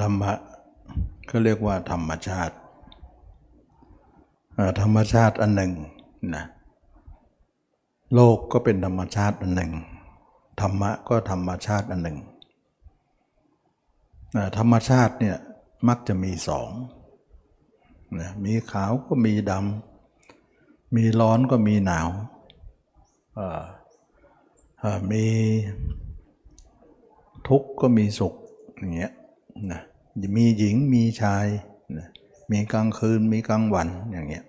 ธรรมะก็เรียกว่าธรรมชาติ ธรรมชาติอันหนึ่งนะโลกก็เป็นธรรมชาติอันหนึ่ง ธรรมะก็ธรรมชาติอันหนึ่ง ธรรมชาติเนี่ยมักจะมีสองนะมีขาวก็มีดำ มีร้อนก็มีหนาวมีทุกข์ก็มีสุขอย่างเงี้ย นะมีหญิงมีชายนะมีกลางคืนมีกลางวันอย่างเงี้ย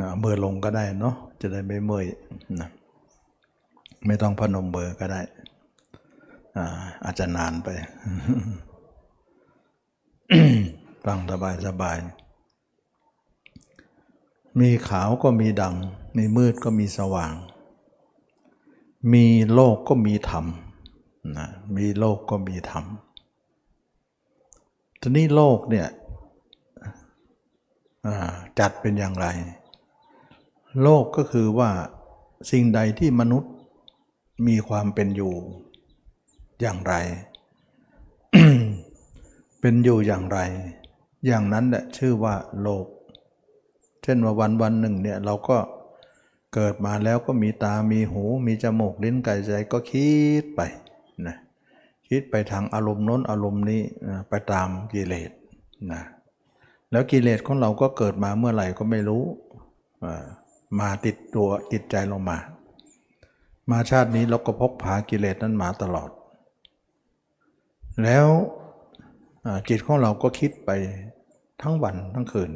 นะเมื่อลงก็ได้เนาะจะได้ไม่เมื่อยนะไม่ต้องพนมเบอร์ก็ได้อาอาจจะนานไปฟังสบายสบาย มีขาวก็มีดำมีมืดก็มีสว่าง มีโลกก็มีธรรม นะมีโลกก็มีธรรมทีนี้โลกเนี่ยจัดเป็นอย่างไร โลกก็คือว่าสิ่งใดที่มนุษย์มีความเป็นอยู่อย่างไร เป็นอยู่อย่างไร อย่างนั้นแหละชื่อว่าโลก เช่นว่าวันวันหนึ่งเนี่ยเราก็เกิดมาแล้วก็มีตามีหู มีจมูกลิ้นกายใจก็คิดไป คิดไปทางอารมณ์โน้นอารมณ์นี้ไปตามกิเลสนะแล้วกิเลสของเราก็เกิดมาเมื่อไหร่ก็ไม่รู้ มาติดตัวติดใจเรามา มาชาตินี้เราก็พกพากิเลสนั้นมาตลอด แล้วจิตของเราก็คิดไปทั้งวันทั้งคืน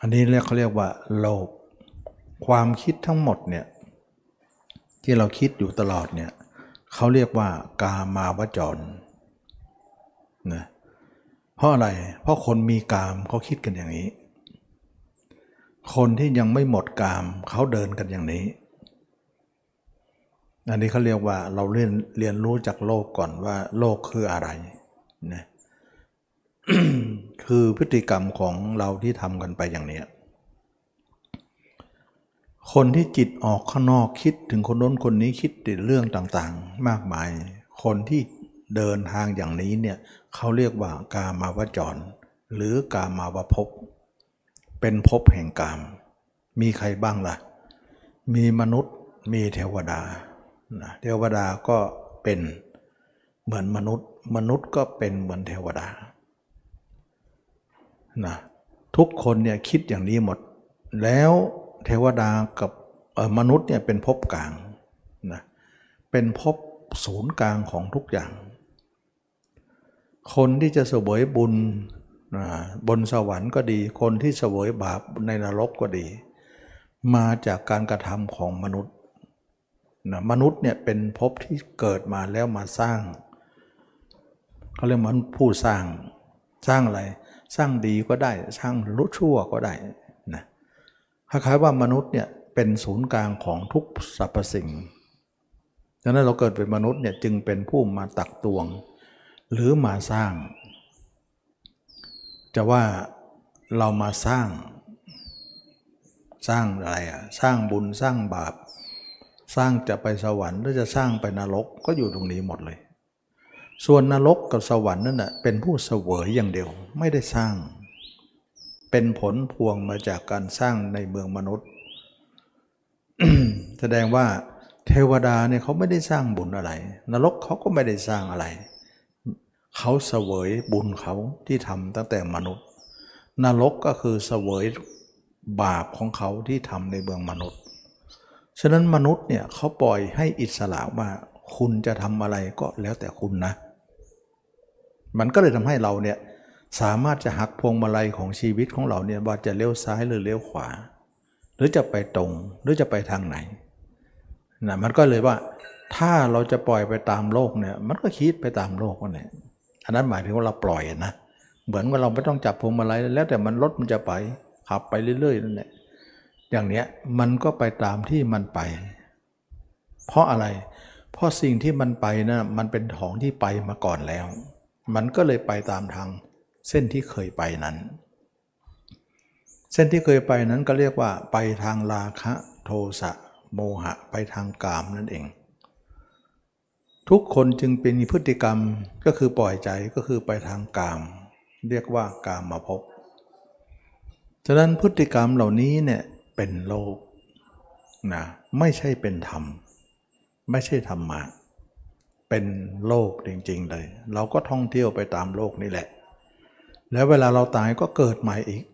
อันนี้เรียกเขาเรียกว่าโลภความคิดทั้งหมดเนี่ยที่เราคิดอยู่ตลอดเนี่ย เขาเรียกว่ากามาวจรนะเพราะอะไร เพราะคนมีกามเขาคิดกันอย่างนี้ คนที่ยังไม่หมดกามเขาเดินกันอย่างนี้ อันนี้เขาเรียกว่าเราเรียนเรียนรู้จากโลกก่อนว่า โลกคืออะไรนะคือพฤติกรรมของเราที่ทำกันไปอย่างนี้ คนที่จิตออกข้างนอกคิดถึงคนน้นคนนี้คิดติดเรื่องต่างๆ มากมาย คนที่เดินทางอย่างนี้เนี่ยเขาเรียกว่ากามาวจร หรือกามาวภพเป็นภพแห่งกาม มีใครบ้างละ่ะ มีมนุษย์มีเทวดาเทวดาก็เป็นเหมือนมนุษย์ มนุษย์ก็เป็นเหมือนเทวดานะทุกคนเนี่ยคิดอย่างนี้หมดแล้ว เทวดากับมนุษย์เนี่ยเป็นภพกลางนะเป็นภพศูนย์กลางของทุกอย่าง คนที่จะเสวยบุญบนสวรรค์ก็ดี คนที่เสวยบาปในนรกก็ดี มาจากการกระทำของมนุษย์นะมนุษย์เนี่ยเป็นภพที่เกิดมาแล้วมาสร้างเขาเรียกมันผู้สร้างสร้างอะไร สร้างดีก็ได้ สร้างรุชั่วก็ได้ คล้ายๆว่ามนุษย์เนี่ยเป็นศูนย์กลางของทุกสรรพสิ่งดังนั้นเราเกิดเป็นมนุษย์เนี่ยจึงเป็นผู้มาตักตวง หรือมาสร้าง จะว่าเรามาสร้าง สร้างอะไรอะสร้างบุญสร้างบาป สร้างจะไปสวรรค์หรือจะสร้างไปนรกก็อยู่ตรงนี้หมดเลย ส่วนนรกกับสวรรค์นั่นแหะเป็นผู้เสวยอย่างเดียวไม่ได้สร้าง เป็นผลพวงมาจากการสร้างในเมืองมนุษย์ แสดงว่าเทวดาเนี่ยเขาไม่ได้สร้างบุญอะไร นรกเขาก็ไม่ได้สร้างอะไร เขาเสวยบุญเขาที่ทำตั้งแต่มนุษย์ นรกก็คือเสวยบาปของเขาที่ทำในเมืองมนุษย์ ฉะนั้นมนุษย์เนี่ยเขาปล่อยให้อิสระว่าคุณจะทำอะไรก็แล้วแต่คุณนะ มันก็เลยทำให้เราเนี่ย สามารถจะหักพวงมาลัยของชีวิตของเราเนี่ยว่าจะเลี้ยวซ้ายหรือเลี้ยวขวา หรือจะไปตรงหรือจะไปทางไหนนะมันก็เลยว่าถ้าเราจะปล่อยไปตามโลกเนี่ยมันก็คิดไปตามโลกนั่นแหละอันนั้นหมายถึงว่าเราปล่อยนะเหมือนว่าเราไม่ต้องจับพวงมาลัยแล้วแต่มันรถมันจะไปขับไปเรื่อยๆนั่นแหละอย่างเนี้ยมันก็ไปตามที่มันไป เพราะอะไร เพราะสิ่งที่มันไปนะมันเป็นของที่ไปมาก่อนแล้ว มันก็เลยไปตามทาง เส้นที่เคยไปนั้น เส้นที่เคยไปนั้นก็เรียกว่าไปทางราคะโทสะโมหะไปทางกามนั่นเอง ทุกคนจึงเป็นพฤติกรรมก็คือปล่อยใจก็คือไปทางกาม เรียกว่ากามมาพบฉะนั้นพฤติกรรมเหล่านี้เนี่ยเป็นโลกนะไม่ใช่เป็นธรรม ไม่ใช่ธรรมะเป็นโลกจริงๆเลย เราก็ท่องเที่ยวไปตามโลกนี่แหละ แล้วเวลาเราตายก็เกิดใหม่อีก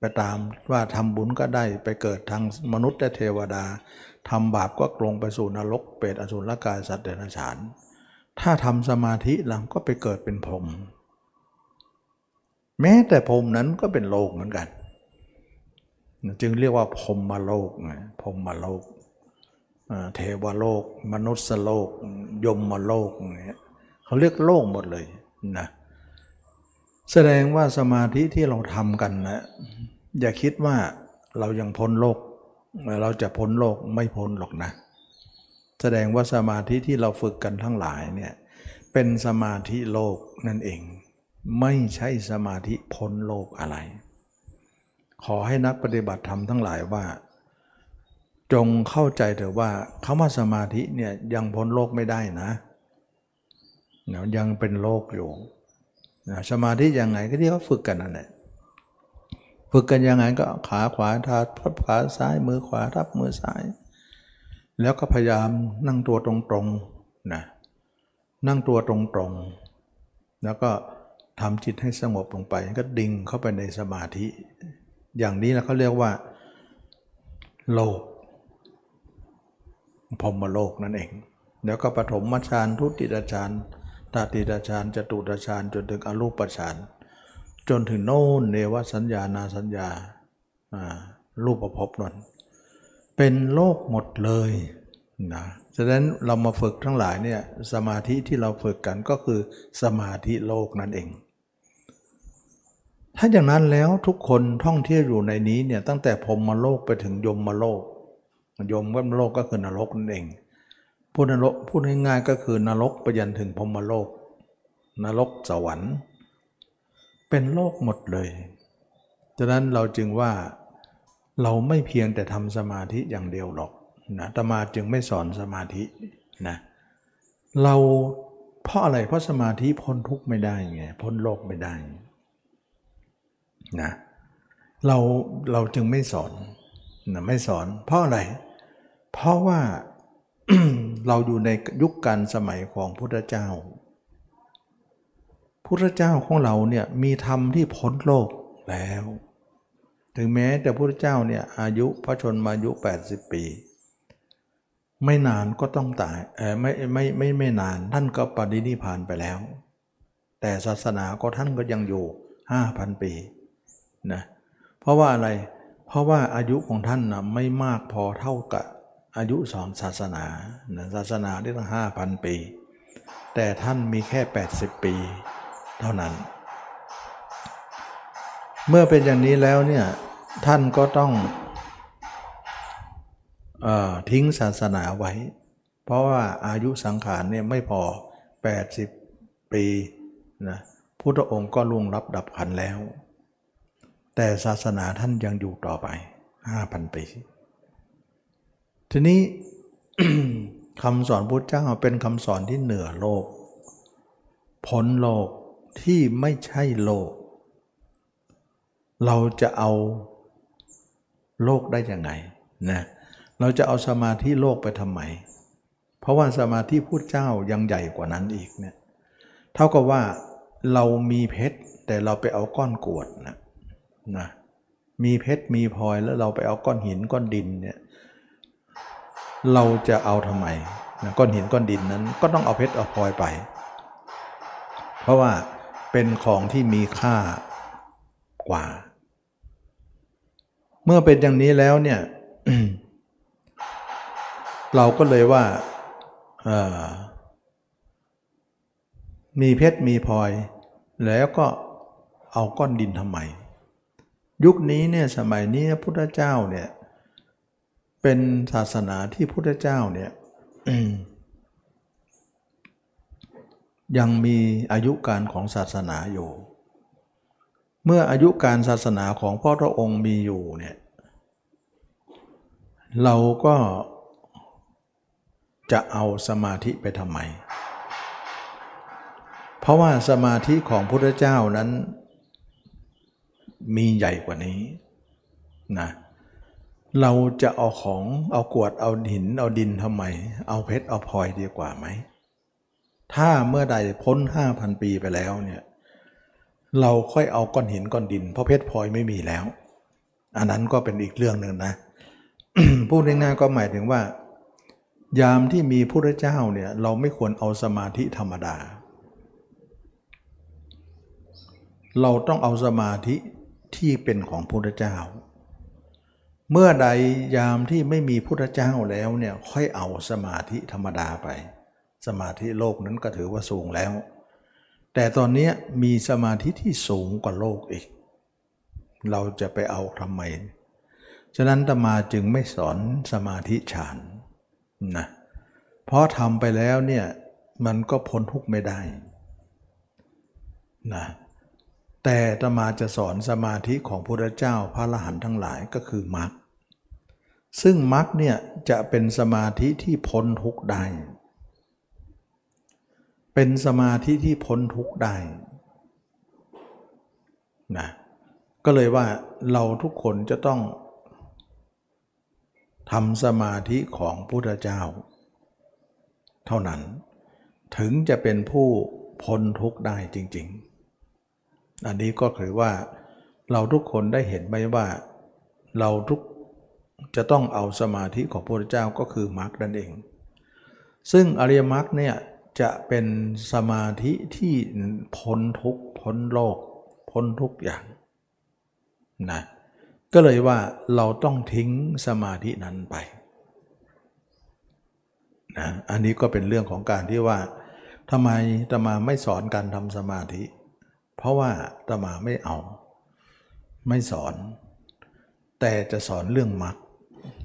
ไปตามว่าทำบุญก็ได้ไปเกิดทางมนุษย์และเทวดาทำบาปก็ลงไปสู่นรก เปรตอสุรกายสัตว์เดรัจฉาน ถ้าทำสมาธิเราก็ไปเกิดเป็นพรหมแม้แต่พรหมนั้นก็เป็นโลกเหมือนกัน จึงเรียกว่าพรหมโลกไงพรหมโลกเทวโลก มนุษย์โลก ยมโลกเนี่ยเขาเรียกโลกหมดเลยนะ แสดงว่าสมาธิที่เราทำกันนะอย่าคิดว่าเรายังพ้นโลก เราจะพ้นโลกไม่พ้นหรอกนะ แสดงว่าสมาธิที่เราฝึกกันทั้งหลายเนี่ยเป็นสมาธิโลกนั่นเอง ไม่ใช่สมาธิพ้นโลกอะไร ขอให้นักปฏิบัติธรรมทั้งหลายว่า จงเข้าใจเถอะว่าคำว่าสมาธิเนี่ยยังพ้นโลกไม่ได้นะยังเป็นโลกอยู่ สมาธิยังไงก็ที่เขาฝึกกันนั่นแหละฝึกกันยังไงก็ขาขวาทับขาซ้ายมือขวาทับมือซ้าย แล้วก็พยายามนั่งตัวตรงๆนะนั่งตัวตรงๆ แล้วก็ทำจิตให้สงบลงไป ก็ดิ่งเข้าไปในสมาธิ อย่างนี้แล้วเขาเรียกว่า โลกพรมโลกนั่นเอง แล้วก็ปฐมฌานทุติยฌาน ตติยฌานจตุตฌานจนถึงอรูปฌานจนถึงโน่นเนวสัญญานาสัญญารูปประพบนนเป็นโลกหมดเลยนะฉะนั้นเรามาฝึกทั้งหลายเนี่ยสมาธิที่เราฝึกกันก็คือสมาธิโลกนั่นเอง ถ้าอย่างนั้นแล้วทุกคนท่องเที่ยวอยู่ในนี้เนี่ยตั้งแต่พรมมาโลกไปถึงยมมาโลก ยมก็โลกก็คือนรกนั่นเอง พูดนรกพูดง่ายๆก็คือนรกไปยันถึงพรมโลก นรกสวรรค์ เป็นโลกหมดเลยฉะนั้นเราจึงว่าเราไม่เพียงแต่ทำสมาธิอย่างเดียวหรอกนะตมาจึงไม่สอนสมาธินะเราเพราะอะไรเพราะสมาธิพ้นทุกข์ไม่ได้ไงพ้นโลกไม่ได้นะเราเราจึงไม่สอนนะไม่สอน เพราะอะไร เพราะว่า เราอยู่ในยุคการสมัยของพุทธเจ้า พุทธเจ้าของเราเนี่ยมีธรรมที่พ้นโลกแล้ว ถึงแม้แต่พุทธเจ้าเนี่ยอายุพระชนมายุ 80 ปี ไม่นานก็ต้องตายเออไม่ไม่ไม่ไม่นานท่านก็ปฏินิพานไปแล้ว แต่ศาสนาก็ท่านก็ยังอยู่ 5,000 ปีนะเพราะว่าอะไรเพราะว่าอายุของท่านนะไม่มากพอเท่ากับ อายุสอนศาสนาศาสนาได้ตั้งห้าพันปี แต่ท่านมีแค่ 80 ปีเท่านั้น เมื่อเป็นอย่างนี้แล้วเนี่ยท่านก็ต้องอทิ้งศาสนาไว้ เพราะว่าอายุสังขารเนี่ยไม่พอ 80 ปีนะพุทธองค์ก็ล่วงรับดับขันแล้ว แต่ศาสนาท่านยังอยู่ต่อไป 5,000 ปี ทีนี้คำสอนพุทธเจ้าเป็นคำสอนที่เหนือโลก พ้นโลกที่ไม่ใช่โลก เราจะเอาโลกได้ยังไงนะเราจะเอาสมาธิโลกไปทำไม เพราะว่าสมาธิพุทธเจ้ายังใหญ่กว่านั้นอีกเนี่ยเท่ากับว่าเรามีเพชรแต่เราไปเอาก้อนกวดนะนะมีเพชรมีพลอยแล้วเราไปเอาก้อนหินก้อนดินเนี่ย เราจะเอาทำไมนะก้อนหินก้อนดินนั้นก็ต้องเอาเพชรเอาพลอยไป เพราะว่าเป็นของที่มีค่ากว่า เมื่อเป็นอย่างนี้แล้วเนี่ยเราก็เลยว่ามีเพชรมีพลอย แล้วก็เอาก้อนดินทำไม ยุคนี้เนี่ยสมัยนี้พุทธเจ้าเนี่ย เป็นศาสนาที่พุทธเจ้าเนี่ยยังมีอายุการของศาสนาอยู่ เมื่ออายุการศาสนาของพ่อพระองค์มีอยู่เนี่ยเราก็จะเอาสมาธิไปทำไม เพราะว่าสมาธิของพุทธเจ้านั้นมีใหญ่กว่านี้นะเเราจะเอาของเอากวดเอาหินเอาดินทำไม เอาเพชรเอาพลอยดีกว่าไหม ถ้าเมื่อใดพ้นห้าพันปีไปแล้วเนี่ยเราค่อยเอาก้อนหินก้อนดิน เพราะเพชรพลอยไม่มีแล้ว อันนั้นก็เป็นอีกเรื่องหนึ่งนะพูดง่ายๆก็หมายถึงว่า ยามที่มีพระเจ้าเนี่ยเราไม่ควรเอาสมาธิธรรมดา เราต้องเอาสมาธิที่เป็นของพระเจ้า เมื่อใดยามที่ไม่มีพุทธเจ้าแล้วเนี่ยค่อยเอาสมาธิธรรมดาไป สมาธิโลกนั้นก็ถือว่าสูงแล้ว แต่ตอนนี้มีสมาธิที่สูงกว่าโลกอีก เราจะไปเอาทำไม ฉะนั้นตมาจึงไม่สอนสมาธิฌานนะเพราะทำไปแล้วเนี่ยมันก็พ้นทุกข์ไม่ได้นะ แต่ตมาจะสอนสมาธิของพระเจ้าพระอรหันต์ทั้งหลายก็คือมรรคซึ่งมรรคเนี่ยจะเป็นสมาธิที่พ้นทุกข์ได้ เป็นสมาธิที่พ้นทุกข์ได้นะก็เลยว่าเราทุกคนจะต้องทำสมาธิของพุทธเจ้า เท่านั้น ถึงจะเป็นผู้พ้นทุกข์ได้จริง ๆ อันนี้ก็คือว่าเราทุกคนได้เห็นไหมว่า เราทุกจะต้องเอาสมาธิของพระพุทธเจ้าก็คือมรรคนั่นเอง ซึ่งอริยมรรคเนี่ยจะเป็นสมาธิที่พ้นทุกพ้นโลก พ้นทุกอย่างนะก็เลยว่าเราต้องทิ้งสมาธินั้นไปนะอันนี้ก็เป็นเรื่องของการที่ว่าทำไมตมาไม่สอนการทำสมาธิ เพราะว่าตมาไม่เอา ไม่สอน แต่จะสอนเรื่องมรรค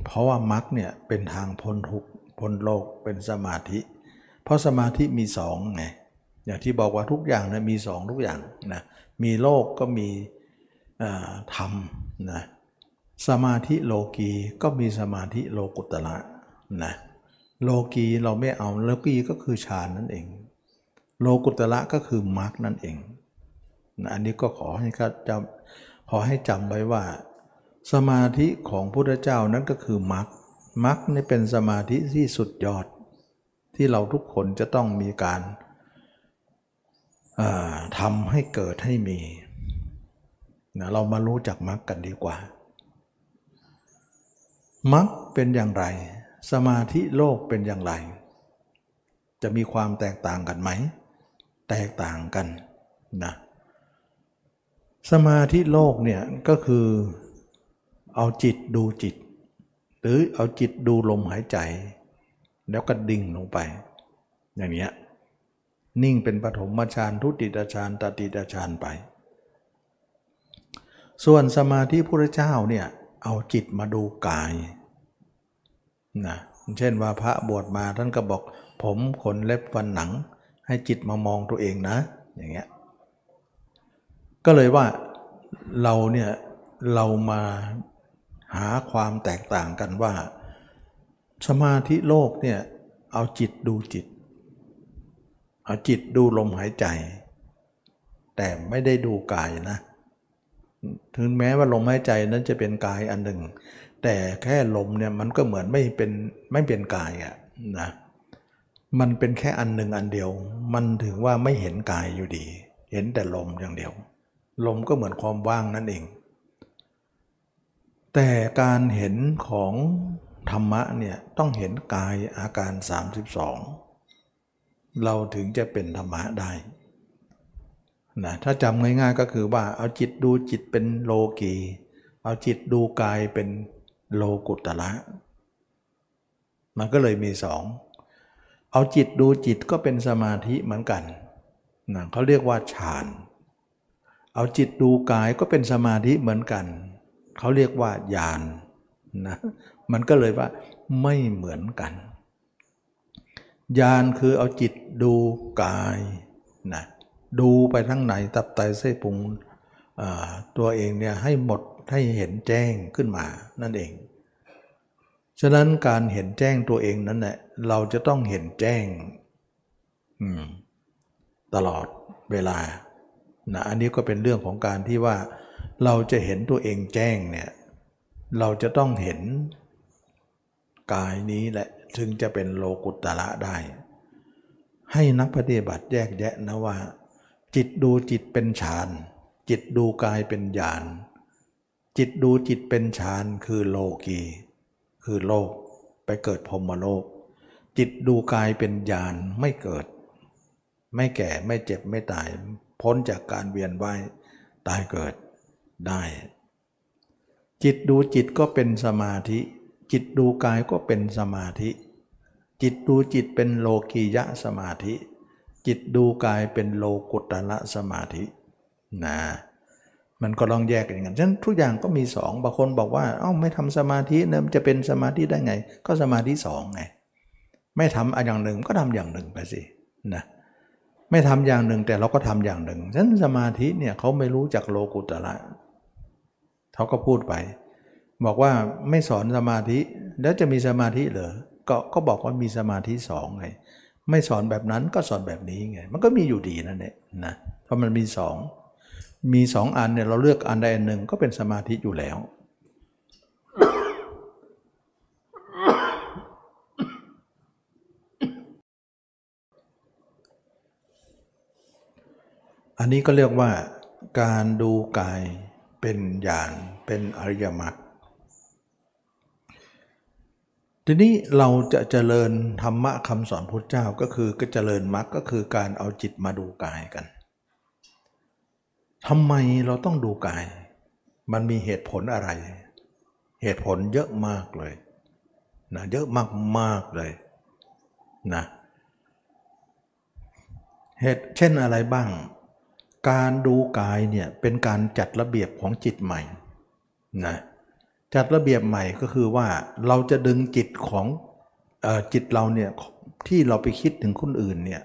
เพราะว่ามรรคเนี่ยเป็นทางพ้นทุกข์พ้นโลกเป็นสมาธิ เพราะสมาธิมีสองไงอย่างที่บอกว่าทุกอย่างนะมีสองทุกอย่างนะมีโลกก็มีธรรมนะสมาธิโลกีก็มีสมาธิโลกุตระนะโลกีเราไม่เอาโลกีก็คือฌานนั่นเอง โลกุตระก็คือมรรคนั่นเอง อันนี้ก็ขอให้ครับจำขอให้จำไว้ว่า สมาธิของพุทธเจ้านั้นก็คือมรรคมรรคนี่เป็นสมาธิที่สุดยอด ที่เราทุกคนจะต้องมีการทำให้เกิดให้มีนะเรามารู้จักมรรคกันดีกว่ามรรคเป็นอย่างไร สมาธิโลกเป็นอย่างไร จะมีความแตกต่างกันไหม แตกต่างกันนะ สมาธิโลกเนี่ยก็คือเอาจิตดูจิต หรือเอาจิตดูลมหายใจ แล้วก็ดิ่งลงไป อย่างนี้นิ่งเป็นปฐมฌานทุติยฌานตติยฌานไป ส่วนสมาธิพระเจ้าเนี่ยเอาจิตมาดูกายนะเช่นว่าพระบวชมาท่านก็บอกผมขนเล็บฟันหนัง ให้จิตมามองตัวเองนะ อย่างเงี้ย ก็เลยว่าเราเนี่ยเรามาหาความแตกต่างกันว่า สมาธิโลกเนี่ยเอาจิตดูจิต เอาจิตดูลมหายใจ แต่ไม่ได้ดูกายนะ ถึงแม้ว่าลมหายใจนั้นจะเป็นกายอันหนึ่ง แต่แค่ลมเนี่ยมันก็เหมือนไม่เป็นไม่เป็นกายอะนะ มันเป็นแค่อันหนึ่งอันเดียว มันถึงว่าไม่เห็นกายอยู่ดี เห็นแต่ลมอย่างเดียว ลมก็เหมือนความว่างนั่นเอง แต่การเห็นของธรรมะเนี่ยต้องเห็นกายอาการ 32 เราถึงจะเป็นธรรมะได้นะถ้าจำง่ายๆก็คือว่าเอาจิตดูจิตเป็นโลกีเอาจิตดูกายเป็นโลกุตละมันก็เลยมีสองเอาจิตดูจิตก็เป็นสมาธิเหมือนกันนะเขาเรียกว่าฌานเเอาจิตดูกายก็เป็นสมาธิเหมือนกัน เขาเรียกว่าญาณนนะมันก็เลยว่าไม่เหมือนกันญาณคือเอาจิตดูกายนะดูไปทั้งไหนตับไตเส้พุงตัวเองเนี่ยให้หมดให้เห็นแจ้งขึ้นมานั่นเอง ฉะนั้นการเห็นแจ้งตัวเองนั้นแหละเราจะต้องเห็นแจ้งตลอดเวลา นะอันนี้ก็เป็นเรื่องของการที่ว่าเราจะเห็นตัวเองแจ้งเนี่ยเราจะต้องเห็นกายนี้แหละถึงจะเป็นโลกุตตระได้ ให้นักปฏิบัติแยกแยะนะว่า จิตดูจิตเป็นฌาน จิตดูกายเป็นญาณจิตดูจิตเป็นฌานคือโลกีคือโลกไปเกิดพรมโลก จิตดูกายเป็นญาณไม่เกิด ไม่แก่ไม่เจ็บไม่ตาย พ้นจากการเวียนว่ายตายเกิดได้ จิตดูจิตก็เป็นสมาธิ จิตดูกายก็เป็นสมาธิ จิตดูจิตเป็นโลกียะสมาธิ จิตดูกายเป็นโลกุตละสมาธินะมันก็ลองแยกกันอย่างนั้นฉะนั้นทุกอย่างก็มีสองบางคนบอกว่าเอ้าไม่ทำสมาธิเนี่ยมันจะเป็นสมาธิได้ไง ก็สมาธิสองไง ไม่ทำอย่างหนึ่งก็ทำอย่างหนึ่งไปสินะ ไม่ทำอย่างหนึ่งแต่เราก็ทำอย่างหนึ่งฉะนั้นสมาธิเนี่ยเขาไม่รู้จักโลกุตละเขาก็พูดไป บอกว่าไม่สอนสมาธิแล้วจะมีสมาธิเหรอก็ก็บอกว่ามีสมาธิสองไงไม่สอนแบบนั้นก็สอนแบบนี้ไงมันก็มีอยู่ดีนั่นแหละนะเพราะมันมีสองมีสองอันเนี่ยเราเลือกอันใดอันหนึ่งก็เป็นสมาธิอยู่แล้ว อันนี้ก็เรียกว่าการดูกายเป็นญาณเป็นอริยมรรคทีนี้เราจะเจริญธรรมะคำสอนพุทธเจ้าก็คือก็เจริญมรรคก็คือการเอาจิตมาดูกายกันทำไมเราต้องดูกาย มันมีเหตุผลอะไร เหตุผลเยอะมากเลยนะเยอะมากมากเลยนะเหตุเช่นอะไรบ้าง การดูกายเนี่ยเป็นการจัดระเบียบของจิตใหม่นะจัดระเบียบใหม่ก็คือว่าเราจะดึงจิตของอจิตเราเนี่ยที่เราไปคิดถึงคนอื่นเนี่ย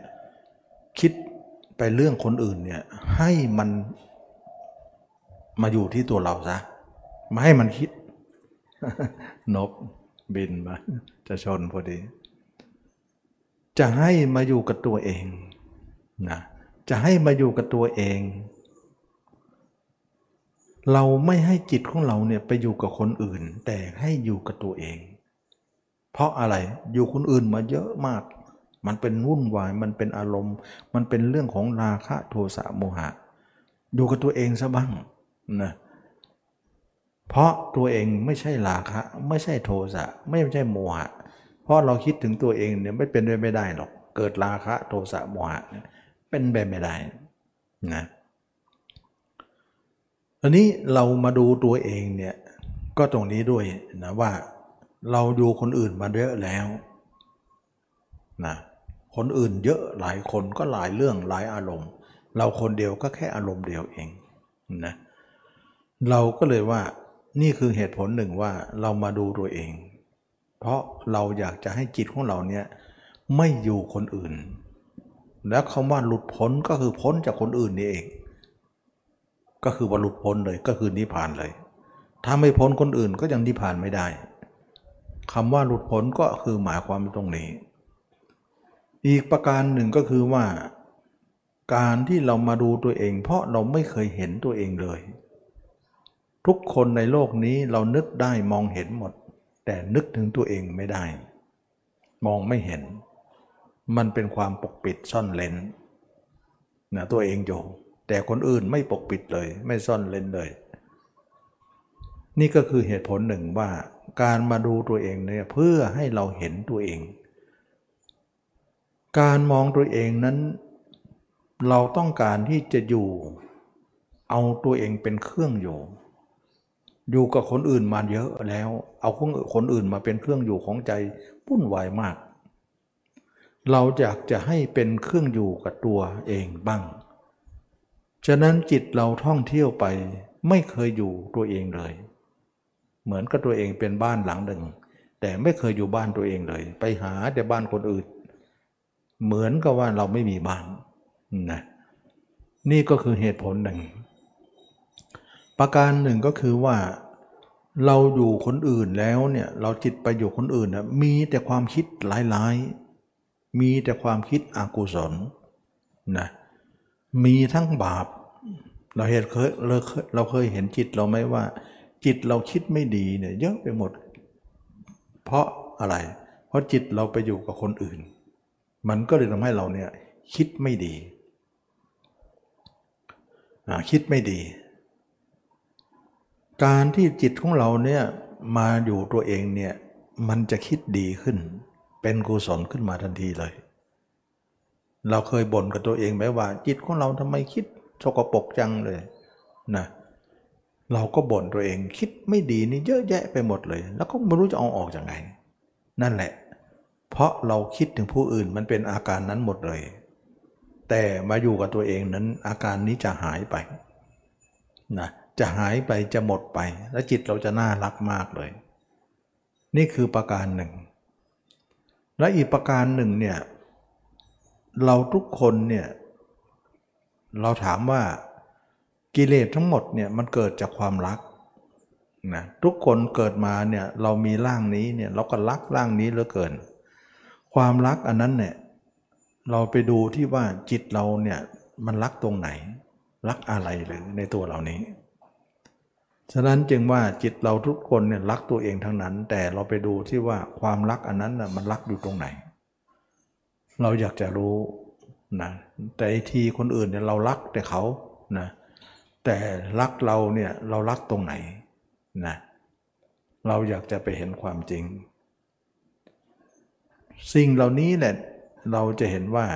คิดไปเรื่องคนอื่นเนี่ยให้มันมาอยู่ที่ตัวเราซะมาให้มันคิดนบบินมา จะชนพอดี จะให้มาอยู่กับตัวเองนะ จะให้มาอยู่กับตัวเอง เราไม่ให้จิตของเราเนี่ยไปอยู่กับคนอื่น แต่ให้อยู่กับตัวเอง เพราะอะไรอยู่คนอื่นมาเยอะมาก มันเป็นวุ่นวายมันเป็นอารมณ์ มันเป็นเรื่องของราคะโทสะโมหะอยู่กับตัวเองซะบ้างนะเพราะตัวเองไม่ใช่ราคะ ไม่ใช่โทสะไม่ใช่โมหะเพราะเราคิดถึงตัวเองเนี่ยไม่เป็นไปไม่ได้หรอก เกิดราคะโทสะโมหะเป็นไปไม่ได้นะอันนี้เรามาดูตัวเองเนี่ย ก็ตรงนี้ด้วยนะว่าเราดูคนอื่นมาเยอะแล้วนะคนอื่นเยอะหลายคนก็หลายเรื่องหลายอารมณ์ เราคนเดียวก็แค่อารมณ์เดียวเองนะเราก็เลยว่านี่คือเหตุผลหนึ่งว่าเรามาดูตัวเอง เพราะเราอยากจะให้จิตของเราเนี่ยไม่อยู่คนอื่น แล้วคำว่าหลุดพ้นก็คือพ้นจากคนอื่นนี่เอง ก็คือว่าหลุดพ้นเลยก็คือนิพพานเลย ถ้าไม่พ้นคนอื่นก็ยังนิพพานไม่ได้คำว่าหลุดพ้นก็คือหมายความตรงนี้ อีกประการหนึ่งก็คือว่า การที่เรามาดูตัวเอง เพราะเราไม่เคยเห็นตัวเองเลย ทุกคนในโลกนี้เรานึกได้มองเห็นหมด แต่นึกถึงตัวเองไม่ได้ มองไม่เห็น มันเป็นความปกปิดซ่อนเลนนะตัวเองอยู่ แต่คนอื่นไม่ปกปิดเลย ไม่ซ่อนเลนเลย นี่ก็คือเหตุผลหนึ่งว่า การมาดูตัวเองเนี่ยเพื่อให้เราเห็นตัวเอง การมองตัวเองนั้น เราต้องการที่จะอยู่ เอาตัวเองเป็นเครื่องอยู่อยู่กับคนอื่นมาเยอะแล้ว เอาคนอื่นมาเป็นเครื่องอยู่ของใจวุ่นวายมาก เราอยากจะให้เป็นเครื่องอยู่กับตัวเองบ้าง ฉะนั้นจิตเราท่องเที่ยวไปไม่เคยอยู่ตัวเองเลย เหมือนกับตัวเองเป็นบ้านหลังหนึ่ง แต่ไม่เคยอยู่บ้านตัวเองเลย ไปหาแต่บ้านคนอื่น เหมือนกับว่าเราไม่มีบ้านนะนี่ก็คือเหตุผลหนึ่ง ประการหนึ่งก็คือว่าเราอยู่คนอื่นแล้วเนี่ยเราจิตไปอยู่คนอื่นนะมีแต่ความคิดร้ายๆ มีแต่ความคิดอกุศลนะมีทั้งบาป เราเห็นเคยเราเคยเราเคยเห็นจิตเราไหมว่า จิตเราคิดไม่ดีเนี่ยเยอะไปหมด เพราะอะไร เพราะจิตเราไปอยู่กับคนอื่น มันก็เลยทำให้เราเนี่ยคิดไม่ดีคิดไม่ดี การที่จิตของเราเนี่ยมาอยู่ตัวเองเนี่ยมันจะคิดดีขึ้น เป็นกุศลขึ้นมาทันทีเลย เราเคยบ่นกับตัวเองไหมว่า จิตของเราทำไมคิดสกปรกจังเลยนะเราก็บ่นตัวเองคิดไม่ดีนี่เยอะแยะไปหมดเลย แล้วก็ไม่รู้จะเอาออกจากไง นั่นแหละ เพราะเราคิดถึงผู้อื่นมันเป็นอาการนั้นหมดเลย แต่มาอยู่กับตัวเองนั้น อาการนี้จะหายไปนะจะหายไปจะหมดไป และจิตเราจะน่ารักมากเลย นี่คือประการหนึ่ง และอีกประการหนึ่งเนี่ยเราทุกคนเนี่ยเราถามว่ากิเลสทั้งหมดเนี่ยมันเกิดจากความรักนะทุกคนเกิดมาเนี่ยเรามีร่างนี้เนี่ยเราก็รักร่างนี้เหลือเกิน ความรักอันนั้นเนี่ยเราไปดูที่ว่าจิตเราเนี่ยมันรักตรงไหน รักอะไรหรือในตัวเรานี้ ฉะนั้นจึงว่าจิตเราทุกคนเนี่ยรักตัวเองทั้งนั้น แต่เราไปดูที่ว่าความรักอันนั้นน่ะมันรักอยู่ตรงไหน เราอยากจะรู้นะแต่ทีคนอื่นเนี่ยเรารักแต่เขานะแต่รักเราเนี่ยเรารักตรงไหนนะเราอยากจะไปเห็นความจริง สิ่งเหล่านี้แหละเราจะเห็นว่า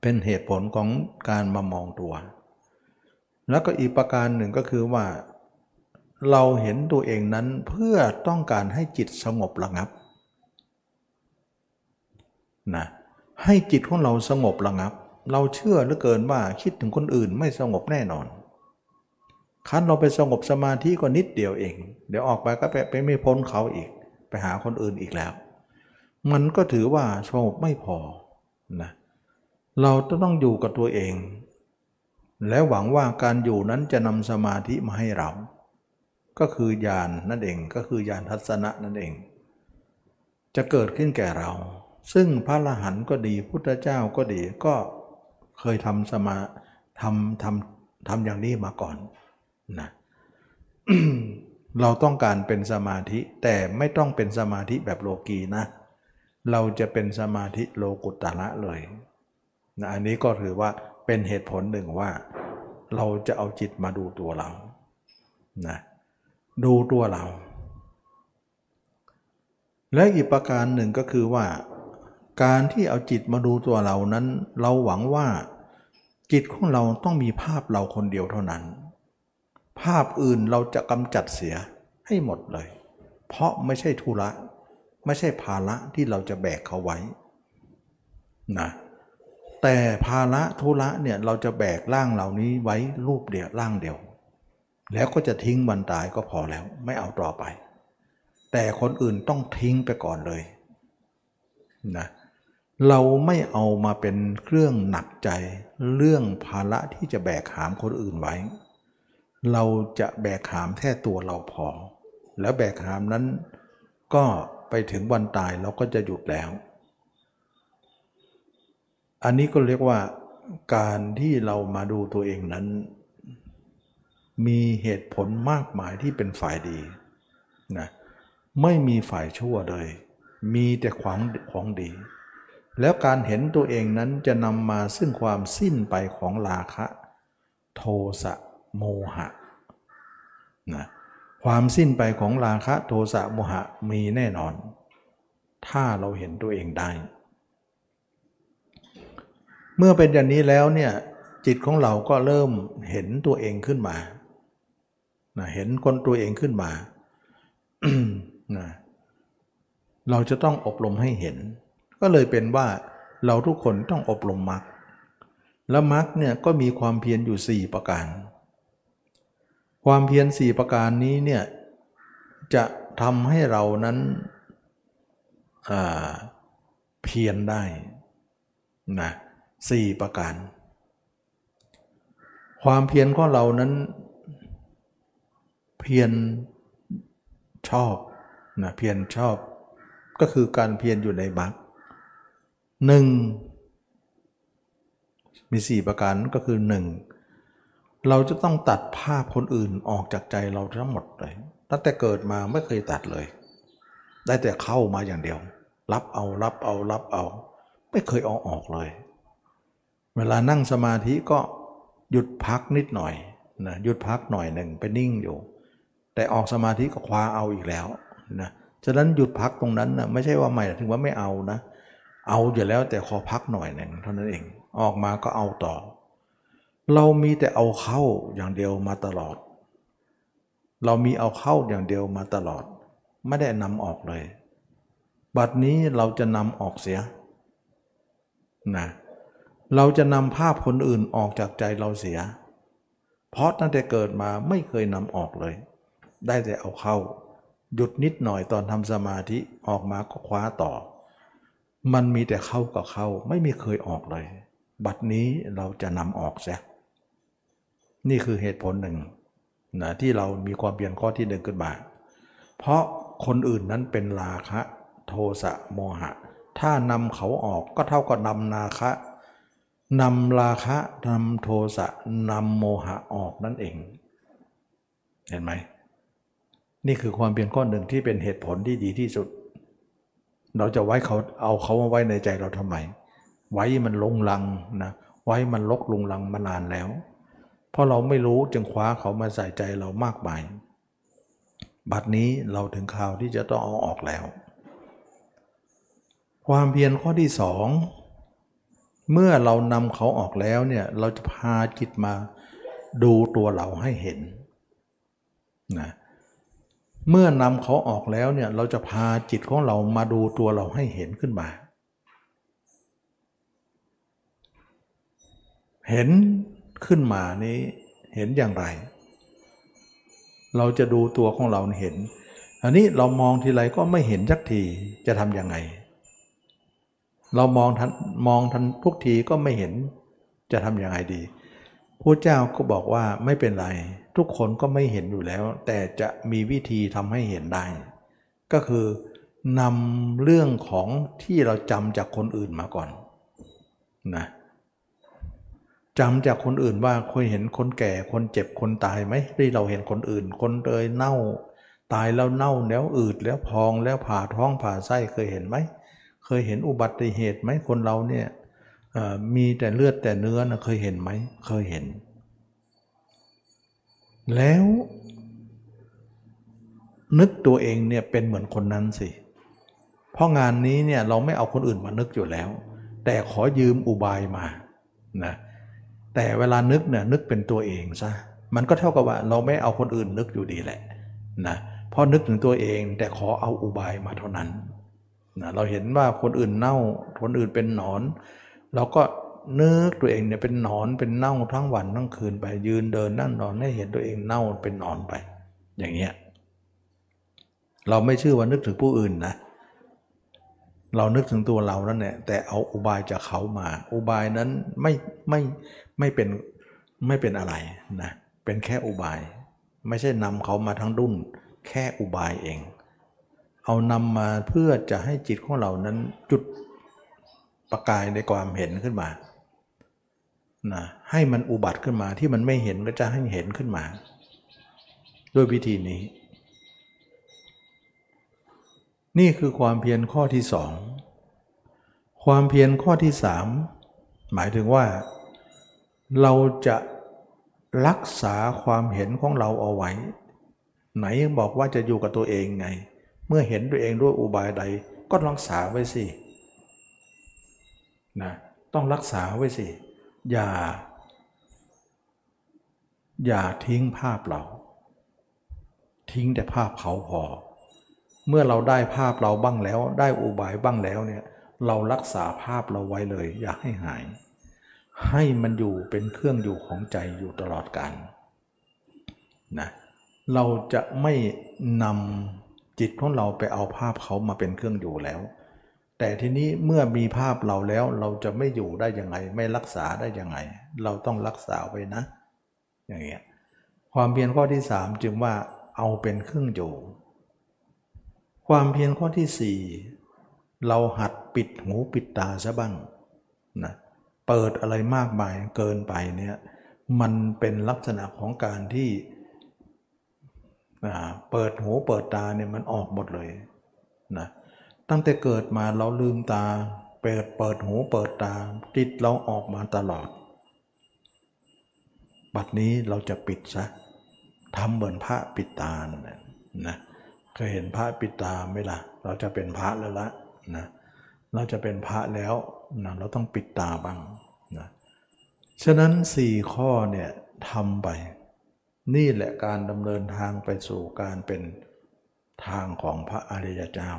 เป็นเหตุผลของการมามองตัว แล้วก็อีกประการหนึ่งก็คือว่า เราเห็นตัวเองนั้นเพื่อต้องการให้จิตสงบระงับนะให้จิตของเราสงบระงับ เราเชื่อเหลือเกินว่าคิดถึงคนอื่นไม่สงบแน่นอนคันเราไปสงบสมาธิก็นิดเดียวเอง เดี๋ยวออกไปก็ไปไปไม่พ้นเขาอีก ไปหาคนอื่นอีกแล้ว มันก็ถือว่าสงบไม่พอนะเราต้องอยู่กับตัวเอง และหวังว่าการอยู่นั้นจะนำสมาธิมาให้เรา ก็คือญาณนนั่นเองก็คือญาณทัศนะนั่นเอง จะเกิดขึ้นแก่เรา ซึ่งพระอรหันต์ก็ดีพุทธเจ้าก็ดีก็เคยทำสมาทำทำทำอย่างนี้มาก่อนนะเราต้องการเป็นสมาธิแต่ไม่ต้องเป็นสมาธิแบบโลกีนะ เราจะเป็นสมาธิโลกุตตระเลยนะอันนี้ก็ถือว่าเป็นเหตุผลหนึ่งว่า เราจะเอาจิตมาดูตัวเรานะ ดูตัวเรา และอีกประการหนึ่งก็คือว่า การที่เอาจิตมาดูตัวเรานั้น เราหวังว่า จิตของเราต้องมีภาพเราคนเดียวเท่านั้น ภาพอื่นเราจะกำจัดเสียให้หมดเลย เพราะไม่ใช่ธุระ ไม่ใช่ภาระที่เราจะแบกเขาไว้นะแต่ภาระธุระเนี่ยเราจะแบกร่างเหล่านี้ไว้รูปเดียวร่างเดียว แล้วก็จะทิ้งมันตายก็พอแล้ว ไม่เอาต่อไป แต่คนอื่นต้องทิ้งไปก่อนเลยนะเราไม่เอามาเป็นเครื่องหนักใจ เรื่องภาระที่จะแบกหามคนอื่นไว้ เราจะแบกหามแค่ตัวเราพอ แล้วแบกหามนั้นก็ไปถึงวันตายเราก็จะหยุดแล้ว อันนี้ก็เรียกว่าการที่เรามาดูตัวเองนั้น มีเหตุผลมากมายที่เป็นฝ่ายดีนะไม่มีฝ่ายชั่วเลย มีแต่ของของดี แล้วการเห็นตัวเองนั้นจะนำมาซึ่งความสิ้นไปของราคะ โทสะโมหะนะความสิ้นไปของราคะโทสะโมหะมีแน่นอน ถ้าเราเห็นตัวเองได้ เมื่อเป็นอย่างนี้แล้วเนี่ยจิตของเราก็เริ่มเห็นตัวเองขึ้นมา นะเห็นคนตัวเองขึ้นมานะเราจะต้องอบรมให้เห็น ก็เลยเป็นว่าเราทุกคนต้องอบรมมรรคแล้วมรรคเนี่ยก็มีความเพียรอยู่ 4 ประการ ความเพียรสี่ประการนี้เนี่ยจะทำให้เรานั้นเพียรได้นะสี่ประการ ความเพียรของเรานั้น เพียรชอบนะเพียรชอบ ก็คือการเพียรอยู่ในมรรคหนึ่งมีสี่ประการก็คือหนึ่งเราจะต้องตัดภาพคนอื่นออกจากใจเราทั้งหมดเลยตั้งแต่เกิดมาไม่เคยตัดเลย ได้แต่เข้ามาอย่างเดียว รับเอารับเอารับเอา ไม่เคยเอาออกเลย เวลานั่งสมาธิก็หยุดพักนิดหน่อยนะหยุดพักหน่อยหนึ่งไปนิ่งอยู่ แต่ออกสมาธิก็คว้าเอาอีกแล้วนะฉะนั้นหยุดพักตรงนั้นนะไม่ใช่ว่าไม่ถึงว่าไม่เอานะ เอาอยู่แล้วแต่ขอพักหน่อยหนึ่งเท่านั้นเองออกมาก็เอาต่อ เรามีแต่เอาเข้าอย่างเดียวมาตลอด เรามีเอาเข้าอย่างเดียวมาตลอด ไม่ได้นำออกเลย บัดนี้เราจะนำออกเสียนะเราจะนำภาพคนอื่นออกจากใจเราเสีย เพราะตั้งแต่เกิดมาไม่เคยนำออกเลย ได้แต่เอาเข้า หยุดนิดหน่อยตอนทำสมาธิออกมาก็คว้าต่อ มันมีแต่เข้ากับเข้า ไม่มีเคยออกเลย บัดนี้เราจะนำออกเสียนี่คือเหตุผลหนึ่งนะที่เรามีความเปลี่ยนข้อที่หนึ่งขึ้นมา เพราะคนอื่นนั้นเป็นราคะ โทสะโมหะ ถ้านำเขาออกก็เท่ากับนำนาคะนำราคะนำโทสะนำโมหะออกนั่นเอง เห็นไหม นี่คือความเปลี่ยนข้อหนึ่งที่เป็นเหตุผลที่ดีที่สุด เราจะไว้เขาเอาเขามาไว้ในใจเราทำไม ไว้มันลงลังนะ ไว้มันลกลงลังมานานแล้ว เพราะเราไม่รู้จึงคว้าเขามาใส่ใจเรามากมาย บัดนี้เราถึงข่าวที่จะต้องเอาออกแล้ว ความเพียรข้อที่สอง เมื่อเรานำเขาออกแล้วเนี่ยเราจะพาจิตมาดูตัวเราให้เห็นนะเเมื่อนำเขาออกแล้วเนี่ยเราจะพาจิตของเรามาดูตัวเราให้เห็นขึ้นมา เห็นขึ้นมานี้เห็นอย่างไร เราจะดูตัวของเราเห็น อันนี้เรามองทีไรก็ไม่เห็นสักทีจะทำยังไง เรามองทันมองทันทุกทีก็ไม่เห็นจะทำยังไงดี พระเจ้าก็บอกว่าไม่เป็นไร ทุกคนก็ไม่เห็นอยู่แล้ว แต่จะมีวิธีทำให้เห็นได้ ก็คือนำเรื่องของที่เราจำจากคนอื่นมาก่อนนะจำจากคนอื่นว่าเคยเห็นคนแก่คนเจ็บคนตายไหมที่เราเห็นคนอื่น คนเตยเน่า ตายแล้วเน่าแล้วอืดแล้วพองแล้วผ่าท้องผ่าไส้เคยเห็นไหมเคยเห็นอุบัติเหตุไหมคนเราเนี่ย มีแต่เลือดแต่เนื้อนะเคยเห็นไหมเคยเห็น แล้ว นึกตัวเองเนี่ยเป็นเหมือนคนนั้นสิ เพราะงานนี้เนี่ยเราไม่เอาคนอื่นมานึกอยู่แล้ว แต่ขอยืมอุบายมานะแต่เวลานึกเนี่ยนึกเป็นตัวเองซะมันก็เท่ากับว่าเราไม่เอาคนอื่นนึกอยู่ดีแหละนะพอนึกถึงตัวเองแต่ขอเอาอุบายมาเท่านั้นนะเราเห็นว่าคนอื่นเน่าคนอื่นเป็นหนอน เราก็นึกตัวเองเนี่ยเป็นหนอนเป็นเน่าทั้งวันทั้งคืนไป ยืนเดินนั่งนอนให้เห็นตัวเองเน่าเป็นหนอนไป อย่างเงี้ยเราไม่ชื่อว่านึกถึงผู้อื่นนะ เรานึกถึงตัวเรานั่นแหละแต่เอาอุบายจากเขามา อุบายนั้นไม่ไม่ไม่เป็นไม่เป็นอะไรนะเป็นแค่อุบาย ไม่ใช่นำเขามาทั้งดุนแค่อุบายเอง เอานำมาเพื่อจะให้จิตของเรานั้นจุด ประกายในความเห็นขึ้นมานะให้มันอุบัติขึ้นมาที่มันไม่เห็นก็จะให้เห็นขึ้นมา ด้วยวิธีนี้ นี่คือความเพียรข้อที่สองความเพียรข้อที่สามหมายถึงว่า เราจะรักษาความเห็นของเราเอาไว้ ไหนยังบอกว่าจะอยู่กับตัวเองไง เมื่อเห็นตัวเองด้วยอุบายใดก็รักษาไว้สิ นะต้องรักษาไว้สิ อย่า อย่าทิ้งภาพเรา ทิ้งแต่ภาพเขาพอ เมื่อเราได้ภาพเราบ้างแล้ว ได้อุบายบ้างแล้วเนี่ยเรารักษาภาพเราไว้เลย อย่าให้หาย ให้มันอยู่เป็นเครื่องอยู่ของใจอยู่ตลอดกาลนะเราจะไม่นำจิตของเราไปเอาภาพเขามาเป็นเครื่องอยู่แล้ว แต่ทีนี้เมื่อมีภาพเราแล้วเราจะไม่อยู่ได้ยังไง ไม่รักษาได้ยังไง เราต้องรักษาไว้นะ อย่างเงี้ยความเพียรข้อที่สามจึงว่าเอาเป็นเครื่องอยู่ ความเพียรข้อที่สี่เราหัดปิดหูปิดตาซะบ้างนะเปิดอะไรมากมายเกินไปเนี่ยมันเป็นลักษณะของการที่เปิดหูเปิดตาเนี่ยมันออกหมดเลยนะ ตั้งแต่เกิดมาเราลืมตา เปิดเปิดหูเปิดตา จิตเราออกมาตลอด บัดนี้เราจะปิดซะทำเหมือนพระปิดตานั่นะนะเคยเห็นพระปิดตาไหมล่ะ เราจะเป็นพระแล้วละนะเราจะเป็นพระแล้วนะเราต้องปิดตาบ้างนะฉะนั้นสี่ข้อเนี่ยทำไป นี่แหละการดำเนินทางไปสู่การเป็นทางของพระอริยเจ้า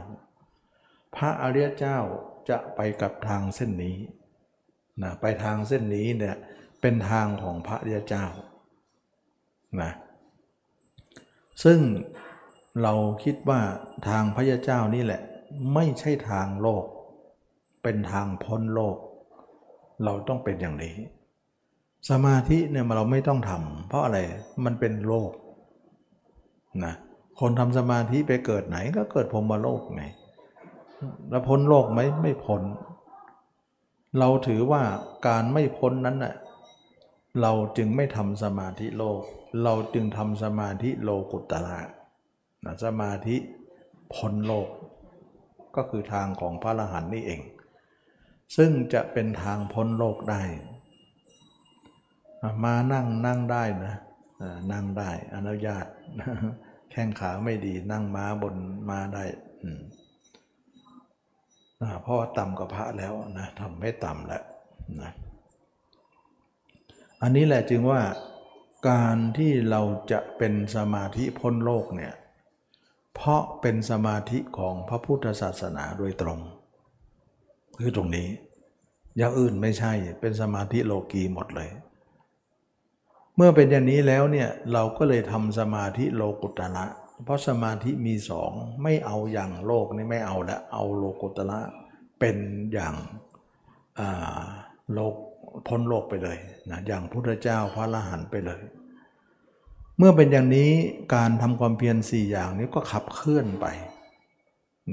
พระอริยเจ้าจะไปกับทางเส้นนี้นะไปทางเส้นนี้เนี่ยเป็นทางของพระอริยเจ้านะซึ่งเราคิดว่าทางพระยาเจ้านี่แหละ ไม่ใช่ทางโลก เป็นทางพ้นโลก เราต้องเป็นอย่างนี้ สมาธิเนี่ยเราไม่ต้องทำเพราะอะไรมันเป็นโลกนะคนทำสมาธิไปเกิดไหนก็เกิดพรมโลกไง แล้วพ้นโลกไหมไม่พ้นเราถือว่าการไม่พ้นนั้นน่ะเราจึงไม่ทำสมาธิโลก เราจึงทำสมาธิโลกุตระนะสมาธิพ้นโลก ก็คือทางของพระอรหันต์นี่เอง ซึ่งจะเป็นทางพ้นโลกได้ มานั่งนั่งได้นะนั่งได้อนุญาต แข้งขาไม่ดีนั่งม้าบนม้าได้ เพราะว่าต่ำกับพระแล้วนะทำให้ต่ำแล้วนะอันนี้แหละจึงว่าการที่เราจะเป็นสมาธิพ้นโลกเนี่ยเพราะเป็นสมาธิของพระพุทธศาสนาโดยตรง คือตรงนี้ อย่างอื่นไม่ใช่เป็นสมาธิโลกีหมดเลย เมื่อเป็นอย่างนี้แล้วเนี่ยเราก็เลยทำสมาธิโลกุตระ เพราะสมาธิมีสองไม่เอาอย่างโลกนี่ไม่เอาล้วเอาโลกุตระเป็นอย่างโลกพ้นโลกไปเลยนะอย่างพุทธเจ้าพระอรหันต์ไปเลย เมื่อเป็นอย่างนี้การทำความเพียรสี่อย่างนี้ก็ขับเคลื่อนไป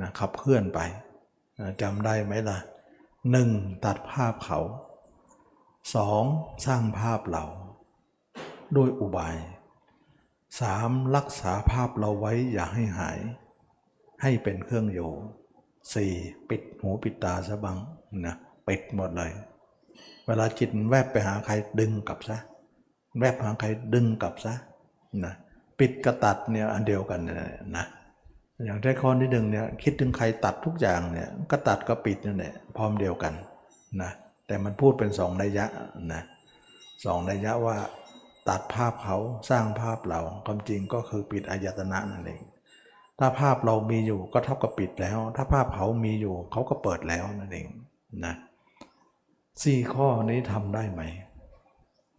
นะขับเคลื่อนไปนะจำได้ไหมล่ะหนึ่งตัดภาพเขาสองสร้างภาพเราโดยอุบาย สามรักษาภาพเราไว้อย่าให้หาย ให้เป็นเครื่องอยู่สี่ปิดหูปิดตาซะบังนะปิดหมดเลย เวลาจิตแวบไปหาใครดึงกลับซะ แวบหาใครดึงกลับซะนะปิดกระตัดเนี่ยอันเดียวกันนะอย่างได้ข้อที่หนึ่งเนี่ยคิดถึงใครตัดทุกอย่างเนี่ยก็ตัดก็ปิดนั่นแหละพร้อมเดียวกันนะแต่มันพูดเป็นสองนัยยะนะสองนัยยะว่า ตัดภาพเขาสร้างภาพเราความจริงก็คือปิดอายตนะนั่นเองถ้าภาพเรามีอยู่ก็เท่ากับปิดแล้ว ถ้าภาพเขามีอยู่เขาก็เปิดแล้วนั่นเองนะสี่ข้อนี้ทำได้ไหม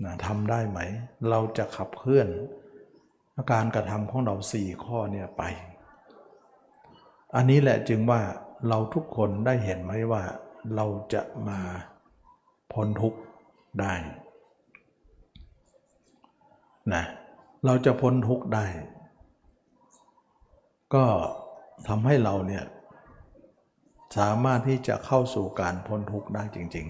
นะทำได้ไหม เราจะขับเคลื่อนการกระทำของเราสี่ข้อเนี่ยไป อันนี้แหละจึงว่าเราทุกคนได้เห็นไหมว่าเราจะมาพ้นทุกข์ได้ นะเราจะพ้นทุกข์ได้ ก็ทำให้เราเนี่ยสามารถที่จะเข้าสู่การพ้นทุกข์ได้จริง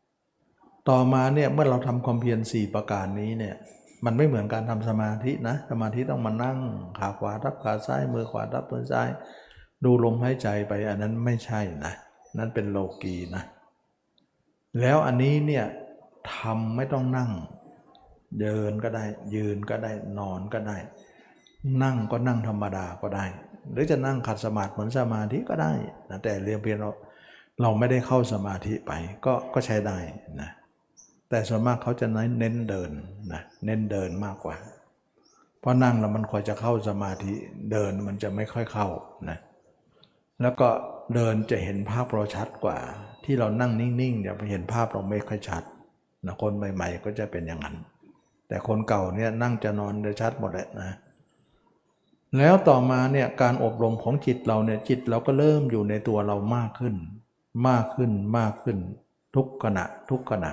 ๆ ต่อมาเนี่ยเมื่อเราทำความเพียรสี่ประการนี้เนี่ยมันไม่เหมือนการทำสมาธินะ สมาธิต้องมานั่งขาขวาทับขาซ้ายมือขวาทับมือซ้าย ดูลมหายใจไปอันนั้นไม่ใช่นะ นั้นเป็นโลกีนะ แล้วอันนี้เนี่ยทำไม่ต้องนั่ง เดินก็ได้ ยืนก็ได้นอนก็ได้ นั่งก็นั่งธรรมดาก็ได้ หรือจะนั่งขัดสมาธิเหมือนสมาธิก็ได้นะแต่เรียนเพียงเราเราไม่ได้เข้าสมาธิไปก็ก็ใช้ได้นะแต่ส่วนมากเขาจะเน้นเดินนะเน้นเดินมากกว่า เพราะนั่งแล้วมันคอยจะเข้าสมาธิเดินมันจะไม่ค่อยเข้านะแล้วก็เดินจะเห็นภาพเราชัดกว่า ที่เรานั่งนิ่งๆเดี๋ยวไปเห็นภาพเราไม่ค่อยชัดนะคนใหม่ ๆ ก็จะเป็นอย่างนั้น แต่คนเก่าเนี่ยนั่งจะนอนจะชัดหมดแหละนะ แล้วต่อมาเนี่ยการอบรมของจิตเราเนี่ยจิตเราก็เริ่มอยู่ในตัวเรามากขึ้น มากขึ้นมากขึ้น ทุกขณะทุกขณะ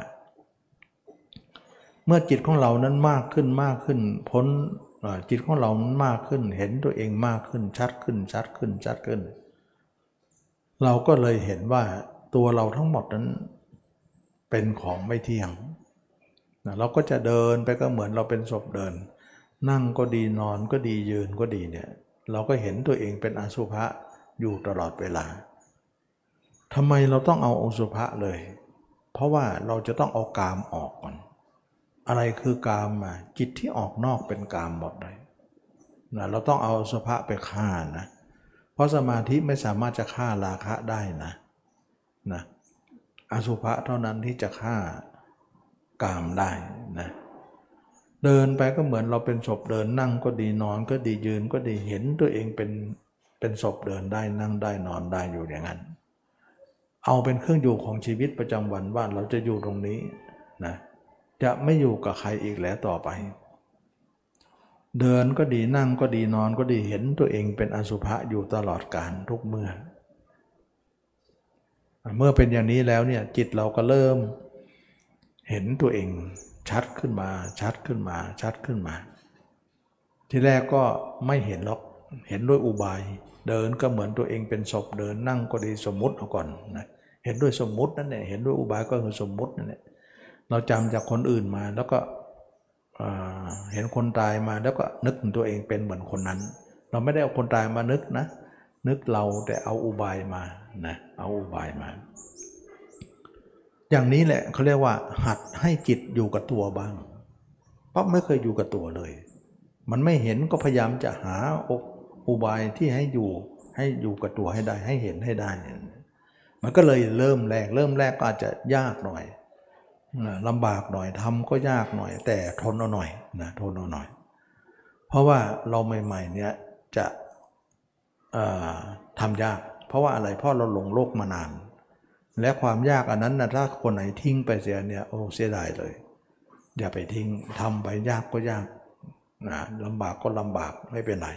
เมื่อจิตของเรานั้นมากขึ้นมากขึ้น พ้นจิตของเรามากขึ้น เห็นตัวเองมากขึ้นชัดขึ้นชัดขึ้นชัดขึ้น เราก็เลยเห็นว่าตัวเราทั้งหมดนั้นเป็นของไม่เที่ยง นะเราก็จะเดินไปก็เหมือนเราเป็นศพเดิน นั่งก็ดีนอนก็ดียืนก็ดีเนี่ยเราก็เห็นตัวเองเป็นอสุภะอยู่ตลอดเวลาทำไมเราต้องเอาอสุภะเลย เพราะว่าเราจะต้องเอากามออกก่อน อะไรคือกามมาจิตที่ออกนอกเป็นกามหมดเลยนะเราต้องเอาอสุภะไปฆ่านะ เพราะสมาธิไม่สามารถจะฆ่าราคะได้นะนะอสุภะเท่านั้นที่จะฆ่า กามได้นะเดินไปก็เหมือนเราเป็นศพเดินนั่งก็ดีนอนก็ดียืนก็ดีเห็นตัวเองเป็นเป็นศพเดินได้นั่งได้นอนได้อยู่อย่างนั้น เอาเป็นเครื่องอยู่ของชีวิตประจำวันว่าเราจะอยู่ตรงนี้นะจะไม่อยู่กับใครอีกแล้วต่อไป เดินก็ดีนั่งก็ดีนอนก็ดีเห็นตัวเองเป็นอสุภะอยู่ตลอดการทุกเมื่อ เมื่อเป็นอย่างนี้แล้วเนี่ยจิตเราก็เริ่ม เห็นตัวเองชัดขึ้นมา ชัดขึ้นมา ชัดขึ้นมา ที่แรกก็ไม่เห็นหรอกเห็นด้วยอุบาย เดินก็เหมือนตัวเองเป็นศพเดินนั่งก็ดีสมมติเอาก่อนนะเห็นด้วยสมมตินั่นแหละเห็นด้วยอุบายก็คือสมมตินั่นแหละเราจำจากคนอื่นมาแล้วก็เห็นคนตายมาแล้วก็นึกตัวเองเป็นเหมือนคนนั้น เราไม่ได้เอาคนตายมานึกนะ นึกเราแต่เอาอุบายมานะเอาอุบายมา อย่างนี้แหละเขาเรียกว่า หัดให้จิตอยู่กับตัวบ้าง เพราะไม่เคยอยู่กับตัวเลย มันไม่เห็นก็พยายามจะหาอุบายที่ให้อยู่ให้อยู่กับตัวให้ได้ให้เห็นให้ได้ มันก็เลยเริ่มแรก เริ่มแรกก็อาจจะยากหน่อยลำบากหน่อยทำก็ยากหน่อย แต่ทนเอาหน่อยนะทนเอาหน่อย เพราะว่าเราใหม่ๆเนี่ยจะทำยาก เพราะว่าอะไรเพราะเราหลงโลกมานาน และความยากอันนั้นนะถ้าคนไหนทิ้งไปเสียเนี่ยโอ้เสียดายเลย อย่าไปทิ้งทำไปยากก็ยากนะลำบากก็ลำบากไม่เป็นไร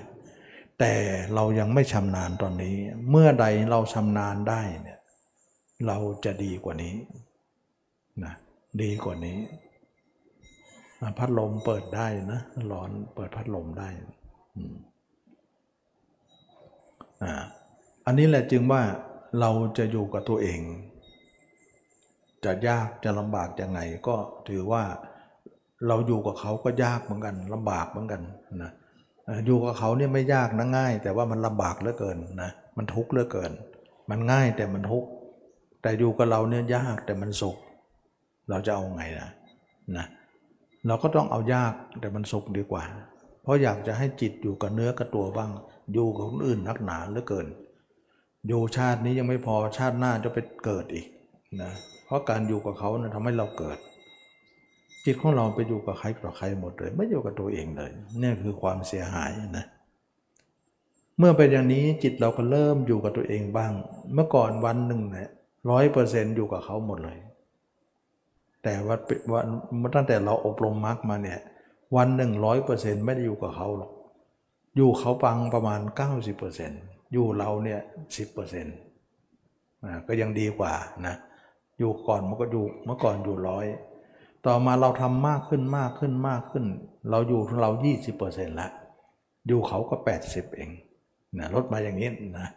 แต่เรายังไม่ชำนาญตอนนี้ เมื่อใดเราชำนาญได้เนี่ยเราจะดีกว่านี้นะดีกว่านี้พัดลมเปิดได้นะร้อนเปิดพัดลมได้อ่าอันนี้แหละจึงว่า เราจะอยู่กับตัวเอง จะยากจะลำบากยังไงก็ถือว่าเราอยู่กับเขาก็ยากเหมือนกันลำบากเหมือนกันนะอยู่กับเขาเนี่ยไม่ยากนะง่าย แต่ว่ามันลำบากเหลือเกินนะมันทุกข์เหลือเกิน มันง่ายแต่มันทุกข์แต่อยู่กับเราเนี่ยยากแต่มันสุข เราจะเอาไงนะนะเราก็ต้องเอายากแต่มันสุขดีกว่า เพราะอยากจะให้จิตอยู่กับเนื้อกับตัวบ้าง อยู่กับคนอื่นนักหนาเหลือเกิน อยู่ชาตินี้ยังไม่พอชาติหน้าจะไปเกิดอีกนะเพราะการอยู่กับเขานะทำให้เราเกิด จิตของเราไปอยู่กับใครกับใครหมดเลย ไม่อยู่กับตัวเองเลยนี่คือความเสียหายนะเมื่อเป็นอย่างนี้จิตเราก็เริ่มอยู่กับตัวเองบ้าง เมื่อก่อนวันหนึ่งเนี่ยร้อยเปอร์เซนต์อยู่กับเขาหมดเลย แต่ว่าวันตั้งแต่เราอบรมมรรคมาเนี่ยวันหนึ่งร้อยเปอร์เซนต์ไม่ได้อยู่กับเขาหรอกอยู่เขาปังประมาณ 90%เปอร์เซ็นต์ อยู่เราเนี่ยสิบเปอร์เซ็นต์ก็ยังดีกว่านะอยู่ก่อนมันก็อยู่เมื่อก่อนอยู่ร้อยต่อมาเราทำมากขึ้นมากขึ้นมากขึ้น เราอยู่เรายี่สิบเปอร์เซ็นต์ละอยู่เขาก็แปดสิบเองนะลดมาอย่างนี้นะ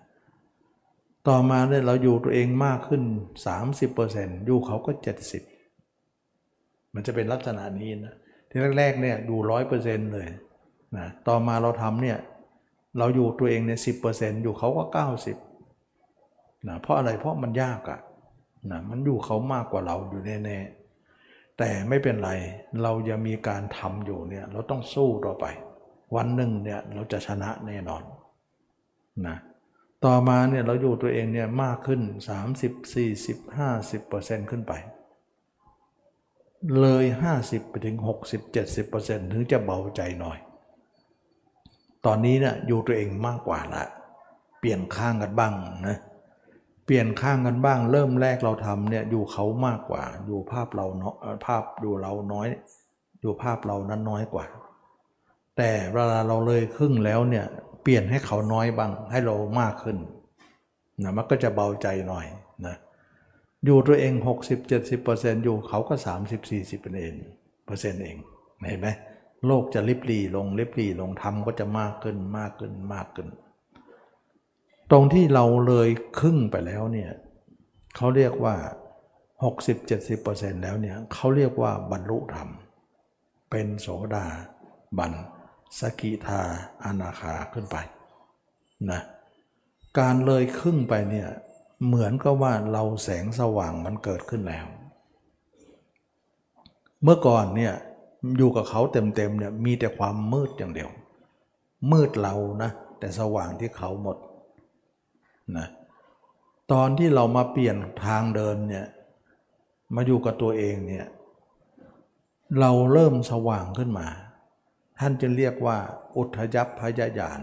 ต่อมาเนี่ยเราอยู่ตัวเองมากขึ้นสามสิบเปอร์เซ็นต์อยู่เขาก็เจ็ดสิบมันจะเป็นลักษณะนี้นะที่แรกๆเนี่ยอยู่ร้อยเปอร์เซ็นต์เลยนะต่อมาเราทำเนี่ย เราอยู่ตัวเองในสิอยู่เขาก็ 90นะเพราะอะไรเพราะมันยากอะ่ะนะมันอยู่เขามากกว่าเราอยู่แน่ๆแต่ไม่เป็นไรเรายังมีการทำอยู่เนี่ยเราต้องสู้ต่อไป วันหนึ่งเนี่ยเราจะชนะแน่นอนนะต่อมาเนี่ยเราอยู่ตัวเองเนี่ยมากขึ้น 30 40 50ขึ้นไป เลย 50 ไปถึง 60 70ถึงจะเบาใจหน่อย ตอนนี้เนะี่ยอยู่ตัวเองมากกว่าละ เปลี่ยนข้างกันบ้างนะเปลี่ยนข้างกันบ้าง เริ่มแรกเราทำเนี่ยอยู่เขามากกว่า อยู่ภาพเราเนาะภาพดูเราน้อย อยู่ภาพเรานั้นน้อยกว่า แต่เวลาเราเลยครึ่งแล้วเนี่ยเปลี่ยนให้เขาน้อยบ้าง ให้เรามากขึ้นนะมันก็จะเบาใจหน่อยนะอยู่ตัวเอง 60-70%อยู่เขาก็ 30-40%เองเปอร์เซ็นต์เองเห็นไหม โลกจะลิบหลีลงลิบหลีลงธรรมก็จะมากขึ้นมากขึ้นมากขึ้น ตรงที่เราเลยครึ่งไปแล้วเนี่ยเขาเรียกว่า 60-70%แล้วเนี่ยเขาเรียกว่าบรรลุธรรม เป็นโสดาบันสกิทาอนาคาขึ้นไปนะการเลยครึ่งไปเนี่ยเหมือนกับว่าเราแสงสว่างมันเกิดขึ้นแล้ว เมื่อก่อนเนี่ย อยู่กับเขาเต็มๆเนี่ยมีแต่ความมืดอย่างเดียว มืดเรานะแต่สว่างที่เขาหมดนะตอนที่เรามาเปลี่ยนทางเดินเนี่ยมาอยู่กับตัวเองเนี่ยเราเริ่มสว่างขึ้นมา ท่านจะเรียกว่า อุทยัพพยายาน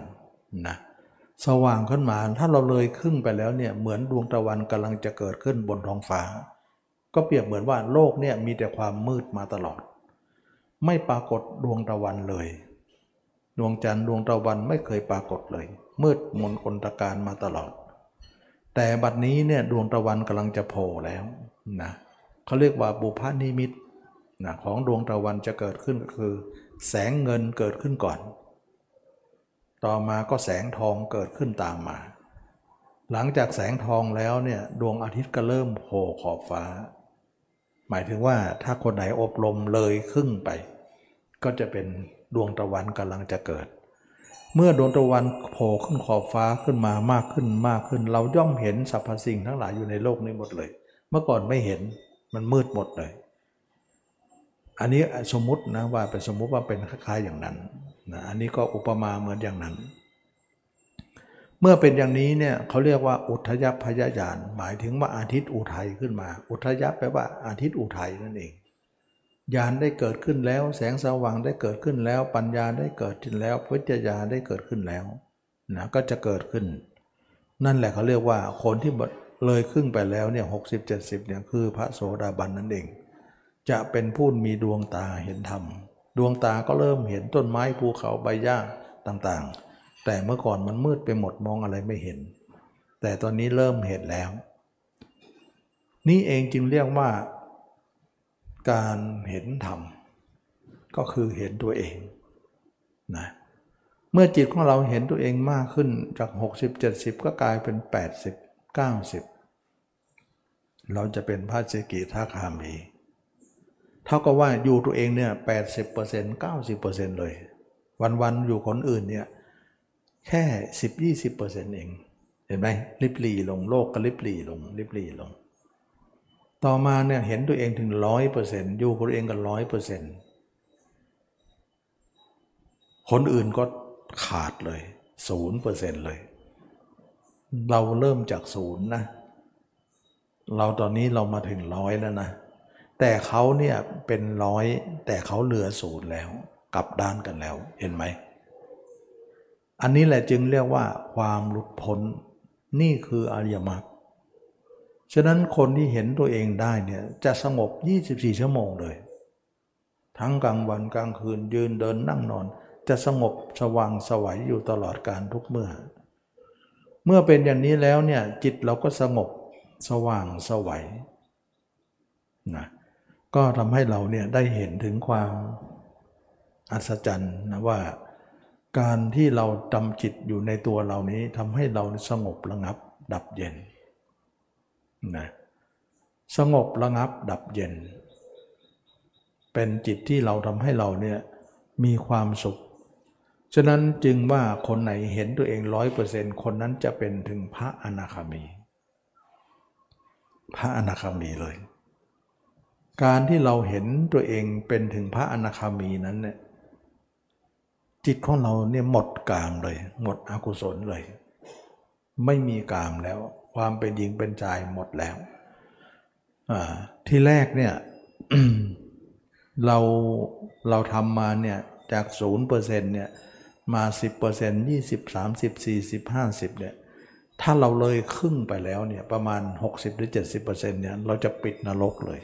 นะสว่างขึ้นมาถ้าเราเลยครึ่งไปแล้วเนี่ยเหมือนดวงตะวันกำลังจะเกิดขึ้นบนท้องฟ้า ก็เปรียบเหมือนว่าโลกเนี่ยมีแต่ความมืดมาตลอด ไม่ปรากฏดวงตะวันเลย ดวงจันทร์ดวงตะวันไม่เคยปรากฏเลย มืดมนอนตการมาตลอด แต่บัดนี้เนี่ยดวงตะวันกำลังจะโผล่แล้วนะเขาเรียกว่าบุพนิมิตนะของดวงตะวันจะเกิดขึ้นก็คือ แสงเงินเกิดขึ้นก่อน ต่อมาก็แสงทองเกิดขึ้นตามมา หลังจากแสงทองแล้วเนี่ยดวงอาทิตย์ก็เริ่มโผล่ขอบฟ้า หมายถึงว่าถ้าคนไหนอบรมเลยครึ่งไป ก็จะเป็นดวงตะวันกำลังจะเกิด เมื่อดวงตะวันโผล่ขึ้นขอบฟ้าขึ้นมามากขึ้นมากขึ้น เราย่อมเห็นสรรพสิ่งทั้งหลายอยู่ในโลกนี้หมดเลย เมื่อก่อนไม่เห็นมันมืดหมดเลย อันนี้สมมตินะว่าเป็นสมมุติว่าเป็นคล้ายๆอย่างนั้นนะอันนี้ก็อุปมาเหมือนอย่างนั้น เมื่อเป็นอย่างนี้เนี่ยเขาเรียกว่าอุทยพยายานหมายถึงว่าอาทิตย์อุทัยขึ้นมา อุทยแปลว่าอาทิตย์อุทัยนั่นเองญาณได้เกิดขึ้นแล้ว แสงสว่างได้เกิดขึ้นแล้ว ปัญญาได้เกิดขึ้นแล้วพุทธญาได้เกิดขึ้นแล้วนะก็จะเกิดขึ้น นั่นแหละเขาเรียกว่าคนที่เลยครึ่งไปแล้วเนี่ยหกสิบเจ็ดสิบเนี่ยคือพระโสดาบันนั่นเอง จะเป็นผู้มีดวงตาเห็นธรรม ดวงตาก็เริ่มเห็นต้นไม้ภูเขาใบหญ้าต่างๆ แต่เมื่อก่อนมันมืดไปหมดมองอะไรไม่เห็น แต่ตอนนี้เริ่มเห็นแล้ว นี่เองจึงเรียกว่า การเห็นธรรม ก็คือเห็นตัวเองนะเมื่อจิตของเราเห็นตัวเองมากขึ้นจาก 60-70 ก็กลายเป็น 80 90 เราจะเป็นพระเจกิทาคามีเท่ากับว่าอยู่ตัวเองเนี่ย80% 90%เลย วันๆอยู่คนอื่นเนี่ย แค่ 10-20%เอง เห็นไหมลิบลีลงโลกก็ลิบลีลงลิบลีลง ต่อมาเนี่ยเห็นตัวเองถึงร้อยเปอร์เซ็นต์อยู่กับตัวเองกันร้อยเปอร์เซ็นต์คนอื่นก็ขาดเลยศูนย์เปอร์เซ็นต์เลย เราเริ่มจากศูนย์นะ เราตอนนี้เรามาถึงร้อยแล้วนะ แต่เขาเนี่ยเป็นร้อยแต่เขาเหลือศูนย์แล้ว กลับด้านกันแล้วเห็นไหม อันนี้แหละจึงเรียกว่าความหลุดพ้นนี่คืออริยมรรคฉะนั้นคนที่เห็นตัวเองได้เนี่ยจะสงบ 24 ชั่วโมงเลย ทั้งกลางวันกลางคืนยืนเดินนั่งนอน จะสงบสว่างสวัยอยู่ตลอดการทุกเมื่อ เมื่อเป็นอย่างนี้แล้วเนี่ยจิตเราก็สงบสว่างสวัยนะก็ทำให้เราเนี่ยได้เห็นถึงความอัศจรรย์นะว่า การที่เราจำจิตอยู่ในตัวเรานี้ทำให้เราสงบระงับ ดับเย็นนะสงบระงับดับเย็น เป็นจิตที่เราทำให้เราเนี่ยมีความสุข ฉะนั้นจึงว่าคนไหนเห็นตัวเองร้อยเปอร์เซ็นต์คนนั้นจะเป็นถึงพระอนาคามี พระอนาคามีเลย การที่เราเห็นตัวเองเป็นถึงพระอนาคามีนั้นเนี่ย จิตของเราเนี่ยหมดกามเลย หมดอกุศลเลย ไม่มีกามแล้ว ความเป็นหญิงเป็นชายหมดแล้วที่แรกเนี่ยเราเราทำมาเนี่ยจากศูนย์เปอร์เซ็นต์เนี่ยมา 10% 20 30 40 50เนี่ยถ้าเราเลยครึ่งไปแล้วเนี่ยประมาณ 60 หรือ 70%เนี่ยเราจะปิดนรกเลย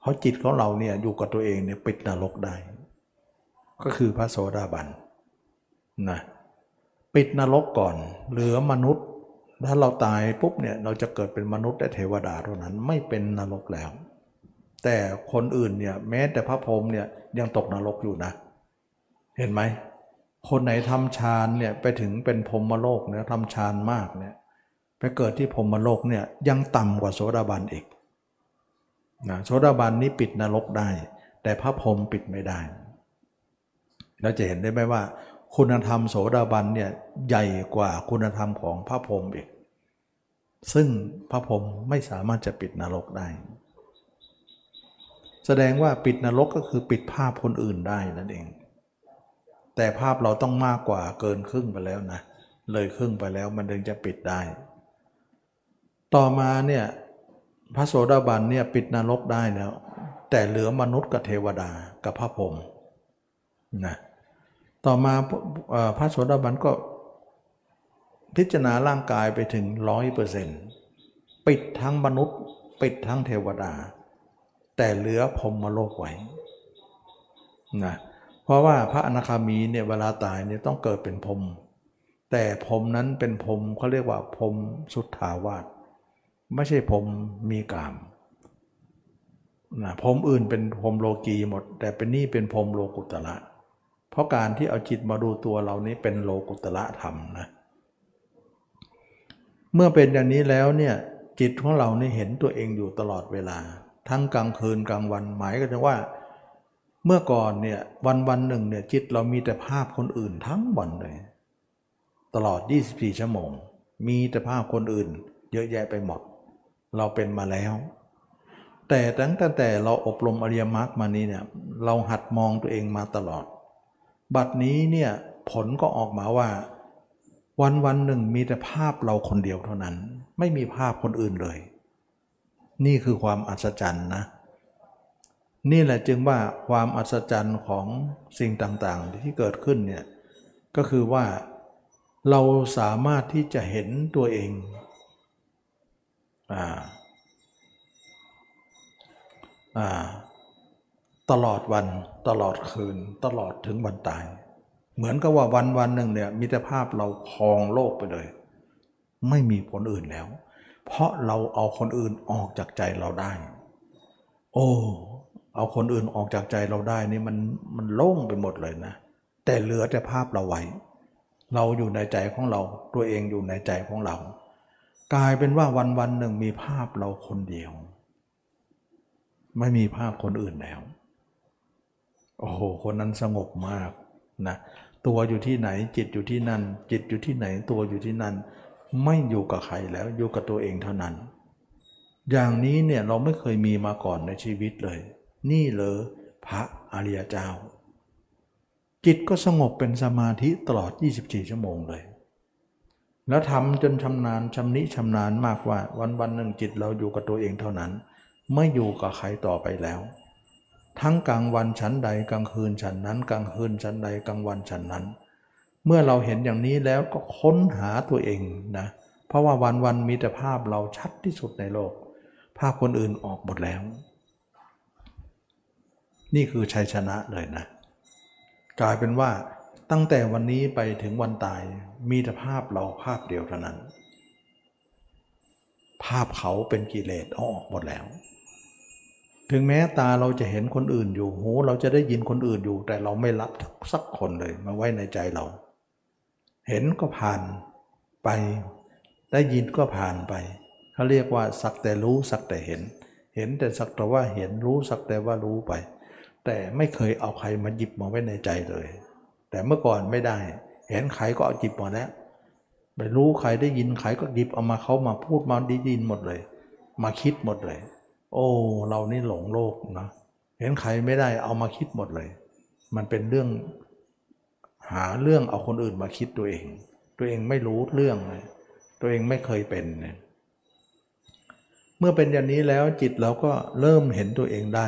เพราะจิตของเราเนี่ยอยู่กับตัวเองเนี่ยปิดนรกได้ ก็คือพระโสดาบันนะปิดนรกก่อน เหลือมนุษย์ ถ้าเราตายปุ๊บเนี่ยเราจะเกิดเป็นมนุษย์และเทวดาเท่านั้นไม่เป็นนรกแล้ว แต่คนอื่นเนี่ยแม้แต่พระพรหมเนี่ยยังตกนรกอยู่นะ เห็นไหมคนไหนทำฌานเนี่ยไปถึงเป็นพรหมโลกเนี่ยทำฌานมากเนี่ยไปเกิดที่พรหมโลกเนี่ยยังต่ำกว่าโสดาบันอีกนะโสดาบันนี้ปิดนรกได้ แต่พระพรหมปิดไม่ได้ เราจะเห็นได้ไหมว่า คุณธรรมโสดาบันเนี่ยใหญ่กว่าคุณธรรมของพระพรหมอีก ซึ่งพระพรหมไม่สามารถจะปิดนรกได้ แสดงว่าปิดนรกก็คือปิดภาพคนอื่นได้นั่นเอง แต่ภาพเราต้องมากกว่าเกินครึ่งไปแล้วนะ เลยครึ่งไปแล้วมันถึงจะปิดได้ ต่อมาเนี่ยพระโสดาบันเนี่ยปิดนรกได้แล้ว แต่เหลือมนุษย์กับเทวดากับพระพรหม นะต่อมาพระโสดาบันก็พิจารณาร่างกายไปถึงร้อยเปอร์เซ็นต์ปิดทั้งมนุษย์ ปิดทั้งเทวดา แต่เหลือพรมโลกไว้นะเพราะว่าพระอนาคามีเนี่ยเวลาตายเนี่ยต้องเกิดเป็นพรมแต่พรมนั้นเป็นพรมเขาเรียกว่าพรมสุทธาวาสไม่ใช่พรมมีกามนะพรมอื่นเป็นพรมโลกีหมด แต่เป็นนี่เป็นพรมโลกุตระ เพราะการที่เอาจิตมาดูตัวเรานี้เป็นโลกุตระธรรมนะเมื่อเป็นอย่างนี้แล้วเนี่ยจิตของเราเนี่เห็นตัวเองอยู่ตลอดเวลา ทั้งกลางคืนกลางวันหมายก็จะว่า เมื่อก่อนเนี่ยวันวันหนึ่งเนี่ยจิตเรามีแต่ภาพคนอื่นทั้งวันเลย ตลอด 24 ชั่วโมง มีแต่ภาพคนอื่น เยอะแยะไปหมด เราเป็นมาแล้ว แต่ตั้งแต่เราอบรมอริยมรรคมานี้เนี่ยเราหัดมองตัวเองมาตลอด บัดนี้เนี่ยผลก็ออกมาว่า วันวันหนึ่งมีแต่ภาพเราคนเดียวเท่านั้น ไม่มีภาพคนอื่นเลย นี่คือความอัศจรรย์นะ นี่แหละจึงว่าความอัศจรรย์ของสิ่งต่างๆที่เกิดขึ้นเนี่ยก็คือว่าเราสามารถที่จะเห็นตัวเองอ่าอ่า ตลอดวันตลอดคืน ตลอดถึงวันตาย เหมือนกับว่าวันวันหนึ่งเนี่ยมิตรภาพเราครองโลกไปเลย ไม่มีคนอื่นแล้ว เพราะเราเอาคนอื่นออกจากใจเราได้ โอ้เอาคนอื่นออกจากใจเราได้นี่มันมันโล่งไปหมดเลยนะ แต่เหลือแต่ภาพเราไว้ เราอยู่ในใจของเรา ตัวเองอยู่ในใจของเรา กลายเป็นว่าวันวันหนึ่งมีภาพเราคนเดียว ไม่มีภาพคนอื่นแล้ว โอ้โหคนนั้นสงบมากนะตัวอยู่ที่ไหนจิตอยู่ที่นั่น จิตอยู่ที่ไหนตัวอยู่ที่นั่น ไม่อยู่กับใครแล้วอยู่กับตัวเองเท่านั้น อย่างนี้เนี่ยเราไม่เคยมีมาก่อนในชีวิตเลย นี่เลยพระอริยเจ้า จิตก็สงบเป็นสมาธิตลอด 24 ชั่วโมงเลย แล้วทำจนชำนาญชำนิชำนาญมากว่าวันวันหนึ่งจิตเราอยู่กับตัวเองเท่านั้น ไม่อยู่กับใครต่อไปแล้ว ทั้งกลางวันฉันใดกลางคืนฉันนั้น กลางคืนฉันใดกลางวันฉันนั้น เมื่อเราเห็นอย่างนี้แล้วก็ค้นหาตัวเองนะเพราะว่าวันวันมีแต่ภาพเราชัดที่สุดในโลก ภาพคนอื่นออกหมดแล้ว นี่คือชัยชนะเลยนะ กลายเป็นว่าตั้งแต่วันนี้ไปถึงวันตายมีแต่ภาพเราภาพเดียวเท่านั้น ภาพเขาเป็นกิเลสออกหมดแล้ว ถึงแม้ตาเราจะเห็นคนอื่นอยู่ หูเราจะได้ยินคนอื่นอยู่ แต่เราไม่รับสักคนเลยมาไว้ในใจเรา เห็นก็ผ่านไป ได้ยินก็ผ่านไปเขาเรียกว่าสักแต่รู้สักแต่เห็น เห็นแต่สักแต่ว่าเห็นรู้สักแต่ว่ารู้ไป แต่ไม่เคยเอาใครมาหยิบมาไว้ในใจเลย แต่เมื่อก่อนไม่ได้ เห็นใครก็เอาหยิบมาแล้วไปรู้ใครได้ยินใครก็หยิบเอามาเขามาพูดมาดีดินหมดเลย มาคิดหมดเลย โอ้ เรานี่หลงโลกนะเห็นใครไม่ได้เอามาคิดหมดเลย มันเป็นเรื่องหาเรื่องเอาคนอื่นมาคิดตัวเอง ตัวเองไม่รู้เรื่องเลยตัวเองไม่เคยเป็นเนี่ยเมื่อเป็นอย่างนี้แล้วจิตเราก็เริ่มเห็นตัวเองได้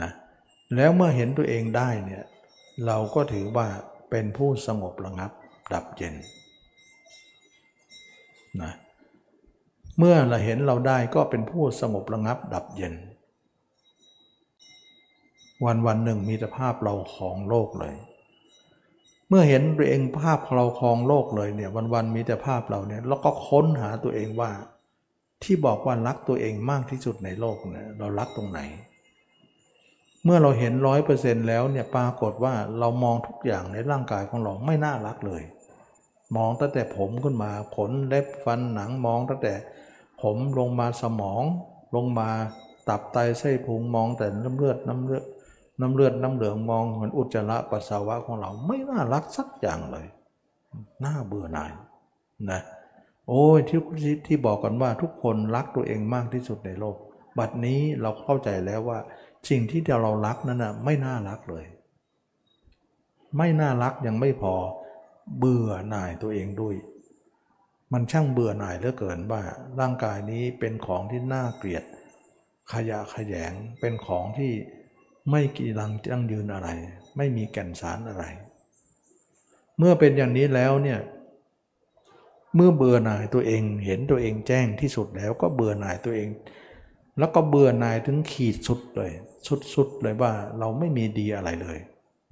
นะแล้วเมื่อเห็นตัวเองได้เนี่ยเราก็ถือว่าเป็นผู้สงบระงับดับเย็นนะ เมื่อเราเห็นเราได้ก็เป็นผู้สงบระงับดับเย็น วันวันหนึ่งมีแต่ภาพเราของโลกเลย เมื่อเห็นตัวเองภาพเราครองโลกเลยเนี่ยวันวันมีแต่ภาพเราเนี่ยแล้วก็ค้นหาตัวเองว่า ที่บอกว่ารักตัวเองมากที่สุดในโลกเนี่ยเรารักตรงไหน เมื่อเราเห็นร้อยเปอร์เซ็นต์แล้วเนี่ยปรากฏว่าเรามองทุกอย่างในร่างกายของเราไม่น่ารักเลยมองตั้งแต่ผมขึ้นมาขนเล็บฟันหนังมองตั้งแต่ ผมลงมาสมอง ลงมาตับไตไส้พุงมองแต่น้ำเลือดน้ำเลือดน้ำเลือดน้ำเหลืองมองเหมือนอุจจาระปัสสาวะของเราไม่น่ารักสักอย่างเลยน่าเบื่อหน่ายนะโอ้ยที่ที่บอกกันว่าทุกคนรักตัวเองมากที่สุดในโลก บัดนี้เราเข้าใจแล้วว่า สิ่งที่เรารักนั้นนะไม่น่ารักเลย ไม่น่ารักยังไม่พอ เบื่อหน่ายตัวเองด้วย มันช่างเบื่อหน่ายเหลือเกินว่าร่างกายนี้เป็นของที่น่าเกลียด ขยะขยงเป็นของที่ไม่กีรังจังยืนอะไร ไม่มีแก่นสารอะไร เมื่อเป็นอย่างนี้แล้วเนี่ยเมื่อเบื่อหน่ายตัวเองเห็นตัวเองแจ้งที่สุดแล้วก็เบื่อหน่ายตัวเอง แล้วก็เบื่อหน่ายถึงขีดสุดเลย สุดๆเลยว่าเราไม่มีดีอะไรเลย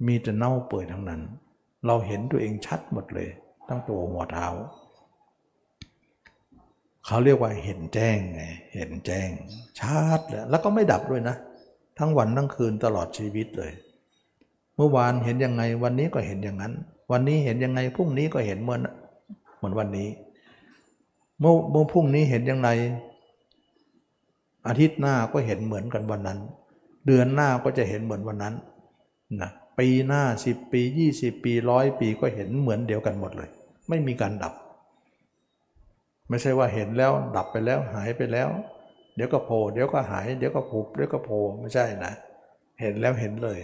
มีแต่เน่าเปื่อยทั้งนั้น เราเห็นตัวเองชัดหมดเลย ตั้งตัวหัวเท้า เขาเรียกว่าเห็นแจ้งไงเห็นแจ้งชัดเลยแล้วก็ไม่ดับด้วยนะ ทั้งวันทั้งคืนตลอดชีวิตเลย เมื่อวานเห็นยังไงวันนี้ก็เห็นอย่างนั้น วันนี้เห็นยังไงพรุ่งนี้ก็เห็นเหมือนเหมือนวันนี้ เมื่อเมื่อพรุ่งนี้เห็นยังไงอาทิตย์หน้าก็เห็นเหมือนกันวันนั้น เดือนหน้าก็จะเห็นเหมือนวันนั้นนะปีหน้าสิปียี่สิบปีร้อยปีก็เห็นเหมือนเดียวกันหมดเลย ไม่มีการดับ ไม่ใช่ว่าเห็นแล้วดับไปแล้วหายไปแล้ว เดี๋ยวก็โผล่เดี๋ยวก็หาย เดี๋ยวก็ผุบเดี๋ยวก็โผล่ไม่ใช่นะ เห็นแล้วเห็นเลย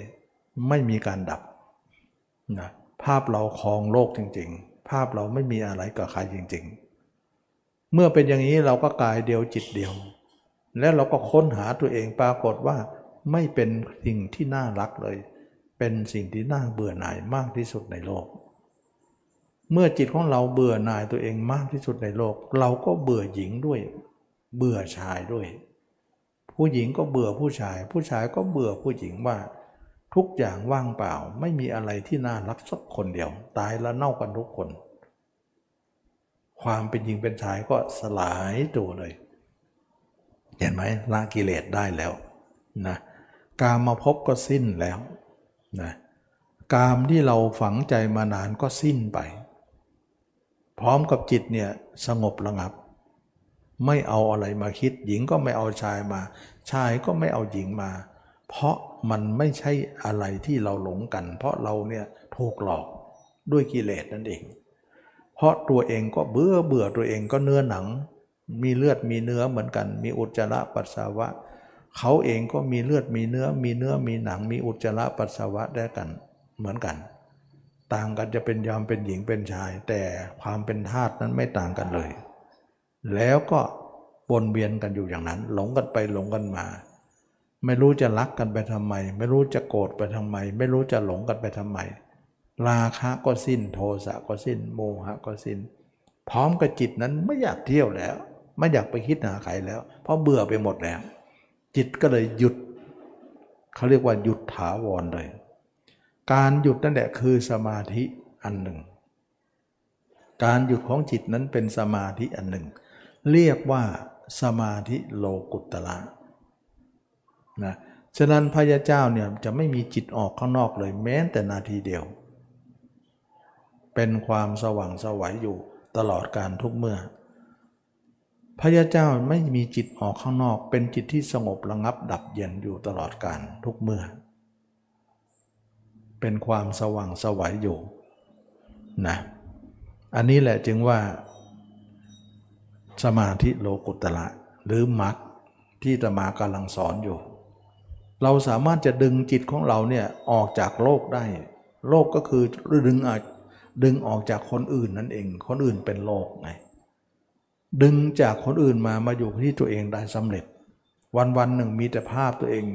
ไม่มีการดับนะภาพเราคลองโลกจริง ๆ ภาพเราไม่มีอะไรกับใครจริง ๆ เมื่อเป็นอย่างนี้เราก็กายเดียวจิตเดียว แล้วเราก็ค้นหาตัวเองปรากฏว่า ไม่เป็นสิ่งที่น่ารักเลย เป็นสิ่งที่น่าเบื่อหน่ายมากที่สุดในโลก เมื่อจิตของเราเบื่อหน่ายตัวเองมากที่สุดในโลก เราก็เบื่อหญิงด้วย เบื่อชายด้วย ผู้หญิงก็เบื่อผู้ชาย ผู้ชายก็เบื่อผู้หญิงว่า ทุกอย่างว่างเปล่าไม่มีอะไรที่น่ารักสักคนเดียว ตายแล้วเน่ากันทุกคน ความเป็นหญิงเป็นชายก็สลายตัวเลย เห็นไหมละกิเลสได้แล้วนะกามมาพบก็สิ้นแล้วนะกามที่เราฝังใจมานานก็สิ้นไป พร้อมกับจิตเนี่ยสงบระงับ ไม่เอาอะไรมาคิด หญิงก็ไม่เอาชายมา ชายก็ไม่เอาหญิงมา เพราะมันไม่ใช่อะไรที่เราหลงกัน เพราะเราเนี่ยถูกหลอกด้วยกิเลสนั่นเอง เพราะตัวเองก็เบื่อเบื่อตัวเองก็เนื้อหนัง มีเลือดมีเนื้อเหมือนกัน มีอุจจาระปัสสาวะ เขาเองก็มีเลือดมีเนื้อ มีเนื้อมีหนัง มีอุจจาระปัสสาวะได้กันเหมือนกัน ต่างกันจะเป็นยอมเป็นหญิงเป็นชาย แต่ความเป็นธาตุนั้นไม่ต่างกันเลย แล้วก็วนเวียนกันอยู่อย่างนั้น หลงกันไปหลงกันมา ไม่รู้จะรักกันไปทำไม ไม่รู้จะโกรธไปทำไม ไม่รู้จะหลงกันไปทำไม ราคะก็สิ้นโทสะก็สิ้น โมหะก็สิ้น พร้อมกับจิตนั้นไม่อยากเที่ยวแล้ว ไม่อยากไปคิดหาใครแล้ว เพราะเบื่อไปหมดแล้ว จิตก็เลยหยุดเขาเรียกว่าหยุดถาวรเลย การหยุดนั่นแหละคือสมาธิอันหนึ่ง การหยุดของจิตนั้นเป็นสมาธิอันหนึ่ง เรียกว่าสมาธิโลกุตละนะฉะนั้นพระยาเจ้าเนี่ยจะไม่มีจิตออกข้างนอกเลยแม้แต่นาทีเดียว เป็นความสว่างสวัยอยู่ตลอดการทุกเมื่อ พระยาเจ้าไม่มีจิตออกข้างนอก เป็นจิตที่สงบระงับดับเย็นอยู่ตลอดการทุกเมื่อ เป็นความสว่างสวัยอยู่นะอันนี้แหละจึงว่า สมาธิโลกุตละหรือมรรคที่ตมากำลังสอนอยู่ เราสามารถจะดึงจิตของเราเนี่ยออกจากโลกได้ โลกก็คือดึงดึงออกจากคนอื่นนั่นเอง คนอื่นเป็นโลกไงดึงจากคนอื่นมามาอยู่ที่ตัวเองได้สำเร็จ วันวันหนึ่งมีแต่ภาพตัวเอง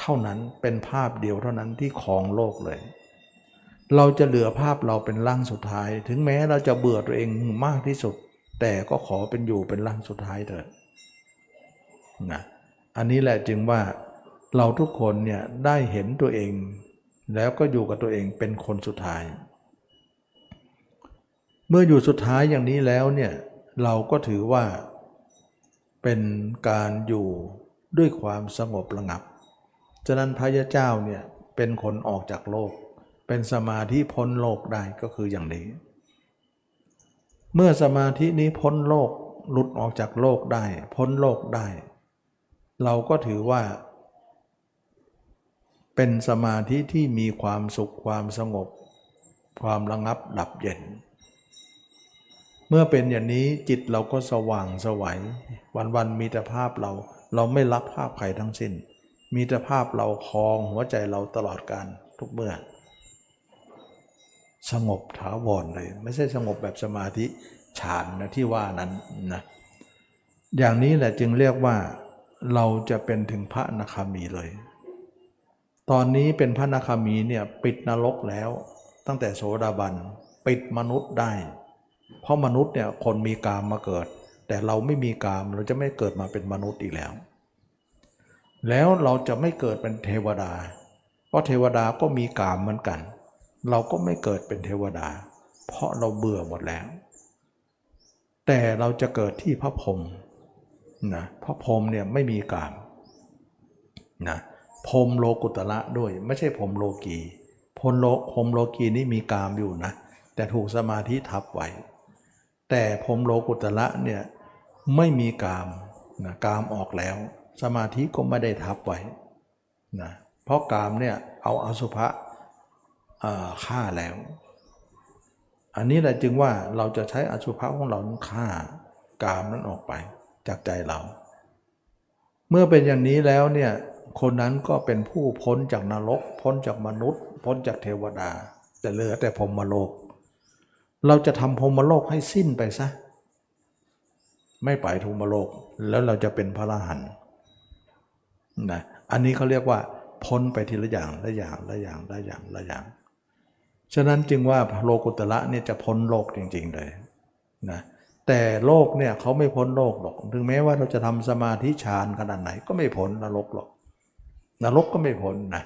เท่านั้นเป็นภาพเดียวเท่านั้นที่ครองโลกเลย เราจะเหลือภาพเราเป็นร่างสุดท้าย ถึงแม้เราจะเบื่อตัวเองมากที่สุด แต่ก็ขอเป็นอยู่เป็นร่างสุดท้ายเถิดนะอันนี้แหละจึงว่าเราทุกคนเนี่ยได้เห็นตัวเอง แล้วก็อยู่กับตัวเองเป็นคนสุดท้าย เมื่ออยู่สุดท้ายอย่างนี้แล้วเนี่ยเราก็ถือว่าเป็นการอยู่ด้วยความสงบระงับ ฉะนั้นพระยาเจ้าเนี่ยเป็นคนออกจากโลก เป็นสมาธิพ้นโลกได้ก็คืออย่างนี้ เมื่อสมาธินี้พ้นโลกหลุดออกจากโลกได้ พ้นโลกได้ เราก็ถือว่า เป็นสมาธิที่มีความสุขความสงบ ความระงับดับเย็น เมื่อเป็นอย่างนี้จิตเราก็สว่างสวัยวันวันมีแต่ภาพเรา เราไม่รับภาพใครทั้งสิ้น มีต่ภาพเราคลองหัวใจเราตลอดการทุกเมื่อ สงบถาวรเลย ไม่ใช่สงบแบบสมาธิฌานนะที่ว่านั้นนะอย่างนี้แหละจึงเรียกว่าเราจะเป็นถึงพระนาคามีเลย ตอนนี้เป็นพระนาคามีเนี่ยปิดนรกแล้ว ตั้งแต่โสดาบันปิดมนุษย์ได้ เพราะมนุษย์เนี่ยคนมีกามมาเกิด แต่เราไม่มีกามเราจะไม่เกิดมาเป็นมนุษย์อีกแล้ว แล้วเราจะไม่เกิดเป็นเทวดา เพราะเทวดาก็มีกามเหมือนกัน เราก็ไม่เกิดเป็นเทวดา เพราะเราเบื่อหมดแล้ว แต่เราจะเกิดที่พระพรหมนะพระพรหมเนี่ยไม่มีกามนะพรหมโลกุตระด้วยไม่ใช่พรหมโลกีพรมโลพรหมโลกีนี่มีกามอยู่นะ แต่ถูกสมาธิทับไว้ แต่พรหมโลกุตระเนี่ยไม่มีกามนะกามออกแล้ว สมาธิก็ไม่ได้ทับไว้นะเพราะกามเนี่ยเอาอสุภะฆ่าแล้ว อันนี้แหละจึงว่าเราจะใช้อสุภะของเราฆ่ากามนั้นออกไปจากใจเรา เมื่อเป็นอย่างนี้แล้วเนี่ยคนนั้นก็เป็นผู้พ้นจากนรก พ้นจากมนุษย์ พ้นจากเทวดา แต่เหลือแต่พรมโลก เราจะทำพรมโลกให้สิ้นไปซะ ไม่ไปทุมโลกแล้วเราจะเป็นพระอรหันต์ นะอันนี้เขาเรียกว่า พ้นไปทีละอย่างละอย่างละอย่างละอย่างละอย่าง ฉะนั้นจึงว่าโลกุตระเนี่ยจะพ้นโลกจริง ๆ เลยนะแต่โลกเนี่ยเขาไม่พ้นโลกหรอก ถึงแม้ว่าเราจะทำสมาธิฌานขนาดไหนก็ไม่พ้นนรกหรอก นรกก็ไม่พ้นนะ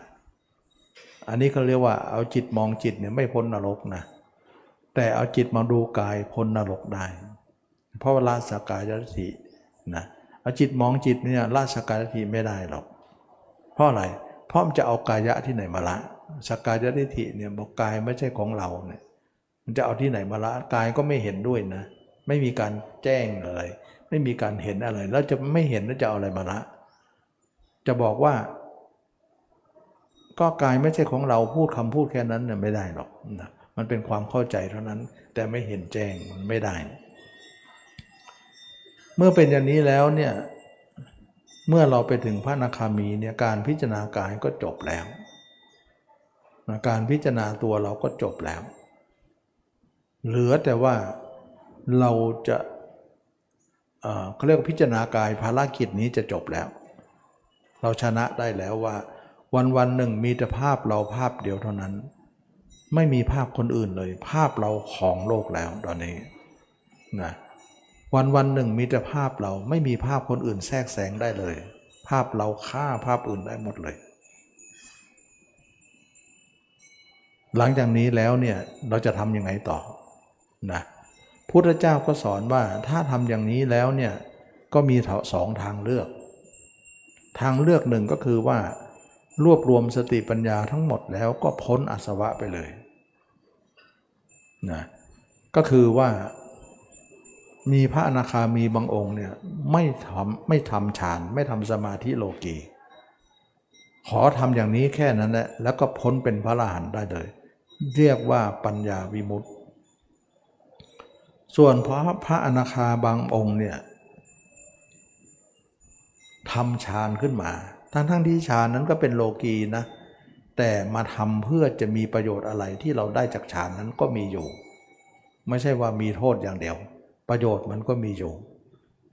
อันนี้เขาเรียกว่าเอาจิตมองจิตเนี่ยไม่พ้นนรกนะ แต่เอาจิตมาดูกายพ้นนรกได้ เพราะเว่าละสกายทิฏฐินะเอาจิตมองจิตเนี่ยละสกายทิฏฐิไม่ได้หรอก เพราะอะไร เพราะมันจะเอากายะที่ไหนมาละสกายทิฏฐิเนี่ยบอกกายไม่ใช่ของเราเนี่ยมันจะเอาที่ไหนมาละกายก็ไม่เห็นด้วยนะ ไม่มีการแจ้งอะไร ไม่มีการเห็นอะไร แล้วจะไม่เห็นแล้วจะเอาอะไรมาละ จะบอกว่า ก็กายไม่ใช่ของเราพูดคำพูดแค่นั้นเนี่ยไม่ได้หรอกนะมันเป็นความเข้าใจเท่านั้น แต่ไม่เห็นแจ้งมันไม่ได้ เมื่อเป็นอย่างนี้แล้วเนี่ยเมื่อเราไปถึงพระนาคามีเนี่ยการพิจารณากายก็จบแล้วการพิจารณาตัวเราก็จบแล้ว เหลือแต่ว่าเราจะเขาเรียกพิจารณากายภารกิจนี้จะจบแล้ว เราชนะได้แล้วว่า วันวันหนึ่งมีแต่ภาพเราภาพเดียวเท่านั้น ไม่มีภาพคนอื่นเลย ภาพเราของโลกแล้วตอนนี้นะ วันวันหนึ่งมีแต่ภาพเราไม่มีภาพคนอื่นแทรกแซงได้เลย ภาพเราฆ่าภาพอื่นได้หมดเลย หลังจากนี้แล้วเนี่ยเราจะทำยังไงต่อนะพุทธเจ้าก็สอนว่าถ้าทำอย่างนี้แล้วเนี่ยก็มีสองทางเลือก ทางเลือกหนึ่งก็คือว่ารวบรวมสติปัญญาทั้งหมดแล้วก็พ้นอสวะไปเลยนะก็คือว่า มีพระอนาคามีบางองค์เนี่ยไม่ทำไม่ทำฌานไม่ทำสมาธิโลกี ขอทำอย่างนี้แค่นั้นแหละแล้วก็พ้นเป็นพระอรหันต์ได้เลย เรียกว่าปัญญาวิมุตติ ส่วนพระพระอนาคาบางองค์เนี่ยทำฌานขึ้นมา ทั้งทั้งที่ฌานนั้นก็เป็นโลกีนะ แต่มาทำเพื่อจะมีประโยชน์อะไรที่เราได้จากฌานนั้นก็มีอยู่ ไม่ใช่ว่ามีโทษอย่างเดียว ประโยชน์มันก็มีอยู่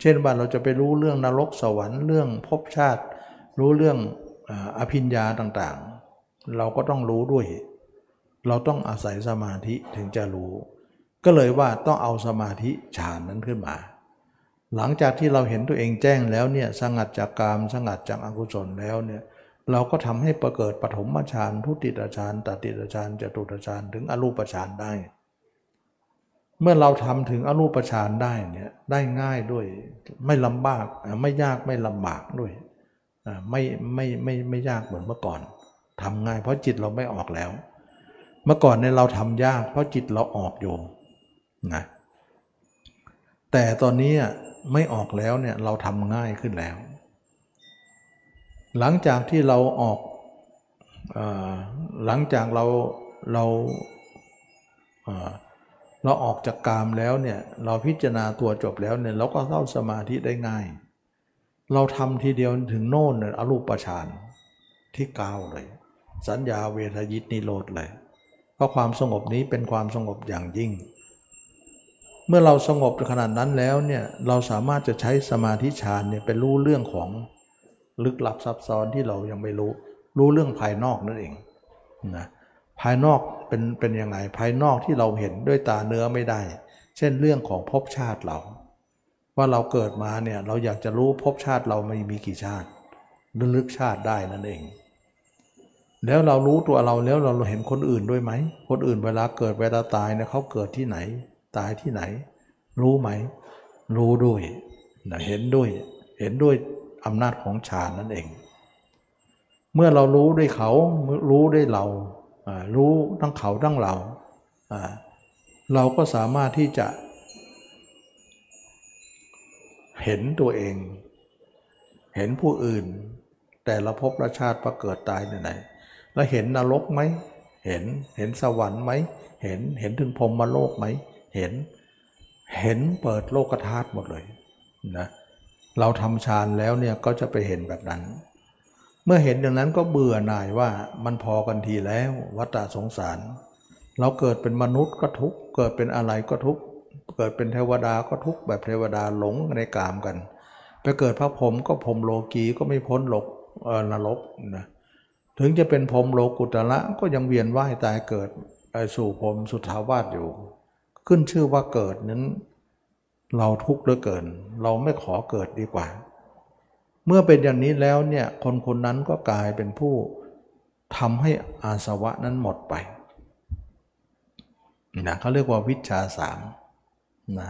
เช่นว่าเราจะไปรู้เรื่องนรกสวรรค์เรื่องภพชาติ รู้เรื่องอภิญญาต่างๆ เราก็ต้องรู้ด้วย เราต้องอาศัยสมาธิถึงจะรู้ ก็เลยว่าต้องเอาสมาธิฌานนั้นขึ้นมา หลังจากที่เราเห็นตัวเองแจ้งแล้วเนี่ยสงัดจากกามสงัดจากอกุศลแล้วเนี่ยเราก็ทำให้ประเกิดปฐมฌานทุติยฌานตติยฌานจตุตฌานถึงอรูปฌานได้ เมื่อเราทำถึงอรูปฌานได้เนี่ยได้ง่ายด้วยไม่ลำบากไม่ยากไม่ลำบากด้วยอ่ไม่ไม่ไม่ไม่ยากเหมือนเมื่อก่อนทำง่ายเพราะจิตเราไม่ออกแล้ว เมื่อก่อนเนี่ยเราทำยาก เพราะจิตเราออกอยู่นะแต่ตอนนี้ไม่ออกแล้วเนี่ยเราทำง่ายขึ้นแล้ว หลังจากที่เราออกอหลังจากเราเราเเราออกจากกามแล้วเนี่ยเราพิจารณาตัวจบแล้วเนี่ยเราก็เข้าสมาธิได้ง่าย เราทำทีเดียวถึงโน่นเนี่ยอรูปฌานที่เก้าเลย สัญญาเวทยิตนิโรธเลยเพราะความสงบนี้เป็นความสงบอย่างยิ่ง เมื่อเราสงบขนาดนั้นแล้วเนี่ยเราสามารถจะใช้สมาธิฌานเนี่ยเป็นรู้เรื่องของลึกลับซับซ้อนที่เรายังไม่รู้ รู้เรื่องภายนอกนั่นเองนะ ภายนอกเป็นเป็นยังไงภายนอกที่เราเห็นด้วยตาเนื้อไม่ได้ เช่นเรื่องของภพชาติเรา ว่าเราเกิดมาเนี่ยเราอยากจะรู้ภพชาติเราไม่มีกี่ชาติลึกชาติได้นั่นเอง แล้วเรารู้ตัวเราแล้วเราเห็นคนอื่นด้วยไหม คนอื่นเวลาเกิดเวลาตายเนี่ยเขาเกิดที่ไหน ตายที่ไหน รู้ไหม รู้ด้วยนะเห็นด้วยเห็นด้วยอำนาจของฌานนั่นเอง เมื่อเรารู้ด้วยเขารู้ด้วยเราอ่า รู้ทั้งเขาทั้งเราเราก็สามารถที่จะ เห็นตัวเอง เห็นผู้อื่น แต่ละภพละชาติประเกิดตายไหนแล้วเห็นนรกไหมเห็นเห็นสวรรค์ไหมเห็นเห็นถึงพรหมโลกไหมเห็นเห็นเปิดโลกธาตุหมดเลยนะเราทำฌานแล้วเนี่ยก็จะไปเห็นแบบนั้น เมื่อเห็นอย่างนั้นก็เบื่อหน่ายว่ามันพอกันทีแล้ววัฏสงสาร เราเกิดเป็นมนุษย์ก็ทุกข์เกิดเป็นอะไรก็ทุกข์เกิดเป็นเทวดาก็ทุกข์แบบเทวดาหลงในกามกัน ไปเกิดพระพรหมก็พรหมโลกีก็ไม่พ้นหลกเออนรกนะถึงจะเป็นพรหมโลกุตระก็ยังเวียนว่ายตายเกิดไปสู่พรหมสุทธาวาสอยู่ ขึ้นชื่อว่าเกิดนั้น เราทุกข์เหลือเกิน เราไม่ขอเกิดดีกว่า เมื่อเป็นอย่างนี้แล้วเนี่ยคนคนนั้นก็กลายเป็นผู้ทำให้อาสวะนั้นหมดไปนะเขาเรียกว่าวิชาสามนะ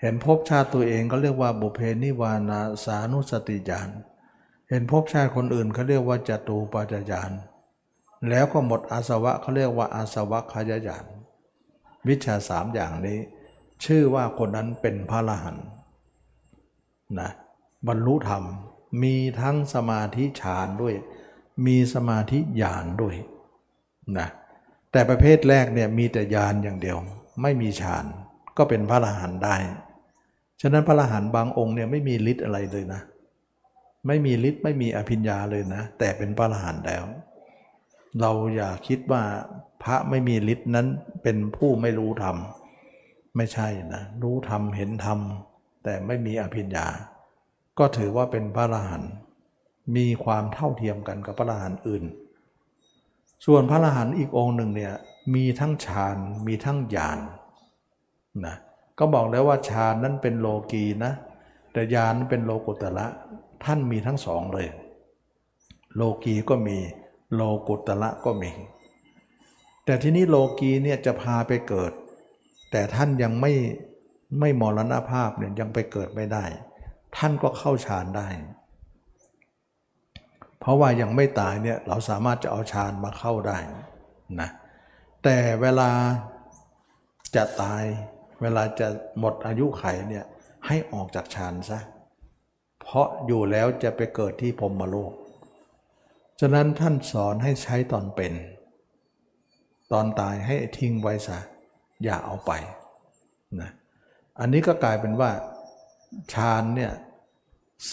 เห็นภพชาติตัวเองก็เรียกว่าบุเพนิวานาสานุสติญาณเห็นภพชาติคนอื่นเขาเรียกว่าจตูปาจญาณแล้วก็หมดอาสวะเขาเรียกว่าอาสวะขยญาณวิชาสามอย่างนี้ ชื่อว่าคนนั้นเป็นพระอรหันต์นะบรรลุธรรม มีทั้งสมาธิฌานด้วย มีสมาธิญาณด้วยนะแต่ประเภทแรกเนี่ยมีแต่ญาณอย่างเดียว ไม่มีฌานก็เป็นพระอรหันต์ได้ ฉะนั้นพระอรหันต์บางองค์เนี่ยไม่มีฤทธิ์อะไรเลยนะ ไม่มีฤทธิ์ไม่มีอภิญญาเลยนะ แต่เป็นพระอรหันต์แล้ว เราอย่าคิดว่าพระไม่มีฤทธิ์นั้นเป็นผู้ไม่รู้ธรรม ไม่ใช่นะ รู้ธรรมเห็นธรรม แต่ไม่มีอภิญญา ก็ถือว่าเป็นพระอรหันต์มีความเท่าเทียมกันกับพระอรหันต์อื่น ส่วนพระอรหันต์อีกองค์หนึ่งเนี่ยมีทั้งฌานมีทั้งญาณนะก็บอกแล้วว่าฌานนั้นเป็นโลกีนะแต่ญาณเป็นโลกุตระท่านมีทั้งสองเลย โลกีก็มีโลกุตระก็มี แต่ที่นี้โลกีเนี่ยจะพาไปเกิด แต่ท่านยังไม่ไม่มรณภาพเนี่ยยังไปเกิดไม่ได้ ท่านก็เข้าฌานได้ เพราะว่ายังไม่ตายเนี่ยเราสามารถจะเอาฌานมาเข้าได้นะแต่เวลาจะตายเวลาจะหมดอายุไขเนี่ยให้ออกจากฌานซะเพราะอยู่แล้วจะไปเกิดที่พรหมโลก ฉะนั้นท่านสอนให้ใช้ตอนเป็น ตอนตายให้ทิ้งไว้ซะอย่าเอาไปนะอันนี้ก็กลายเป็นว่า ฌานเนี่ย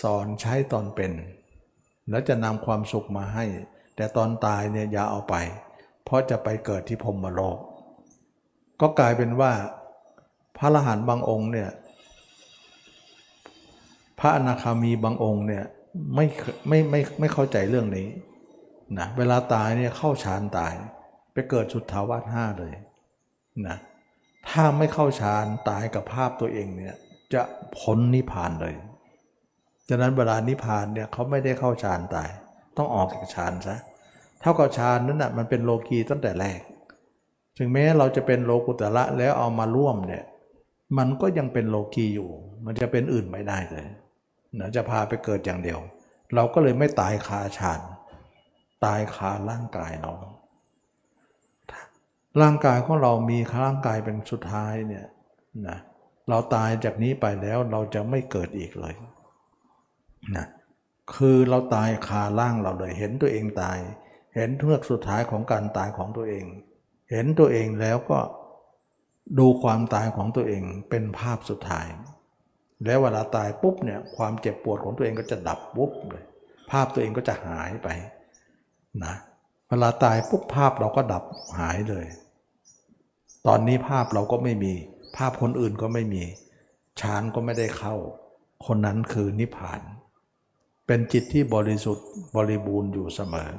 สอนใช้ตอนเป็น แล้วจะนำความสุขมาให้ แต่ตอนตายเนี่ยอย่าเอาไป เพราะจะไปเกิดที่พรมโลก ก็กลายเป็นว่า พระอรหันต์บางองค์เนี่ยพระอนาคามีบางองค์เนี่ยไม่ไม่ไม่ไม่เข้าใจเรื่องนี้นะเวลาตายเนี่ยเข้าฌานตาย ไปเกิดสุทธาวาสห้าเลยนะถ้าไม่เข้าฌานตายกับภาพตัวเองเนี่ย จะพ้นนิพพานเลยฉะนั้นเวลานิพพานเนี่ยเขาไม่ได้เข้าฌานตาย ต้องออกจากฌานซะเท่ากับฌานนั้นนะ่ะมันเป็นโลกีตั้งแต่แรก ถึงแม้เราจะเป็นโลกุตระแล้วเอามาร่วมเนี่ยมันก็ยังเป็นโลกีอยู่ มันจะเป็นอื่นไม่ได้เลยนะจะพาไปเกิดอย่างเดียว เราก็เลยไม่ตายคาฌาน ตายคาร่างกายเราร่างกายของเรามีร่างกายเป็นสุดท้ายเนี่ยนะ เราตายจากนี้ไปแล้วเราจะไม่เกิดอีกเลยนะคือเราตายคาร่างเราเลยเห็นตัวเองตาย เห็นเทือกสุดท้ายของการตายของตัวเอง เห็นตัวเองแล้วก็ดูความตายของตัวเองเป็นภาพสุดท้าย แล้วเวลาตายปุ๊บเนี่ยความเจ็บปวดของตัวเองก็จะดับปุ๊บเลยภาพตัวเองก็จะหายไปนะเวลาตายปุ๊บภาพเราก็ดับหายเลย ตอนนี้ภาพเราก็ไม่มี ภาพคนอื่นก็ไม่มีฌานก็ไม่ได้เข้า คนนั้นคือนิพพาน เป็นจิตที่บริสุทธิ์บริบูรณ์อยู่เสมอ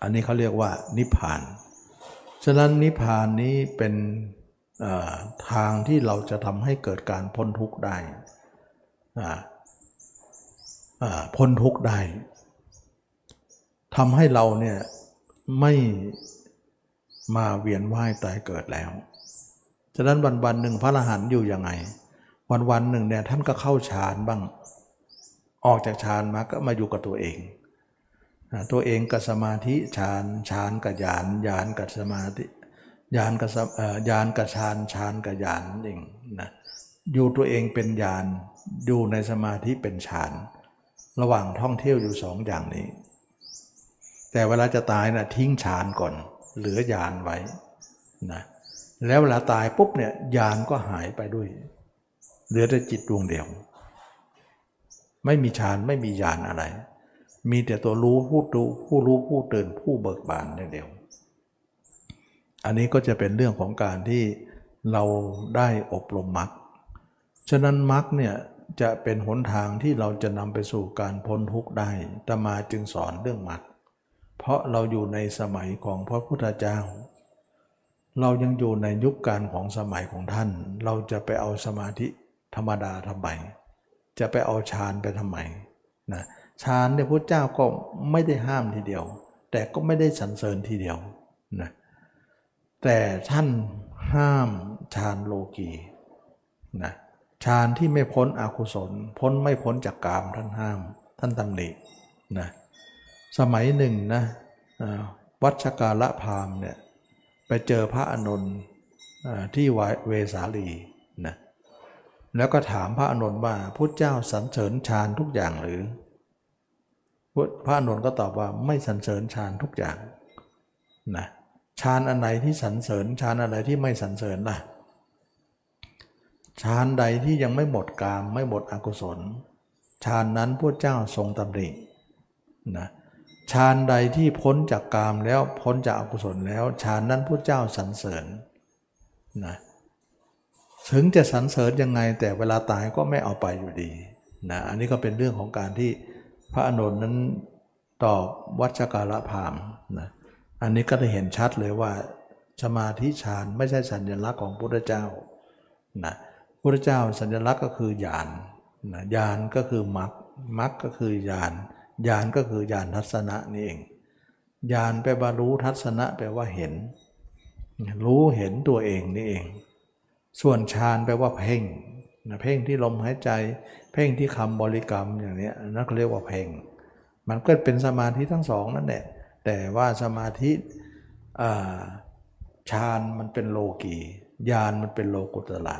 อันนี้เขาเรียกว่านิพพาน ฉะนั้นนิพพานนี้เป็นทางที่เราจะทำให้เกิดการพ้นทุกข์ได้พ้นทุกข์ได้ทำให้เราเนี่ยไม่มาเวียนว่ายตายเกิดแล้ว ฉะนั้นวันวันหนึ่งพระอรหันต์อยู่ยังไง วันวันหนึ่งเนี่ยท่านก็เข้าฌานบ้าง ออกจากฌานมาก็มาอยู่กับตัวเอง ตัวเองกับสมาธิฌานฌานกับญาณญาณกับสมาธิญาณกับญาณกับฌานฌานกับญาณเองนะอยู่ตัวเองเป็นญาณอยู่ในสมาธิเป็นฌาน ระหว่างท่องเที่ยวอยู่สองอย่างนี้ แต่เวลาจะตายนะ่ะทิ้งฌานก่อน เหลือยานไว้นะ แล้วเวลาตายปุ๊บเนี่ยยานก็หายไปด้วย เหลือแต่จิตดวงเดียว ไม่มีฌานไม่มียานอะไร มีแต่ตัวรู้ผู้รู้ผู้รู้ผู้ตื่นผู้เบิกบานเดียว อันนี้ก็จะเป็นเรื่องของการที่เราได้อบรมมรรคฉะนั้นมรรคเนี่ยจะเป็นหนทางที่เราจะนำไปสู่การพ้นทุกข์ได้ตมาจึงสอนเรื่องมรรคเพราะเราอยู่ในสมัยของพระพุทธเจ้า เรายังอยู่ในยุคการของสมัยของท่าน เราจะไปเอาสมาธิธรรมดาทำไม จะไปเอาฌานไปทำไมนะฌานเนี่ยพระเจ้าก็ไม่ได้ห้ามทีเดียว แต่ก็ไม่ได้สรรเสริญทีเดียวนะแต่ท่านห้ามฌานโลกีนะฌานที่ไม่พ้นอกุศล พ้นไม่พ้นจากกามท่านห้าม ท่านตำหนินะสมัยหนึ่งนะวัชกาละพามเนี่ย ไปเจอพระอนุนที่เวสาลีนะแล้วก็ถามพระอนุนว่าพุทธเจ้าสรรเสริญฌานทุกอย่างหรือ พระอนุนก็ตอบว่าไม่สรรเสริญฌานทุกอย่างนะฌานอันไหนที่สรรเสริญฌานอะไรที่ไม่สรรเสริญล่ะฌานใดที่ยังไม่หมดกามไม่หมดอกุศลฌานนั้นพระเจ้าทรงตำหนินะ ฌานใดที่พ้นจากกามแล้วพ้นจากอกุศลแล้วฌานนั้นพระเจ้าสรรเสริญนะถึงจะสรรเสริญยังไงแต่เวลาตายก็ไม่เอาไปอยู่ดีนะอันนี้ก็เป็นเรื่องของการที่พระอนุนนั้นตอบวัชกาละพามนะอันนี้ก็จะเห็นชัดเลยว่า สมาธิฌานไม่ใช่สัญลักษณ์ของพระพุทธเจ้านะพุทธเจ้าสัญลักษณ์ก็คือญาณนะญาณก็คือมรรคมรรคก็คือญาณ ญาณก็คือญาณทัศนะนี่เองญาณแปลว่ารู้ทัศนะแปลว่าเห็น รู้เห็นตัวเองนี่เอง ส่วนฌานแปลว่าเพ่งนะเพ่งที่ลมหายใจ เพ่งที่คำบริกรรมอย่างนี้นั่นเรียกว่าเพ่ง มันก็เป็นสมาธิทั้งสองนั่นแหละแต่ว่าสมาธิฌานมันเป็นโลกีญาณมันเป็นโลกุตละ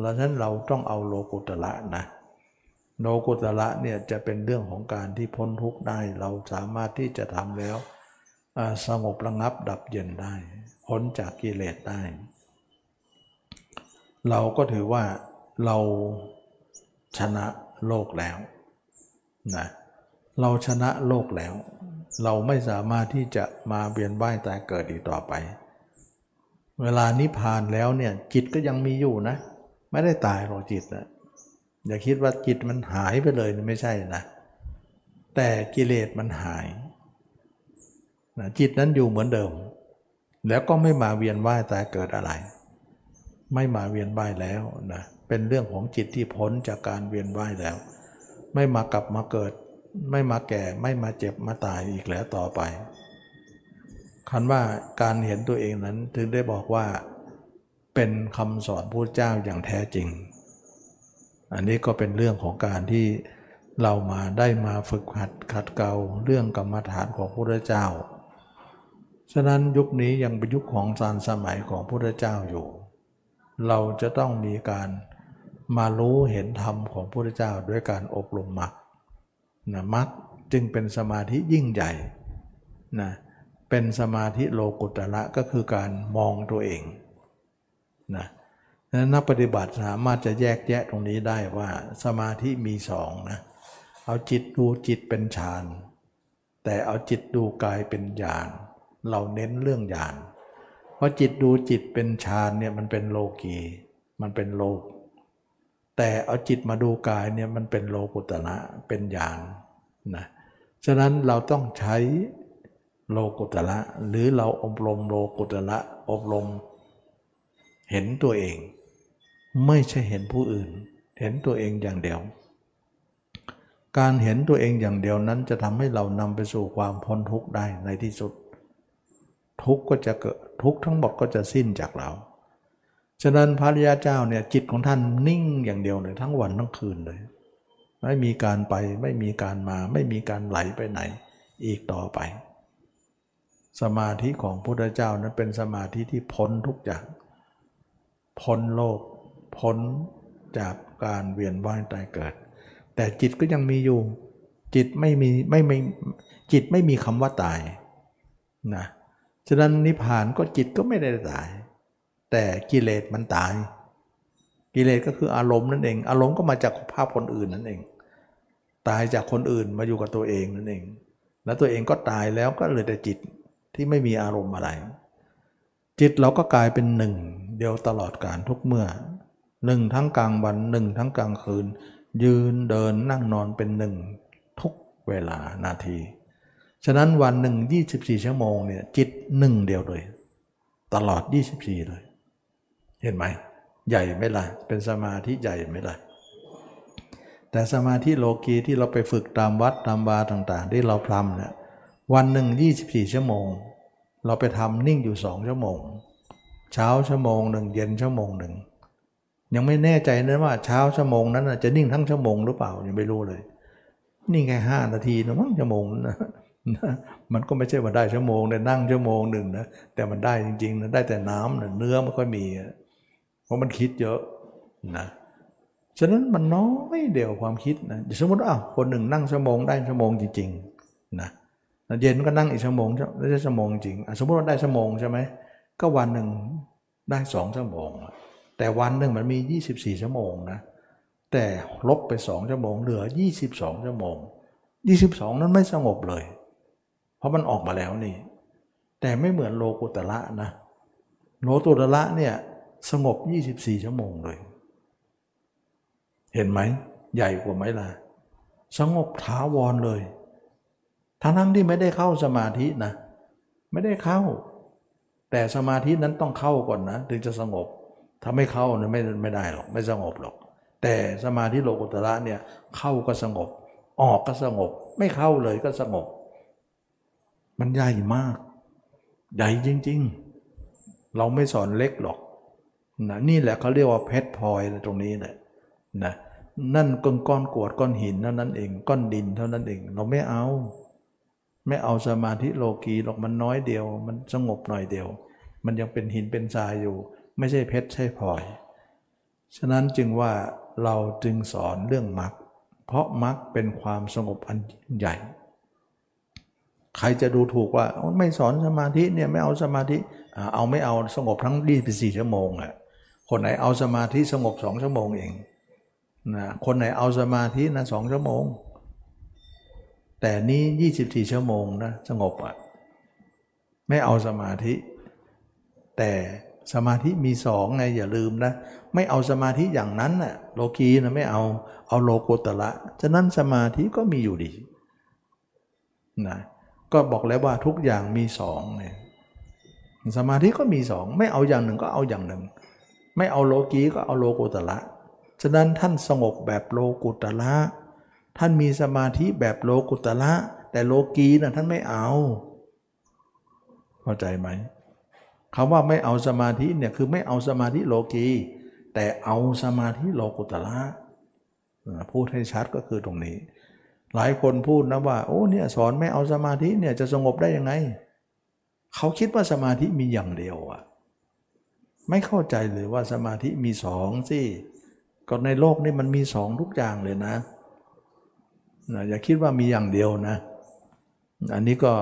แล้วฉะนั้นเราต้องเอาโลกุตละนะ โลกุตละเนี่ยจะเป็นเรื่องของการที่พ้นทุกข์ได้ เราสามารถที่จะทำแล้วสงบระงับดับเย็นได้ พ้นจากกิเลสได้ เราก็ถือว่าเราชนะโลกแล้วนะเราชนะโลกแล้ว เราไม่สามารถที่จะมาเบียนว่ายตายเกิดอีกต่อไป เวลานิพพานแล้วเนี่ยจิตก็ยังมีอยู่นะ ไม่ได้ตายหรอกจิตนะ อย่าคิดว่าจิตมันหายไปเลยไม่ใช่นะ แต่กิเลสมันหายนะจิตนั้นอยู่เหมือนเดิม แล้วก็ไม่มาเวียนว่ายตายเกิดอะไร ไม่มาเวียนว่ายแล้วนะเป็นเรื่องของจิตที่พ้นจากการเวียนว่ายแล้ว ไม่มากลับมาเกิด ไม่มาแก่ไม่มาเจ็บมาตายอีกแล้วต่อไปคันว่าการเห็นตัวเองนั้นถึงได้บอกว่าเป็นคำสอนพระเจ้าอย่างแท้จริง อันนี้ก็เป็นเรื่องของการที่เรามาได้มาฝึกหัดขัดเกลาเรื่องกรรมฐานของพระพุทธเจ้า ฉะนั้นยุคนี้ยังเป็นยุคของสารสมัยของพระพุทธเจ้าอยู่ เราจะต้องมีการมารู้เห็นธรรมของพระพุทธเจ้าด้วยการอบรมมรรคนะมรรคจึงเป็นสมาธิยิ่งใหญ่นะเป็นสมาธิโลกุตระก็คือการมองตัวเองนะ นั้นนักปฏิบัติสามารถจะแยกแยะตรงนี้ได้ว่า สมาธิมีสองนะ เอาจิตดูจิตเป็นฌาน แต่เอาจิตดูกายเป็นญาณ เราเน้นเรื่องญาณ เพราะจิตดูจิตเป็นฌานเนี่ยมันเป็นโลกีมันเป็นโลก แต่เอาจิตมาดูกายเนี่ยมันเป็นโลกุตระเป็นญาณนะฉะนั้นเราต้องใช้โลกุตระหรือเราอบรมโลกุตระอบรมเห็นตัวเอง ไม่ใช่เห็นผู้อื่น เห็นตัวเองอย่างเดียว การเห็นตัวเองอย่างเดียวนั้นจะทำให้เรานำไปสู่ความพ้นทุกข์ได้ในที่สุด ทุกข์ก็จะเกิดทุกข์ทั้งหมดก็จะสิ้นจากเราฉะนั้นพระริยาเจ้าเนี่ยจิตของท่านนิ่งอย่างเดียวเลยทั้งวันทั้งคืนเลย ไม่มีการไปไม่มีการมาไม่มีการไหลไปไหนอีกต่อไป สมาธิของพุทธเจ้านั้นเป็นสมาธิที่พ้นทุกอย่าง พ้นโลก พ้นจากการเวียนว่ายตายเกิด แต่จิตก็ยังมีอยู่ จิตไม่มีไม่ไม่จิตไม่มีคำว่าตายนะฉะนั้นนิพพานก็จิตก็ไม่ได้ตาย แต่กิเลสมันตาย กิเลสก็คืออารมณ์นั่นเอง อารมณ์ก็มาจากภาพคนอื่นนั่นเอง ตายจากคนอื่นมาอยู่กับตัวเองนั่นเอง แล้วตัวเองก็ตายแล้วก็เหลือแต่จิตที่ไม่มีอารมณ์อะไร จิตเราก็กลายเป็นหนึ่ง เดียวตลอดการทุกเมื่อ หนึ่งทั้งกลางวันหนึ่งทั้งกลางคืน ยืนเดินนั่งนอนเป็นหนึ่งทุกเวลานาที ฉะนั้นวันหนึ่ง24 ชั่วโมงเนี่ยจิตหนึ่งเดียวเลย ตลอด 24 เลย เห็นไหม ใหญ่ไหมล่ะ เป็นสมาธิใหญ่ไหมล่ะแต่สมาธิโลกีที่เราไปฝึกตามวัดตามบาต่างๆ ที่เราพรำเนี่ยวันหนึ่ง24 ชั่วโมง เราไปทำนิ่งอยู่สองชั่วโมง เช้าชั่วโมงหนึ่งเย็นชั่วโมงหนึ่ง ยังไม่แน่ใจนะว่าเช้าชั่วโมงนั้นจะนิ่งทั้งชั่วโมงหรือเปล่ายังไม่รู้เลยนิ่งแค่ห้านาทีนะมั้งชั่วโมงนะมันก็ไม่ใช่ว่าได้ชั่วโมงแต่นั่งชั่วโมงหนึ่งนะแต่มันได้จริงๆนะได้แต่น้ำนะเนื้อไม่ค่อยมี เพราะมันคิดเยอะนะฉะนั้นมันน้อยเดียวความคิดนะสมมติว่าวคนหนึ่งนั่งชั่วโมงได้ชั่วโมงจริงๆนะเย็นก็นั่งอีกชั่วโมงได้ชั่วโมงจริงสมมติว่าได้ชั่วโมงใช่ไหมก็วันหนึ่งได้สองชั่วโมง แต่วันหนึ่งมันมี 24 ชั่วโมงนะ แต่ลบไปสองชั่วโมง เหลือ 22 ชั่วโมง 22 นั้นไม่สงบเลย เพราะมันออกมาแล้วนี่ แต่ไม่เหมือนโลกุตระนะ โลกุตระเนี่ยสงบ 24 ชั่วโมงเลย เห็นไหม ใหญ่กว่าไหมล่ะ สงบถาวรเลย ทั้งทั้งที่ไม่ได้เข้าสมาธินะ ไม่ได้เข้า แต่สมาธินั้นต้องเข้าก่อนนะ ถึงจะสงบ ถ้าไม่เข้าเนี่ยไม่ไม่ได้หรอกไม่สงบหรอก แต่สมาธิโลกุตระเนี่ยเข้าก็สงบ ออกก็สงบ ไม่เข้าเลยก็สงบ มันใหญ่มาก ใหญ่จริง ๆ เราไม่สอนเล็กหรอกนะนี่แหละเขาเรียกว่าเพชรพลอยตรงนี้แหละนะนั่นก้อนก้อนกวดก้อนหินเท่านั้นเองก้อนดินเท่านั้นเอง เราไม่เอา ไม่เอาสมาธิโลกีหรอกมันน้อยเดียว มันสงบหน่อยเดียว มันยังเป็นหินเป็นทรายอยู่ ไม่ใช่เพชรใช่พลอย ฉะนั้นจึงว่าเราจึงสอนเรื่องมรรคเพราะมรรคเป็นความสงบอันใหญ่ ใครจะดูถูกว่าไม่สอนสมาธิเนี่ยไม่เอาสมาธิเอาไม่เอาสงบทั้งดีไปสี่ชั่วโมงอะคนไหนเอาสมาธิสงบสองชั่วโมงเองนะคนไหนเอาสมาธินะสองชั่วโมง แต่นี้ 24 ชั่วโมงนะสงบอะไม่เอาสมาธิ แต่ สมาธิมีสองไงอย่าลืมนะ ไม่เอาสมาธิอย่างนั้นน่ะโลกีนะไม่เอาเอาโลโกตละฉะนั้นสมาธิก็มีอยู่ดีนะก็บอกแล้วว่าทุกอย่างมีสองเนี่ยสมาธิก็มีสองไม่เอาอย่างหนึ่งก็เอาอย่างหนึ่ง ไม่เอาโลกีก็เอาโลโกตละฉะนั้นท่านสงบแบบโลกุตละท่านมีสมาธิแบบโลกุตละแต่โลกีนะ่ะท่านไม่เอา เข้าใจไหม คำว่าไม่เอาสมาธิเนี่ยคือไม่เอาสมาธิโลกีแต่เอาสมาธิโลกุตละพูดให้ชัดก็คือตรงนี้ หลายคนพูดนะว่าโอ้เนี่ยสอนไม่เอาสมาธิเนี่ยจะสงบได้ยังไง เขาคิดว่าสมาธิมีอย่างเดียวอะไม่เข้าใจเลยว่าสมาธิมีสองสิก็ในโลกนี่มันมีสองทุกอย่างเลยนะนะอย่าคิดว่ามีอย่างเดียวนะ อันนี้ก็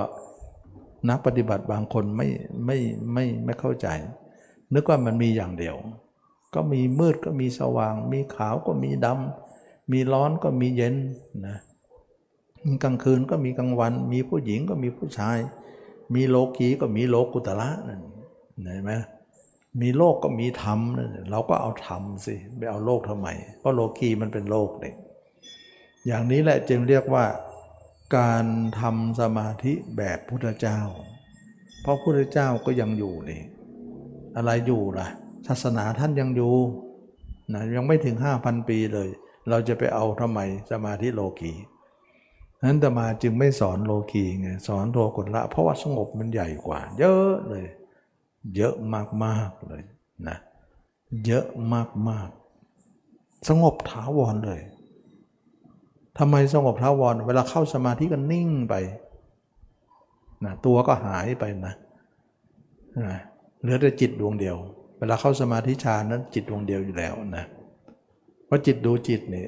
นักปฏิบัติบางคนไม่ไม่ไม่ไม่เข้าใจ นึกว่ามันมีอย่างเดียว ก็มีมืดก็มีสว่าง มีขาวก็มีดำมีร้อนก็มีเย็นนะมีกลางคืนก็มีกลางวัน มีผู้หญิงก็มีผู้ชาย มีโลกีก็มีโลกุตละนั่นเห็นไหมมีโลกก็มีธรรมนั่นเราก็เอาธรรมสิไปเอาโลกทำไมเพราะโลกีมันเป็นโลกเด็กอย่างนี้แหละจึงเรียกว่า การทำสมาธิแบบพุทธเจ้า เพราะพุทธเจ้าก็ยังอยู่นี่ อะไรอยู่ล่ะ ศาสนาท่านยังอยู่นะยังไม่ถึง 5,000 ปีเลย เราจะไปเอาทำไมสมาธิโลกีนั้นตมาจึงไม่สอนโลกีไงสอนโทกุละ เพราะว่าสงบมันใหญ่กว่า เยอะเลย เยอะมากๆเลยนะเยอะมากๆ สงบถาวรเลย ทำไมสงบท้าวร เวลาเข้าสมาธิก็นิ่งไปนะตัวก็หายไปนะนะเหลือแต่จิตดวงเดียว เวลาเข้าสมาธิฌานนั้นจิตดวงเดียวอยู่แล้วนะเพราะจิตดูจิตนี่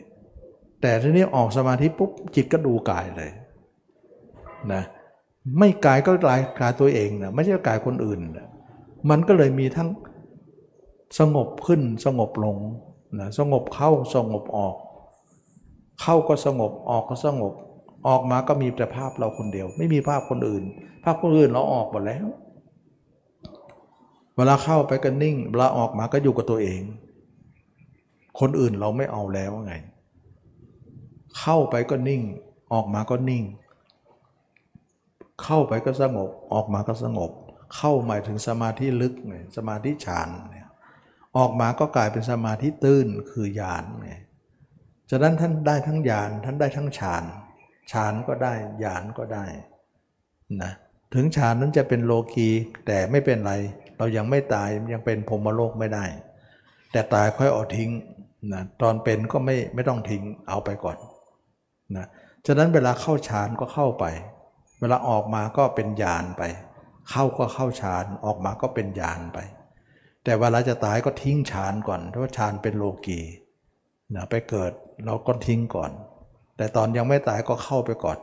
แต่ทีนี้ออกสมาธิปุ๊บจิตก็ดูกายเลยนะไม่กายก็กายกายตัวเองนะไม่ใช่กายคนอื่นนะมันก็เลยมีทั้งสงบขึ้นสงบลงนะสงบเข้าสงบออก เข้าก็สงบออกก็สงบ ออกมาก็มีแต่ภาพเราคนเดียว ไม่มีภาพคนอื่น ภาพคนอื่นเราออกหมดแล้ว เวลาเข้าไปก็นิ่งเวลาออกมาก็อยู่กับตัวเอง คนอื่นเราไม่เอาแล้วไง เข้าไปก็นิ่ง ออกมาก็นิ่ง เข้าไปก็สงบ ออกมาก็สงบ เข้าหมายถึงสมาธิลึกไงสมาธิฌานเนี่ยออกมาก็กลายเป็นสมาธิตื้นคือญาณไง ฉะนั้นท่านได้ทั้งญาณท่านได้ทั้งฌานฌานก็ได้ญาณก็ได้นะถึงฌานนั้นจะเป็นโลกีแต่ไม่เป็นไร เรายังไม่ตายยังเป็นพรมโลกไม่ได้ แต่ตายค่อยเอาทิ้งนะตอนเป็นก็ไม่ไม่ต้องทิ้งเอาไปก่อนนะฉะนั้นเวลาเข้าฌานก็เข้าไป เวลาออกมาก็เป็นญาณไป เข้าก็เข้าฌานออกมาก็เป็นญาณไป แต่เวลาจะตายก็ทิ้งฌานก่อนเพราะฌานเป็นโลกีนะไปเกิด เราก็ทิ้งก่อน แต่ตอนยังไม่ตายก็เข้าไปก่อน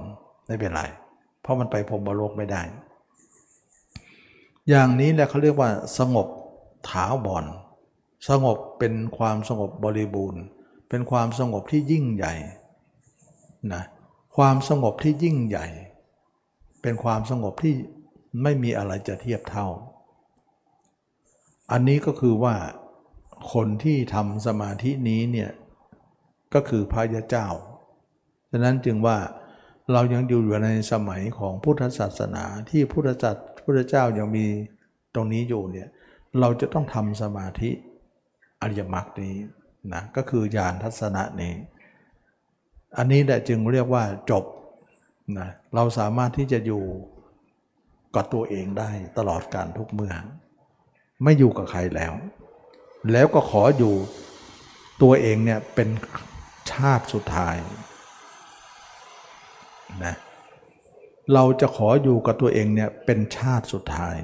ไม่เป็นไร เพราะมันไปพรมโลกไม่ได้ อย่างนี้แหละเขาเรียกว่า สงบถาวรสงบเป็นความสงบบริบูรณ์ เป็นความสงบที่ยิ่งใหญ่นะความสงบที่ยิ่งใหญ่ เป็นความสงบที่ไม่มีอะไรจะเทียบเท่า อันนี้ก็คือว่าคนที่ทำสมาธินี้เนี่ย ก็คือพระยาเจ้า ฉะนั้นจึงว่าเรายังอยู่อยู่ในสมัยของพุทธศาสนาที่พุทธจักรพุทธเจ้ายังมีตรงนี้อยู่เนี่ยเราจะต้องทำสมาธิอริยมรรคนี้นะก็คือญาณทัศนะนี้ อันนี้แหละจึงเรียกว่าจบนะเราสามารถที่จะอยู่กับตัวเองได้ตลอดการทุกเมื่อ ไม่อยู่กับใครแล้ว แล้วก็ขออยู่ตัวเองเนี่ยเป็น ชาติสุดท้ายนะเราจะขออยู่กับตัวเองเนี่ยเป็นชาติสุดท้าย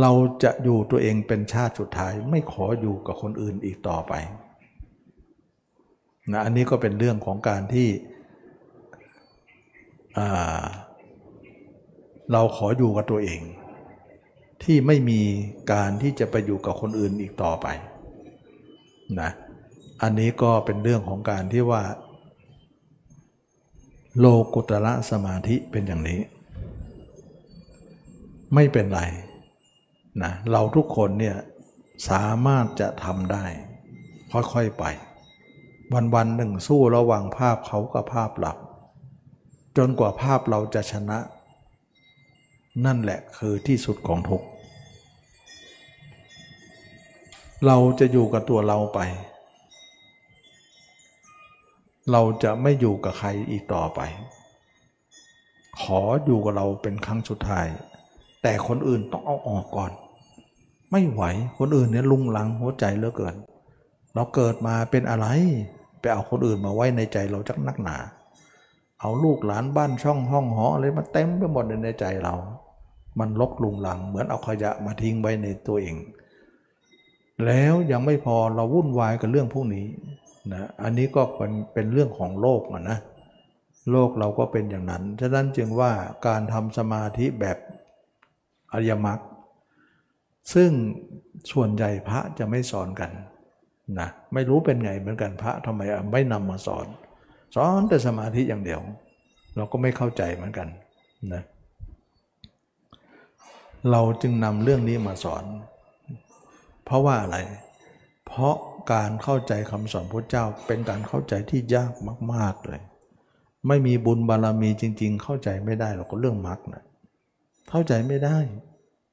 เราจะอยู่ตัวเองเป็นชาติสุดท้าย ไม่ขออยู่กับคนอื่นอีกต่อไปนะอันนี้ก็เป็นเรื่องของการที่เราขออยู่กับตัวเอง ที่ไม่มีการที่จะไปอยู่กับคนอื่นอีกต่อไป นะอันนี้ก็เป็นเรื่องของการที่ว่า โลกุตระสมาธิเป็นอย่างนี้ ไม่เป็นไรนะเราทุกคนเนี่ยสามารถจะทำได้ ค่อยๆไป วันวันหนึ่งสู้ระหว่างภาพเขากับภาพเราจนกว่าภาพเราจะชนะ นั่นแหละคือที่สุดของทุกข์ เราจะอยู่กับตัวเราไป เราจะไม่อยู่กับใครอีกต่อไป ขออยู่กับเราเป็นครั้งสุดท้าย แต่คนอื่นต้องเอาออกก่อน ไม่ไหวคนอื่นเนี่ยลุงลังหัวใจเหลือเกิน เราเกิดมาเป็นอะไร ไปเอาคนอื่นมาไว้ในใจเราจักนักหนา เอาลูกหลานบ้านช่องห้องหออะไรมาเต็มไปหมดในใจเรา มันลกลุงหลังเหมือนเอาขยะมาทิ้งไว้ในตัวเอง แล้วยังไม่พอเราวุ่นวายกับเรื่องพวกนี้นะอันนี้ก็เป็นเป็นเรื่องของโลกอะนะโลกเราก็เป็นอย่างนั้น ฉะนั้นจึงว่าการทำสมาธิแบบอริยมรรคซึ่งส่วนใหญ่พระจะไม่สอนกันนะไม่รู้เป็นไงเหมือนกันพระทำไมไม่นำมาสอน สอนแต่สมาธิอย่างเดียว เราก็ไม่เข้าใจเหมือนกันนะเราจึงนำเรื่องนี้มาสอน ราะว่าอะไร เพราะการเข้าใจคำสอนพระเจ้าเป็นการเข้าใจที่ยากมาก ๆเลย ไม่มีบุญบารมีจริง ๆ เข้าใจไม่ได้หรอกเรื่องมรรคนะเข้าใจไม่ได้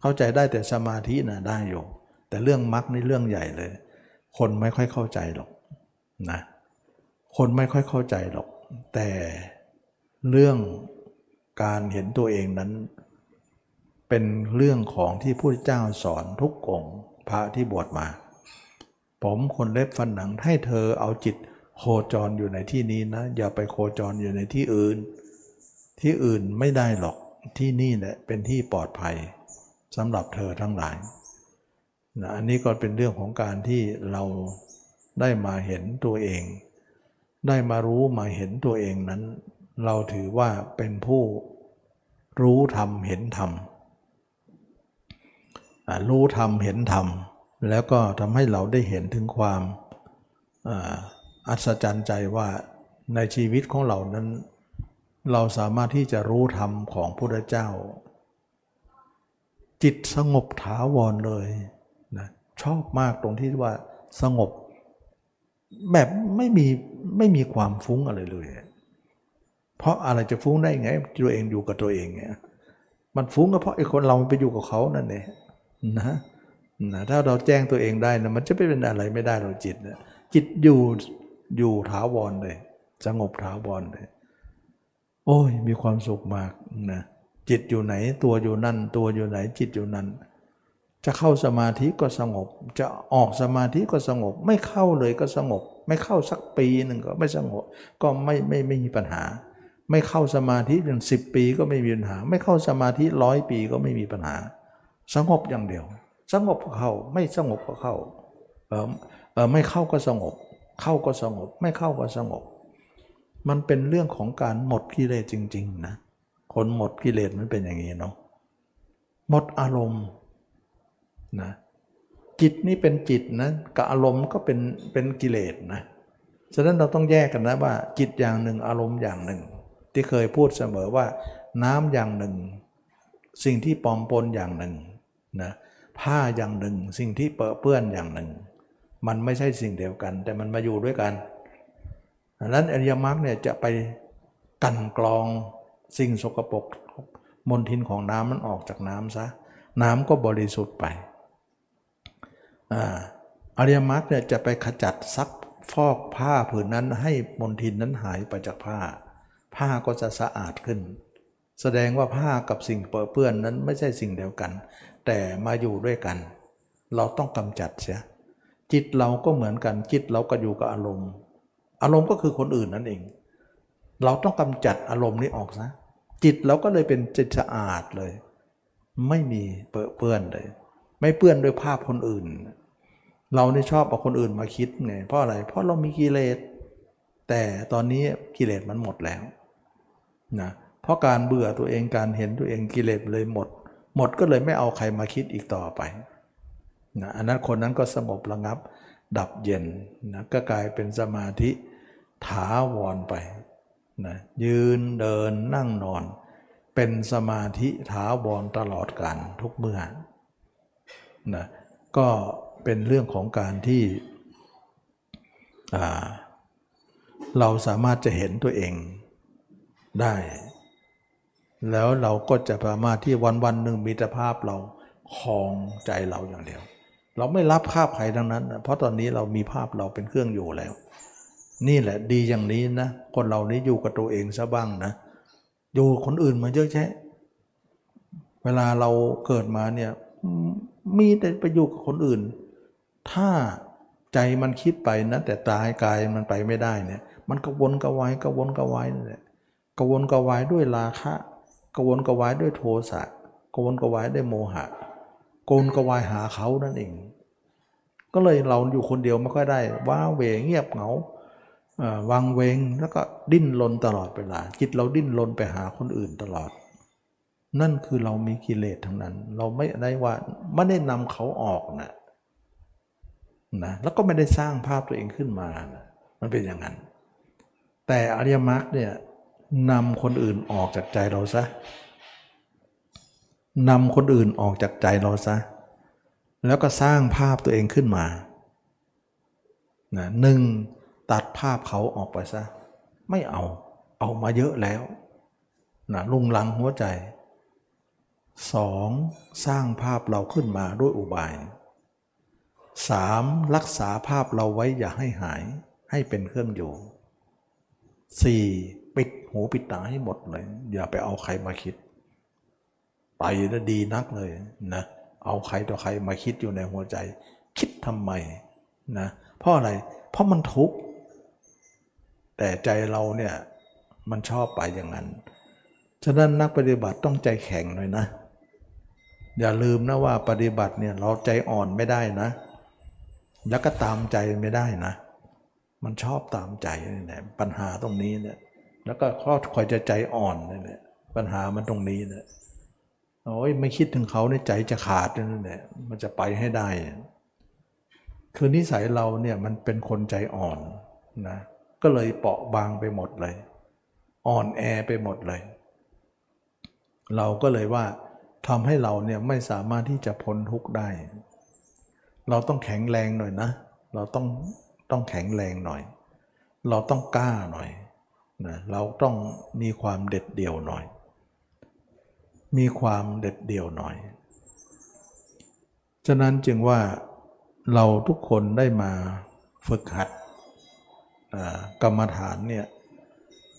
เข้าใจได้แต่สมาธินะได้อยู่ แต่เรื่องมรรคนี่เรื่องใหญ่เลย คนไม่ค่อยเข้าใจหรอกนะคนไม่ค่อยเข้าใจหรอก แต่เรื่องการเห็นตัวเองนั้น เป็นเรื่องของที่พระเจ้าสอนทุกองค์ พระที่บวชมา ผมคนเล็บฟันหนังให้เธอเอาจิตโคจรอยู่ในที่นี้นะ อย่าไปโคจรอยู่ในที่อื่น ที่อื่นไม่ได้หรอกที่นี่แหละเป็นที่ปลอดภัยสำหรับเธอทั้งหลายนะอันนี้ก็เป็นเรื่องของการที่เราได้มาเห็นตัวเอง ได้มารู้มาเห็นตัวเองนั้น เราถือว่าเป็นผู้รู้ธรรมเห็นธรรม รู้ธรรมเห็นธรรม แล้วก็ทำให้เราได้เห็นถึงความอัศจรรย์ใจว่าในชีวิตของเรานั้น เราสามารถที่จะรู้ธรรมของพระเจ้า จิตสงบถาวรเลยนะชอบมากตรงที่ว่าสงบแบบไม่มีไม่มีความฟุ้งอะไรเลย เพราะอะไรจะฟุ้งได้ไง ตัวเองอยู่กับตัวเองเนี่ยมันฟุ้งก็เพราะไอ้คนเราไปอยู่กับเขานั่นเอง นะนะถ้าเราแจ้งตัวเองได้นะมันจะไม่เป็นอะไรไม่ได้เราจิตนะจิตอยู่อยู่ถาวรเลยสงบถาวรเลย โอ้ย มีความสุขมากนะจิตอยู่ไหนตัวอยู่นั่น ตัวอยู่ไหนจิตอยู่นั่น จะเข้าสมาธิก็สงบ จะออกสมาธิก็สงบ ไม่เข้าเลยก็สงบ ไม่เข้าสักปีหนึ่งก็ไม่สงบ ก็ไม่ไม่ไม่มีปัญหา ไม่เข้าสมาธิถึงสิบปีก็ไม่มีปัญหา ไม่เข้าสมาธิร้อยปีก็ไม่มีปัญหา สงบอย่างเดียว สงบก็เข้าไม่สงบก็เข้าเออเออไม่เข้าก็สงบ เข้าก็สงบ ไม่เข้าก็สงบ มันเป็นเรื่องของการหมดกิเลสจริง ๆ นะ คนหมดกิเลสมันเป็นอย่างนี้เนาะหมดอารมณ์นะจิตนี่เป็นจิตนะกับอารมณ์ก็เป็นเป็นกิเลสนะฉะนั้นเราต้องแยกกันนะว่า จิตอย่างหนึ่งอารมณ์อย่างหนึ่ง ที่เคยพูดเสมอว่า น้ำอย่างหนึ่ง สิ่งที่ปลอมปนอย่างหนึ่ง นะผ้าอย่างหนึ่งสิ่งที่เปื้อนอย่างหนึ่ง มันไม่ใช่สิ่งเดียวกัน แต่มันมาอยู่ด้วยกันดังนั้นอริยมรรคเนี่ยจะไปกันกรองสิ่งสกปรกมลทินของน้ำมันออกจากน้ำซะน้ำก็บริสุทธิ์ไปอริยมรรคเนี่ยจะไปขจัดซักฟอกผ้าผืนนั้นให้มลทินนั้นหายไปจากผ้า ผ้าก็จะสะอาดขึ้น แสดงว่าผ้ากับสิ่งเปื้อนนั้นไม่ใช่สิ่งเดียวกัน แต่มาอยู่ด้วยกัน เราต้องกำจัดเสีย จิตเราก็เหมือนกัน จิตเราก็อยู่กับอารมณ์ อารมณ์ก็คือคนอื่นนั่นเอง เราต้องกำจัดอารมณ์นี้ออกซะ จิตเราก็เลยเป็นจิตสะอาดเลย ไม่มีเปื้อนเลย ไม่เปื้อนด้วยภาพคนอื่น เราเนี่ชอบเอาคนอื่นมาคิดไง เพราะอะไร เพราะเรามีกิเลส แต่ตอนนี้กิเลสมันหมดแล้วนะ เพราะการเบื่อตัวเองการเห็นตัวเองกิเลสเลยหมด หมดก็เลยไม่เอาใครมาคิดอีกต่อไปนะอันนั้นคนนั้นก็สงบระงับ ดับเย็นนะก็กลายเป็นสมาธิถาวรไปนะยืนเดินนั่งนอน เป็นสมาธิถาวรตลอดการทุกเมื่อนะก็เป็นเรื่องของการที่เราสามารถจะเห็นตัวเองได้ แล้วเราก็จะสามารถที่วันวันหนึ่งมีต่ภาพเราคลองใจเราอย่างเดียว เราไม่รับภาพใครทั้งนั้น เพราะตอนนี้เรามีภาพเราเป็นเครื่องอยู่แล้ว นี่แหละดีอย่างนี้นะ คนเรานี้อยู่กับตัวเองซะบ้างนะอยู่คนอื่นมาเยอะแยะเวลาเราเกิดมาเนี่ยมีแต่ไปอยู่กับคนอื่น ถ้าใจมันคิดไปนะแต่ตายกายมันไปไม่ได้เนี่ย มันกระวนกระวายกระวนกระวายนั่นแหละกระวนกระวายด้วยราคะ วนกระวายด้วยโทสะกระวนกระวายด้วยโมหะกวนกระวายหาเขานั่นเอง ก็เลยเราอยู่คนเดียวไม่ค่อยได้ ว้าเหวเงียบเหงาวังเวงแล้วก็ดิ้นรนตลอดเวลา จิตเราดิ้นรนไปหาคนอื่นตลอด นั่นคือเรามีกิเลสทั้งนั้น เราไม่ได้ว่าไม่ได้นำเขาออกนะนะแล้วก็ไม่ได้สร้างภาพตัวเองขึ้นมานะมันเป็นอย่างนั้น แต่อริยมรรคเนี่ย นำคนอื่นออกจากใจเราซะนำคนอื่นออกจากใจเราซะ แล้วก็สร้างภาพตัวเองขึ้นมานะหนึ่งตัดภาพเขาออกไปซะ ไม่เอา เอามาเยอะแล้วนะลุงลังหัวใจสองสร้างภาพเราขึ้นมาด้วยอุบายสามรักษาภาพเราไว้อย่าให้หายให้เป็นเครื่องอยู่สี่ หูปิดตาให้หมดเลย อย่าไปเอาใครมาคิด ไปแล้วดีนักเลยนะเอาใครต่อใครมาคิดอยู่ในหัวใจ คิดทำไมนะเพราะอะไรเพราะมันทุกข์แต่ใจเราเนี่ยมันชอบไปอย่างนั้น ฉะนั้นนักปฏิบัติต้องใจแข็งหน่อยนะ อย่าลืมนะว่าปฏิบัติเนี่ยเราใจอ่อนไม่ได้นะ แล้วก็ตามใจไม่ได้นะ มันชอบตามใจนี่แหละปัญหาตรงนี้เนี่ย แล้วก็ข้อคอยจะใจอ่อนนี่แหละปัญหามันตรงนี้เนี่ยโอ้ยไม่คิดถึงเขาในใจจะขาดนั่นแหละมันจะไปให้ได้ คือนิสัยเราเนี่ยมันเป็นคนใจอ่อนนะก็เลยเปราะบางไปหมดเลย อ่อนแอไปหมดเลย เราก็เลยว่าทำให้เราเนี่ยไม่สามารถที่จะพ้นทุกข์ได้ เราต้องแข็งแรงหน่อยนะ เราต้องต้องแข็งแรงหน่อย เราต้องกล้าหน่อย นะเราต้องมีความเด็ดเดี่ยวหน่อย มีความเด็ดเดี่ยวหน่อย ฉะนั้นจึงว่าเราทุกคนได้มาฝึกหัดกรรมฐานเนี่ย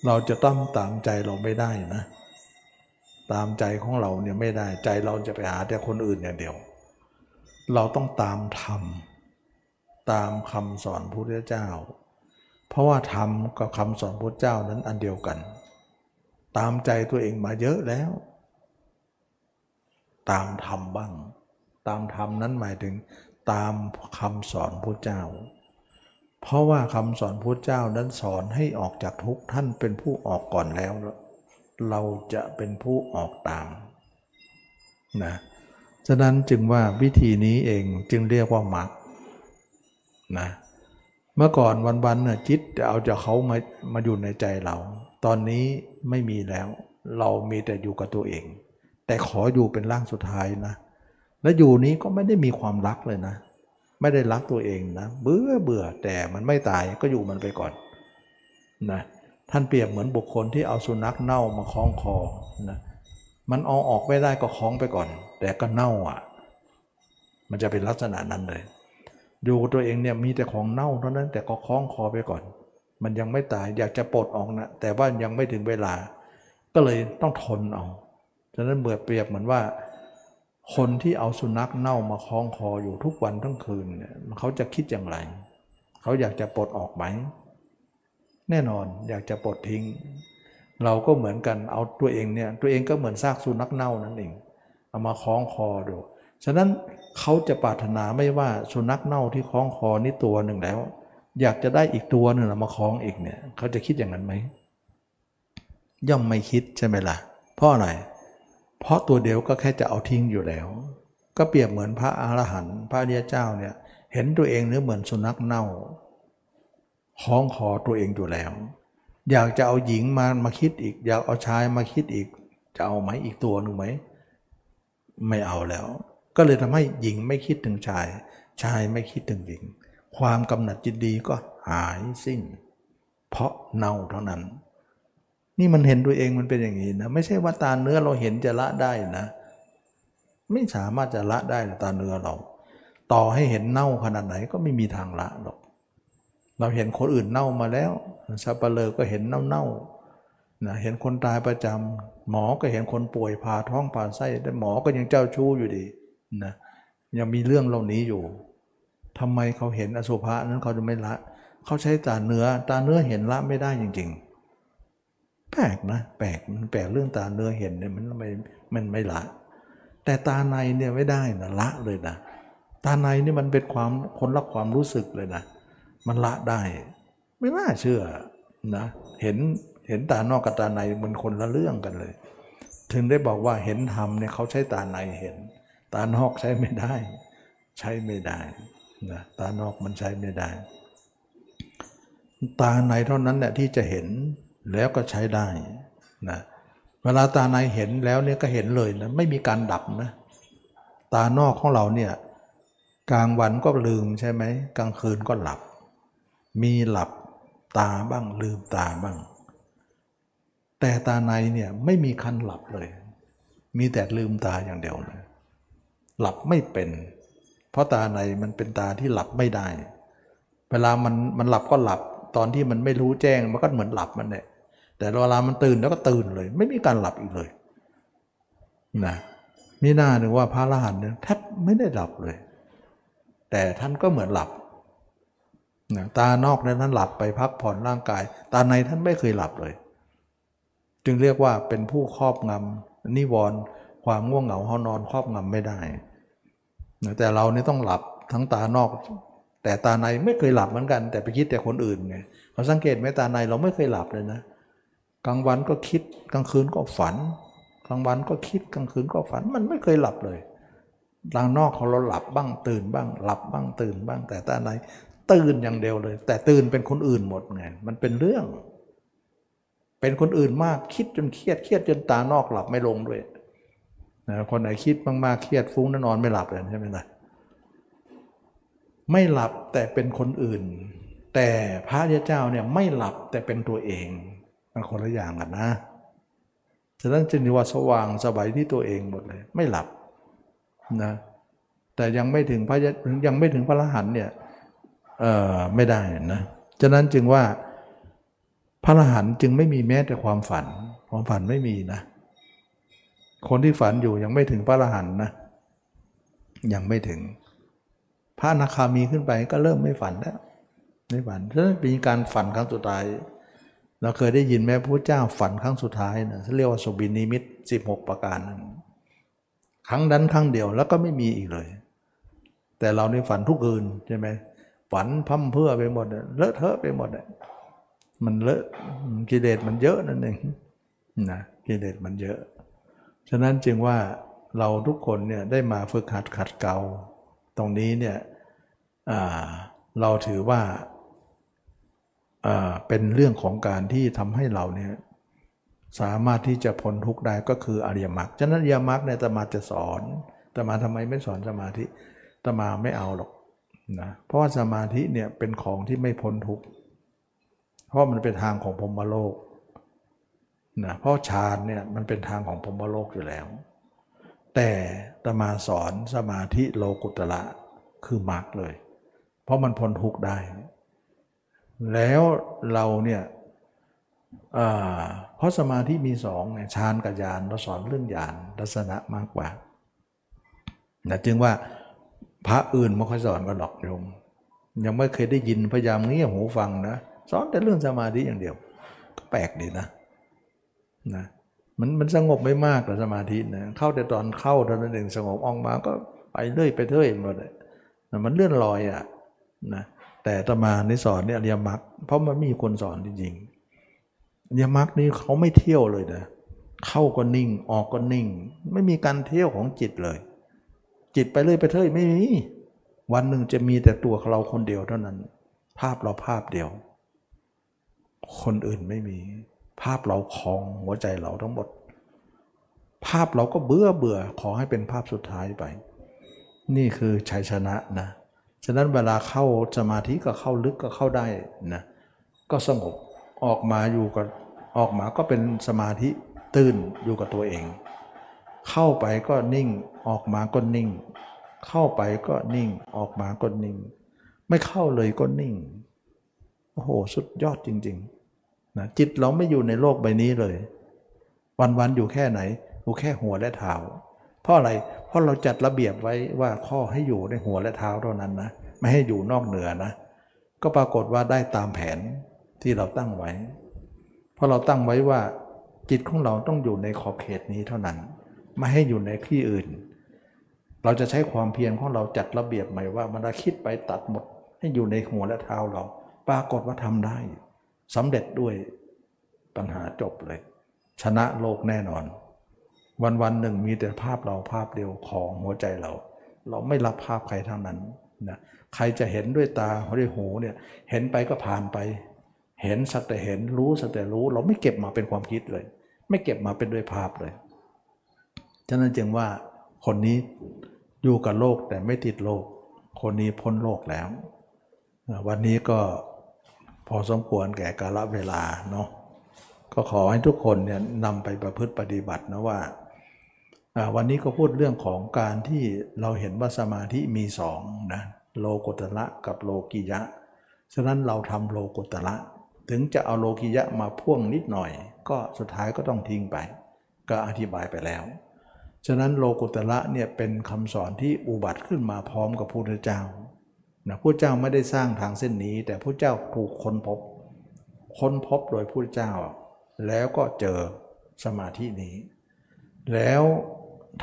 เราจะต้องตามใจเราไม่ได้นะ ตามใจของเราเนี่ยไม่ได้ใจเราจะไปหาแต่คนอื่นอย่างเดียว เราต้องตามธรรมตามคำสอนพระพุทธเจ้า เพราะว่าธรรมกับคำสอนพระเจ้านั้นอันเดียวกัน ตามใจตัวเองมาเยอะแล้ว ตามธรรมบ้าง ตามธรรมนั้นหมายถึง ตามคำสอนพระเจ้า เพราะว่าคำสอนพระเจ้านั้นสอนให้ออกจากทุกท่านเป็นผู้ออกก่อนแล้ว เราจะเป็นผู้ออกตามนะฉะนั้นจึงว่าวิธีนี้เองจึงเรียกว่ามรรคนะ เมื่อก่อนวันๆเนี่ยจิตจะเอาจากเขามามาอยู่ในใจเรา ตอนนี้ไม่มีแล้ว เรามีแต่อยู่กับตัวเอง แต่ขออยู่เป็นร่างสุดท้ายนะ และอยู่นี้ก็ไม่ได้มีความรักเลยนะ ไม่ได้รักตัวเองนะ เบื่อเบื่อแต่มันไม่ตายก็อยู่มันไปก่อนนะท่านเปรียบเหมือนบุคคลที่เอาสุนัขเน่ามาคล้องคอนะมันเอาออกไม่ได้ก็คล้องไปก่อน แต่ก็เน่าอะ มันจะเป็นลักษณะนั้นเลย อยู่ตัวเองเนี่ยมีแต่ของเน่าเท่านั้นแต่ก็คล้องคอไปก่อน มันยังไม่ตายอยากจะปลดออกนะแต่ว่ายังไม่ถึงเวลา ก็เลยต้องทนเอาฉะนั้นเบื่อเปรียบเหมือนว่า คนที่เอาสุนัขเน่ามาคล้องคออยู่ทุกวันทั้งคืนเนี่ยเขาจะคิดอย่างไร เขาอยากจะปลดออกไหม แน่นอนอยากจะปลดทิ้ง เราก็เหมือนกันเอาตัวเองเนี่ยตัวเองก็เหมือนซากสุนัขเน่านั่นเองเอามาคล้องคอดูฉะนั้น เขาจะปรารถนาไม่ว่าสุนัขเน่าที่คล้องคอนี่ตัวหนึ่งแล้ว อยากจะได้อีกตัวหนึ่งมาคล้องอีกเนี่ย เขาจะคิดอย่างนั้นไหมย่อมไม่คิดใช่ไหมล่ะ เพราะอะไร เพราะตัวเดียวก็แค่จะเอาทิ้งอยู่แล้ว ก็เปรียบเหมือนพระอรหันต์พระอริยเจ้าเนี่ย เห็นตัวเองเนื้อเหมือนสุนัขเน่าคล้องคอตัวเองอยู่แล้ว อยากจะเอาหญิงมามาคิดอีก อยากเอาชายมาคิดอีก จะเอาไหมอีกตัวหนึ่งไหม ไม่เอาแล้ว ก็เลยทำให้หญิงไม่คิดถึงชาย ชายไม่คิดถึงหญิง ความกำหนัดจิตดีก็หายสิ้น เพราะเน่าเท่านั้น นี่มันเห็นตัวเองมันเป็นอย่างนี้นะไม่ใช่ว่าตาเนื้อเราเห็นจะละได้นะ ไม่สามารถจะละได้ตาเนื้อเรา ต่อให้เห็นเน่าขนาดไหนก็ไม่มีทางละหรอก เราเห็นคนอื่นเน่ามาแล้วสับเปลือก็เห็นเน่าๆนะเห็นคนตายประจำหมอก็เห็นคนป่วยผ่าท้องผ่าไส้แต่หมอก็ยังเจ้าชู้อยู่ดี นะยังมีเรื่องเหล่านี้อยู่ทำไมเขาเห็นอสุภะนั้นเขาจะไม่ละ เขาใช้ตาเนื้อตาเนื้อเห็นละไม่ได้จริง ๆ แปลกนะแปลกมันแปลกเรื่องตาเนื้อเห็นเนี่ยมันไม่มันไม่ละ แต่ตาในเนี่ยไม่ได้นะละเลยนะตาในนี่มันเป็นความคนละความรู้สึกเลยนะมันละได้ ไม่น่าเชื่อนะเห็นเห็นตานอกกับตาในมันคนละเรื่องกันเลย ถึงได้บอกว่าเห็นธรรมเนี่ยเขาใช้ตาในเห็น ตานอกใช้ไม่ได้ ใช้ไม่ได้นะตานอกมันใช้ไม่ได้ ตาในเท่านั้นแหละที่จะเห็นแล้วก็ใช้ได้นะเวลาตาในเห็นแล้วเนี่ยก็เห็นเลยนะไม่มีการดับนะตานอกของเราเนี่ยกลางวันก็ลืมใช่ไหมกลางคืนก็หลับ มีหลับตาบ้างลืมตาบ้าง แต่ตาในเนี่ยไม่มีคันหลับเลย มีแต่ลืมตาอย่างเดียวเลย หลับไม่เป็น เพราะตาในมันเป็นตาที่หลับไม่ได้ เวลามันมันหลับก็หลับ ตอนที่มันไม่รู้แจ้งมันก็เหมือนหลับมันเนี่ยแต่เวลามันตื่นแล้วก็ตื่นเลย ไม่มีการหลับอีกเลยนะมีหน้าหนึ่งว่าพระอรหันต์เนี่ยแทบไม่ได้หลับเลย แต่ท่านก็เหมือนหลับนะตานอกนั้นท่านหลับไปพักผ่อนร่างกาย ตาในท่านไม่เคยหลับเลย จึงเรียกว่าเป็นผู้ครอบงำนิวรณ์ความง่วงเหงาหอนอนครอบงำไม่ได้ แต่เรานี่ต้องหลับทั้งตานอก แต่ตาในไม่เคยหลับเหมือนกัน แต่ไปคิดแต่คนอื่นไงเราสังเกตไหมตาในเราไม่เคยหลับเลยนะกลางวันก็คิดกลางคืนก็ฝันกลางวันก็คิดกลางคืนก็ฝันมันไม่เคยหลับเลยทางนอกของเราหลับบ้างตื่นบ้าง หลับบ้างตื่นบ้าง แต่ตาในตื่นอย่างเดียวเลย แต่ตื่นเป็นคนอื่นหมดไงมันเป็นเรื่อง เป็นคนอื่นมากคิดจนเครียดเครียดจนตานอกหลับไม่ลงด้วย นะคนไหนคิดมากๆเครียดฟุ้งนอนไม่หลับเลยใช่ไหมล่ะไม่หลับแต่เป็นคนอื่น แต่พระเจ้าเนี่ยไม่หลับแต่เป็นตัวเองมันคนละอย่างกันนะฉะนั้นจึงว่าสว่างสบายที่ตัวเองหมดเลย ไม่หลับนะแต่ยังไม่ถึงพระยังไม่ถึงพระรหันเนี่ยเออไม่ได้นะฉะนั้นจึงว่าพระรหันจึงไม่มีแม้แต่ความฝัน ความฝันไม่มีนะ คนที่ฝันอยู่ยังไม่ถึงพระรหันนะ ยังไม่ถึง พระอนาคามีขึ้นไปก็เริ่มไม่ฝันแล้ว ไม่ฝันฉะนั้นเป็นการฝันครั้งสุดท้าย เราเคยได้ยินแม่พระเจ้าฝันครั้งสุดท้ายนะเรียกว่าสุบินิมิต 16 ประการนั้นครั้งนั้นครั้งเดียวแล้วก็ไม่มีอีกเลย แต่เราในฝันทุกคืนใช่ไหมฝันพั่มเพื่อไปหมดเลอะเทอะไปหมดมันเลอะกิเลสมันเยอะนั่นเองนะกิเลสมันเยอะ ฉะนั้นจึงว่าเราทุกคนเนี่ยได้มาฝึกหัดขัดเกลาตรงนี้เนี่ยเราถือว่าเป็นเรื่องของการที่ทำให้เราเนี่ยสามารถที่จะพ้นทุกข์ได้ก็คืออริยมรรคฉะนั้นอริยมรรคเนี่ยตมาจะสอนตมาทำไมไม่สอนสมาธิตมาไม่เอาหรอกนะเพราะว่าสมาธิเนี่ยเป็นของที่ไม่พ้นทุกข์เพราะมันเป็นทางของพรมโลก นะเพราะฌานเนี่ยมันเป็นทางของพรมโลกอยู่แล้ว แต่ตมาสอนสมาธิโลกุตละคือมรรคเลย เพราะมันพ้นทุกข์ได้ แล้วเราเนี่ยเพราะสมาธิมีสองไงฌานกับญาณเราสอนเรื่องญาณลักษณะมากกว่านะจึงว่าพระอื่นไม่ค่อยสอนกันหรอกโยมยังไม่เคยได้ยินพยายามเงี่ยหูฟังนะสอนแต่เรื่องสมาธิอย่างเดียว ก็แปลกดีนะ นะมันมันสงบไม่มากแต่สมาธินะเข้าแต่ตอนเข้าตอนนั้นเองสงบออกมาก็ไปเรื่อยไปเรื่อยหมดเลยมันเลื่อนลอยอะนะแต่ตมาในสอนเนี่ยอริยมรรคเพราะมันมีคนสอนจริงๆอริยมรรคนี่เขาไม่เที่ยวเลยนะเข้าก็นิ่งออกก็นิ่ง ไม่มีการเที่ยวของจิตเลย จิตไปเลยไปเท่ยไม่มีวันหนึ่งจะมีแต่ตัวเราคนเดียวเท่านั้น ภาพเราภาพเดียว คนอื่นไม่มี ภาพเราคลองหัวใจเราทั้งหมด ภาพเราก็เบื่อเบื่อขอให้เป็นภาพสุดท้ายไป นี่คือชัยชนะนะฉะนั้นเวลาเข้าสมาธิก็เข้าลึกก็เข้าได้นะก็สงบออกมาอยู่กับออกมาก็เป็นสมาธิตื่นอยู่กับตัวเอง เข้าไปก็นิ่งออกมาก็นิ่ง เข้าไปก็นิ่งออกมาก็นิ่ง ไม่เข้าเลยก็นิ่งโอ้โหสุดยอดจริง ๆ นะจิตเราไม่อยู่ในโลกใบนี้เลย วันๆอยู่แค่ไหนอยู่แค่หัวและเท้าเพราะอะไรเพราะเราจัดระเบียบไว้ว่าข้อให้อยู่ในหัวและเท้าเท่านั้นนะไม่ให้อยู่นอกเหนือนะก็ปรากฏว่าได้ตามแผนที่เราตั้งไว้ เพราะเราตั้งไว้ว่าจิตของเราต้องอยู่ในขอบเขตนี้เท่านั้น ไม่ให้อยู่ในที่อื่น เราจะใช้ความเพียรของเราจัดระเบียบใหม่ว่ามันคิดไปตัดหมด ให้อยู่ในหัวและเท้าเรา ปรากฏว่าทำได้ สำเร็จด้วยปัญหาจบเลย ชนะโลกแน่นอน วันวันหนึ่งมีแต่ภาพเราภาพเดียวของหัวใจเรา เราไม่รับภาพใครทั้งนั้นนะใครจะเห็นด้วยตาด้วยหูเนี่ยเห็นไปก็ผ่านไป เห็นสักแต่เห็นรู้สักแต่รู้ เราไม่เก็บมาเป็นความคิดเลย ไม่เก็บมาเป็นด้วยภาพเลยฉะนั้นจึงว่าคนนี้อยู่กับโลกแต่ไม่ติดโลก คนนี้พ้นโลกแล้ว วันนี้ก็ พอสมควรแก่กาลเวลาเนาะก็ขอให้ทุกคนเนี่ยนำไปประพฤติปฏิบัตินะว่าวันนี้ก็พูดเรื่องของการที่เราเห็นว่าสมาธิมีสองนะโลกุตละกับโลกิยะ ฉะนั้นเราทำโลกุตละถึงจะเอาโลกิยะมาพ่วงนิดหน่อย ก็สุดท้ายก็ต้องทิ้งไป ก็อธิบายไปแล้ว ฉะนั้นโลกุตละเนี่ยเป็นคำสอนที่อุบัติขึ้นมาพร้อมกับพระพุทธเจ้า นะพระเจ้าไม่ได้สร้างทางเส้นนี้ แต่พระเจ้าถูกค้นพบ ค้นพบโดยพระเจ้า แล้วก็เจอสมาธินี้ แล้ว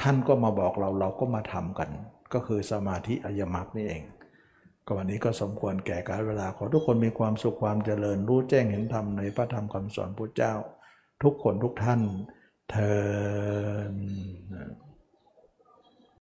ท่านก็มาบอกเราเราก็มาทำกัน ก็คือสมาธิอริยมรรคนี่เอง ก็วันนี้ก็สมควรแก่การเวลาขอทุกคนมีความสุขความเจริญรู้แจ้งเห็นธรรมในพระธรรมคำสอนพระเจ้า ทุกคนทุกท่านเทอ